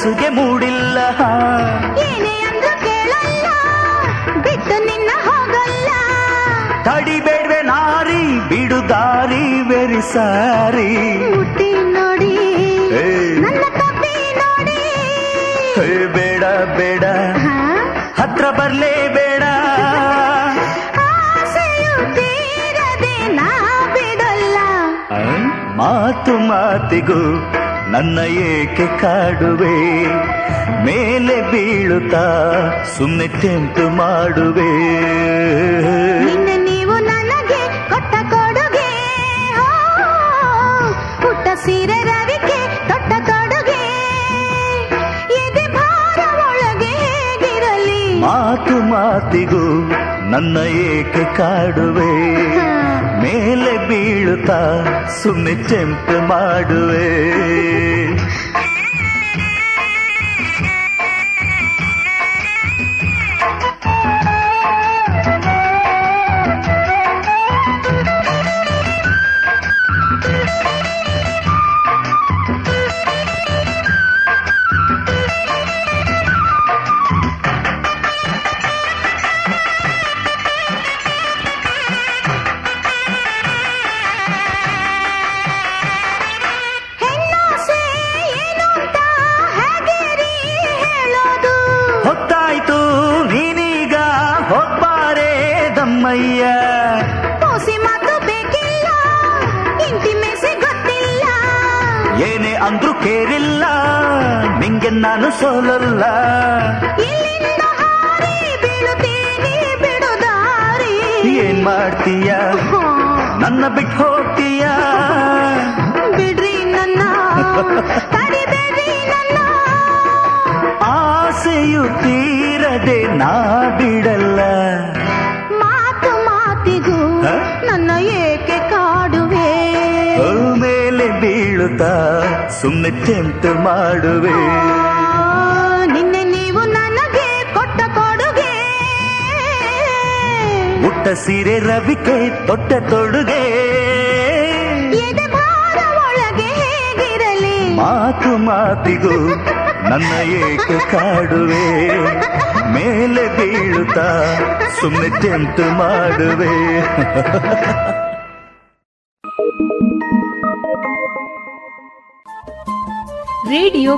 ರೊಮ್ಯಾನ್ಸ್ಗೆ ಮೂಡಿಲ್ಲ. ಏನೇ ಅಂದ್ರು ಕೇಳಲ್ಲ ಬಿಟ್ಟು ನಿನ್ನ ಹೋಗಲ್ಲ. ತಡಿಬೇಡ್ವೆ ನಾರಿ ಬಿಡು ದಾರಿ ವೆರಿ ಸಾರಿ. ಹುಟ್ಟಿ ನೋಡಿ ನನ್ನ ತಪ್ಪಿ ನೋಡಿ. ಬೇಡ ಬೇಡ. ಹತ್ರ ಬರ್ಲೇ ಬೇಡ. ಮಾತು ಮಾತಿಗೂ ನನ್ನ ಏಕೆ ಕಾಡುವೆ ಮೇಲೆ ಬೀಳುತ್ತಾ ಸುಮ್ಮನೆ ಟೆಂಟು ಮಾಡುವೆ. ನೀವು ನನಗೆ ಕೊಟ್ಟ ಕೊಡುಗೆ ಪುಟ್ಟ ಸೀರೆ ರವಿಕೆ ತೊಟ್ಟ ಕೊಡುಗೆ. ಎದೆ ಭಾರ ಒಳಗೆ ಹೇಗಿರಲಿ? ಮಾತು ಮಾತಿಗೂ ನನ್ನ ಏಕೆ ಕಾಡುವೆ ಮೇಲೆ ಬೀಳುತ್ತಾ ಸುಮ್ಮನೆ ಚೆಂಪು ಮಾಡುವೆ. ನಿಂತು ಮಾಡುವೆ. ನಿನ್ನೆ ನೀವು ನನಗೆ ಕೊಟ್ಟ ಕೊಡುಗೆ. ಉಟ್ಟ ಸೀರೆ ರವಿಕೆ ತೊಟ್ಟ ತೊಡುಗೆ. ಒಳಗೆ ಹೇಗಿರಲಿ? ಮಾತು ಮಾತಿಗೂ ನನ್ನ ಏಕೆ ಕಾಡುವೆ. ಮೇಲೆ ಬೀಳುತ್ತಾ ಸುಮ್ಮನೆ ಚೆಂತು ಮಾಡುವೆ.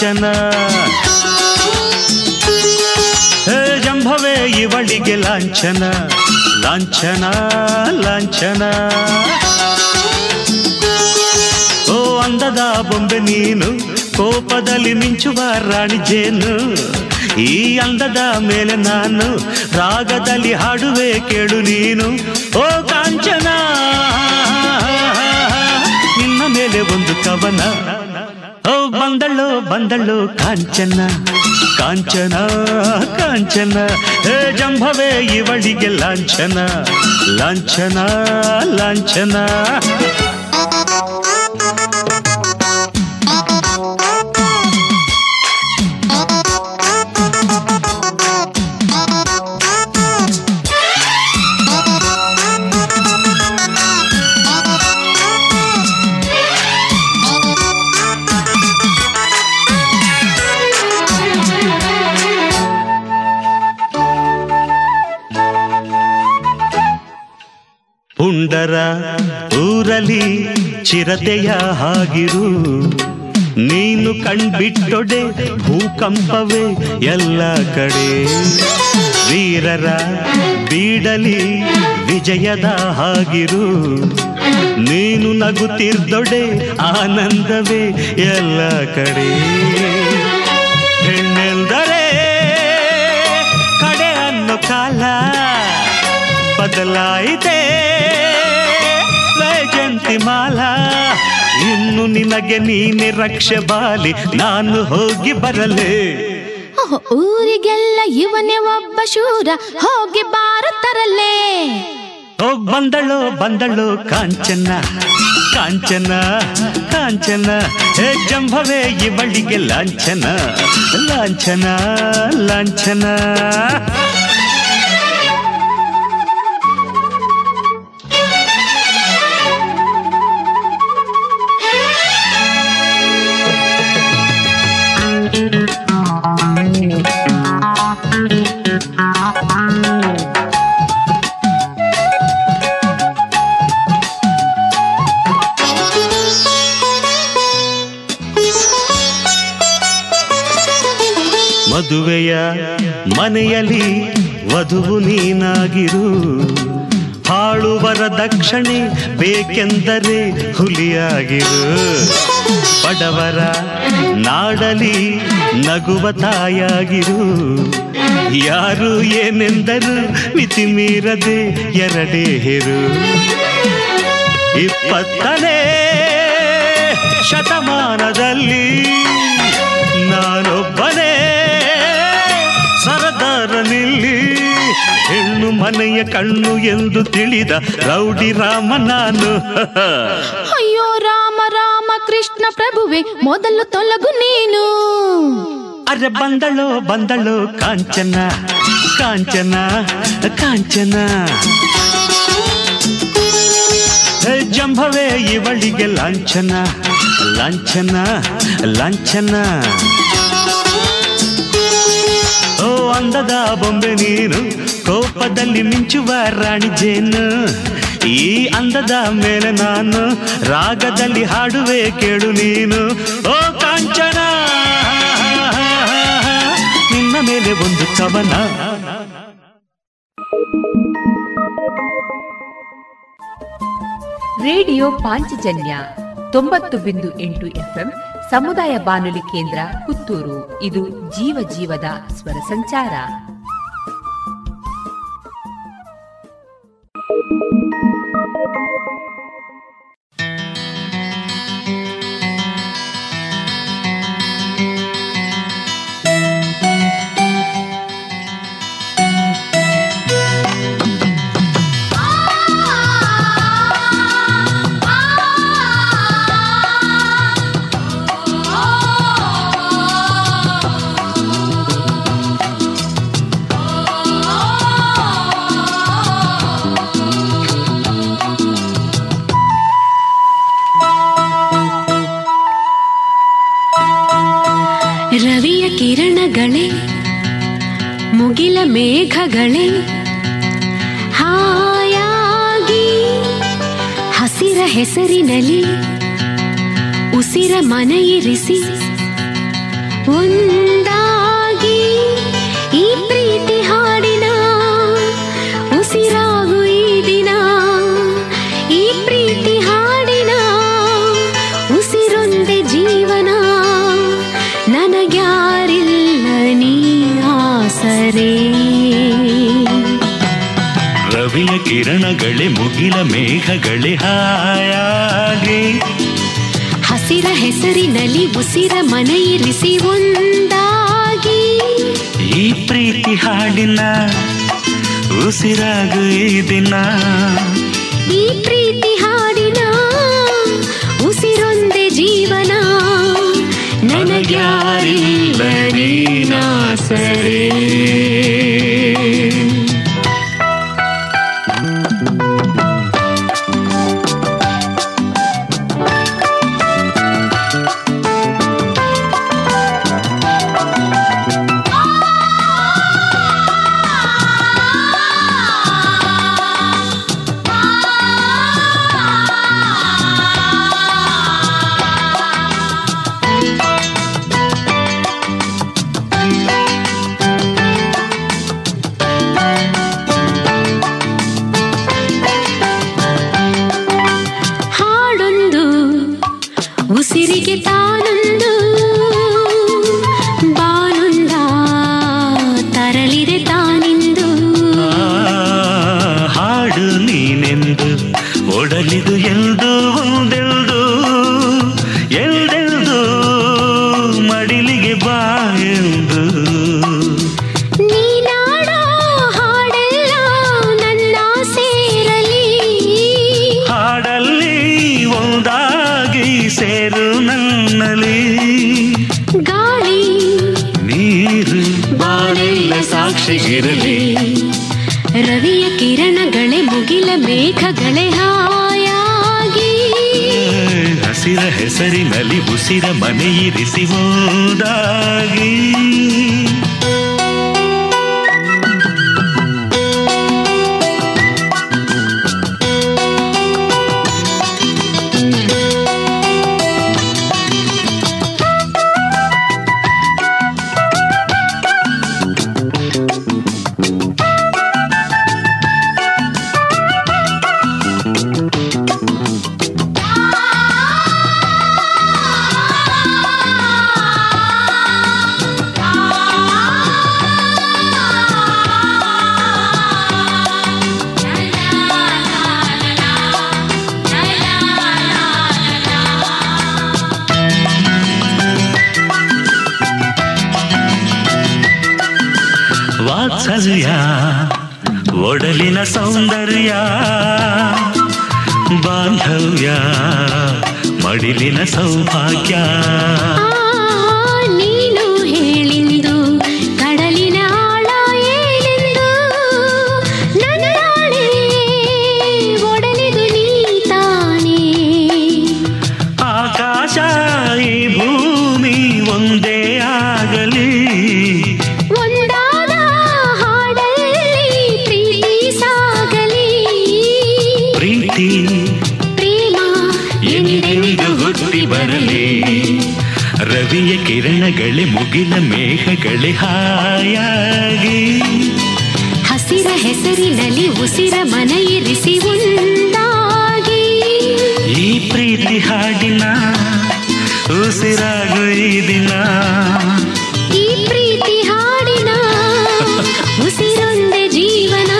ಕಾಂಚನ ಹೇ ಜಂಭವೇ, ಇವಳಿಗೆ ಲಾಂಛನ ಲಾಂಛನ ಲಾಂಛನ. ಓ ಅಂದದ ಬೊಂಬೆ ನೀನು, ಕೋಪದಲ್ಲಿ ಮಿಂಚುವ ರಾಣಿ ಜೇನು. ಈ ಅಂದದ ಮೇಲೆ ನಾನು, ರಾಗದಲ್ಲಿ ಹಾಡುವೆ ಕೇಳು ನೀನು. ಓ ಕಾಂಚನ, ನಿನ್ನ ಮೇಲೆ ಒಂದು ಕವನ. ಓ ಬಂದಳು ಬಂದಳು ಕಾಂಚನ ಕಾಂಚನ ಕಾಂಚನ. ಹೇ ಜಂಭವೇ ಇವಳಿಗೆ ಲಾಂಛನ ಲಾಂಛನ ಲಾಂಛನ. ಪುಂಡರ ಊರಲಿ ಚಿರತೆಯ ಹಾಗಿರು. ನೀನು ಕಣ್ಬಿಟ್ಟೊಡೆ ಭೂಕಂಪವೇ ಎಲ್ಲ ಕಡೆ. ವೀರರ ಬೀಡಲಿ ವಿಜಯದ ಹಾಗಿರು. ನೀನು ನಗುತ್ತಿರ್ದೊಡೆ ಆನಂದವೇ ಎಲ್ಲ ಕಡೆ. ಹೆಣ್ಣೆಂದರೆ ಕಡೆ ಅನ್ನೋ ಕಾಲ ಬದಲಾಯಿತೆ. ಮಾಲ ಇನ್ನು ನಿನಗೆ ನೀನೆ ರಕ್ಷೆ ಬಾಲಿ ನಾನು ಹೋಗಿ ಬರಲೇ. ಊರಿಗೆಲ್ಲ ಇವನೇ ಒಬ್ಬ ಶೂರ ಹೋಗಿ ಬಾರುತ್ತರಲ್ಲೇ ಹೋಗ್ ಬಂದಳು ಬಂದಳು ಕಾಂಚನ ಕಾಂಚನ ಕಾಂಚನ. ಹೇ ಜಂಭವೇ ಇವಳಿಗೆ ಲಾಂಛನ ಲಾಂಛನ ಲಾಂಛನ. ವಧುವು ನೀನಾಗಿರು. ಹಾಳುವರ ದಕ್ಷಿಣೆ ಬೇಕೆಂದರೆ ಹುಲಿಯಾಗಿರು. ಬಡವರ ನಾಡಲಿ ನಗುವ ತಾಯಾಗಿರು ಯಾರು ಏನೆಂದರು ಮಿತಿ ಮೀರದೆ ಎರಡೇ ಹಿರು. ಇಪ್ಪತ್ತನೇ ಶತಮಾನದಲ್ಲಿ ನಾನೊಬ್ಬನೇ ಮನೆಯ ಕಣ್ಣು ಎಂದು ತಿಳಿದ ರೌಡಿ ರಾಮ ನಾನು. ಅಯ್ಯೋ ರಾಮ ರಾಮ ಕೃಷ್ಣ ಪ್ರಭುವೆ ಮೊದಲು ತೊಲಗು ನೀನು. ಅರೆ ಬಂದಳು ಬಂದಳು ಕಾಂಚನ ಕಾಂಚನ ಕಾಂಚನ. ಜಂಭವೇ ಇವಳಿಗೆ ಲಾಂಛನ ಲಾಂಛನ ಲಾಂಛನ. ಓ ಅಂದದ ಬೊಂಬೆ ನೀನು ಕೋಪದಲ್ಲಿ ಮಿಂಚುವ ರಾಣಿ ಜೇನು, ಈ ಅಂದದ ಮೇಲೆ ನಾನು ರಾಗದಲ್ಲಿ ಹಾಡುವೆ ಕೇಳು ನೀನು. ಓ ಕಾಂಚನ! ನಿನ್ನ ಮೇಲೆ ಒಂದು ಕವನ ರೇಡಿಯೋ ಪಾಂಚಜನ್ಯ ತೊಂಬತ್ತು ಬಿಂದು ಎಂಟು ಎಫ್ಎಂ ಸಮುದಾಯ ಬಾನುಲಿ ಕೇಂದ್ರ ಪುತ್ತೂರು. ಇದು ಜೀವ ಜೀವದ ಸ್ವರ ಸಂಚಾರ. Thank you. ಸವಿಯ ಒಡಲಿನ ಸೌಂದರ್ಯ ಬಾಂಧವ್ಯ ಮಡಿಲಿನ ಸೌಭಾಗ್ಯ. ಕಿರಣಗಳೇ ಮುಗಿಲ ಮೇಘಗಳೇ ಹಾಯಾಗಿ. ಹಸಿರ ಹೆಸರಿನಲ್ಲಿ ಉಸಿರ ಮನೆಯಿರಿಸಿ ಒಂದಾಗಿ ಈ ಪ್ರೀತಿ ಹಾಡಿನ ಉಸಿರಾಗು ಈ ದಿನ. ಈ ಪ್ರೀತಿ ಹಾಡಿನ ಉಸಿರೊಂದೆ ಜೀವನ.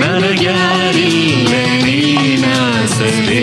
ನನಗ್ಯಾರಿಲ್ಲ ನೀನಾಸರೆ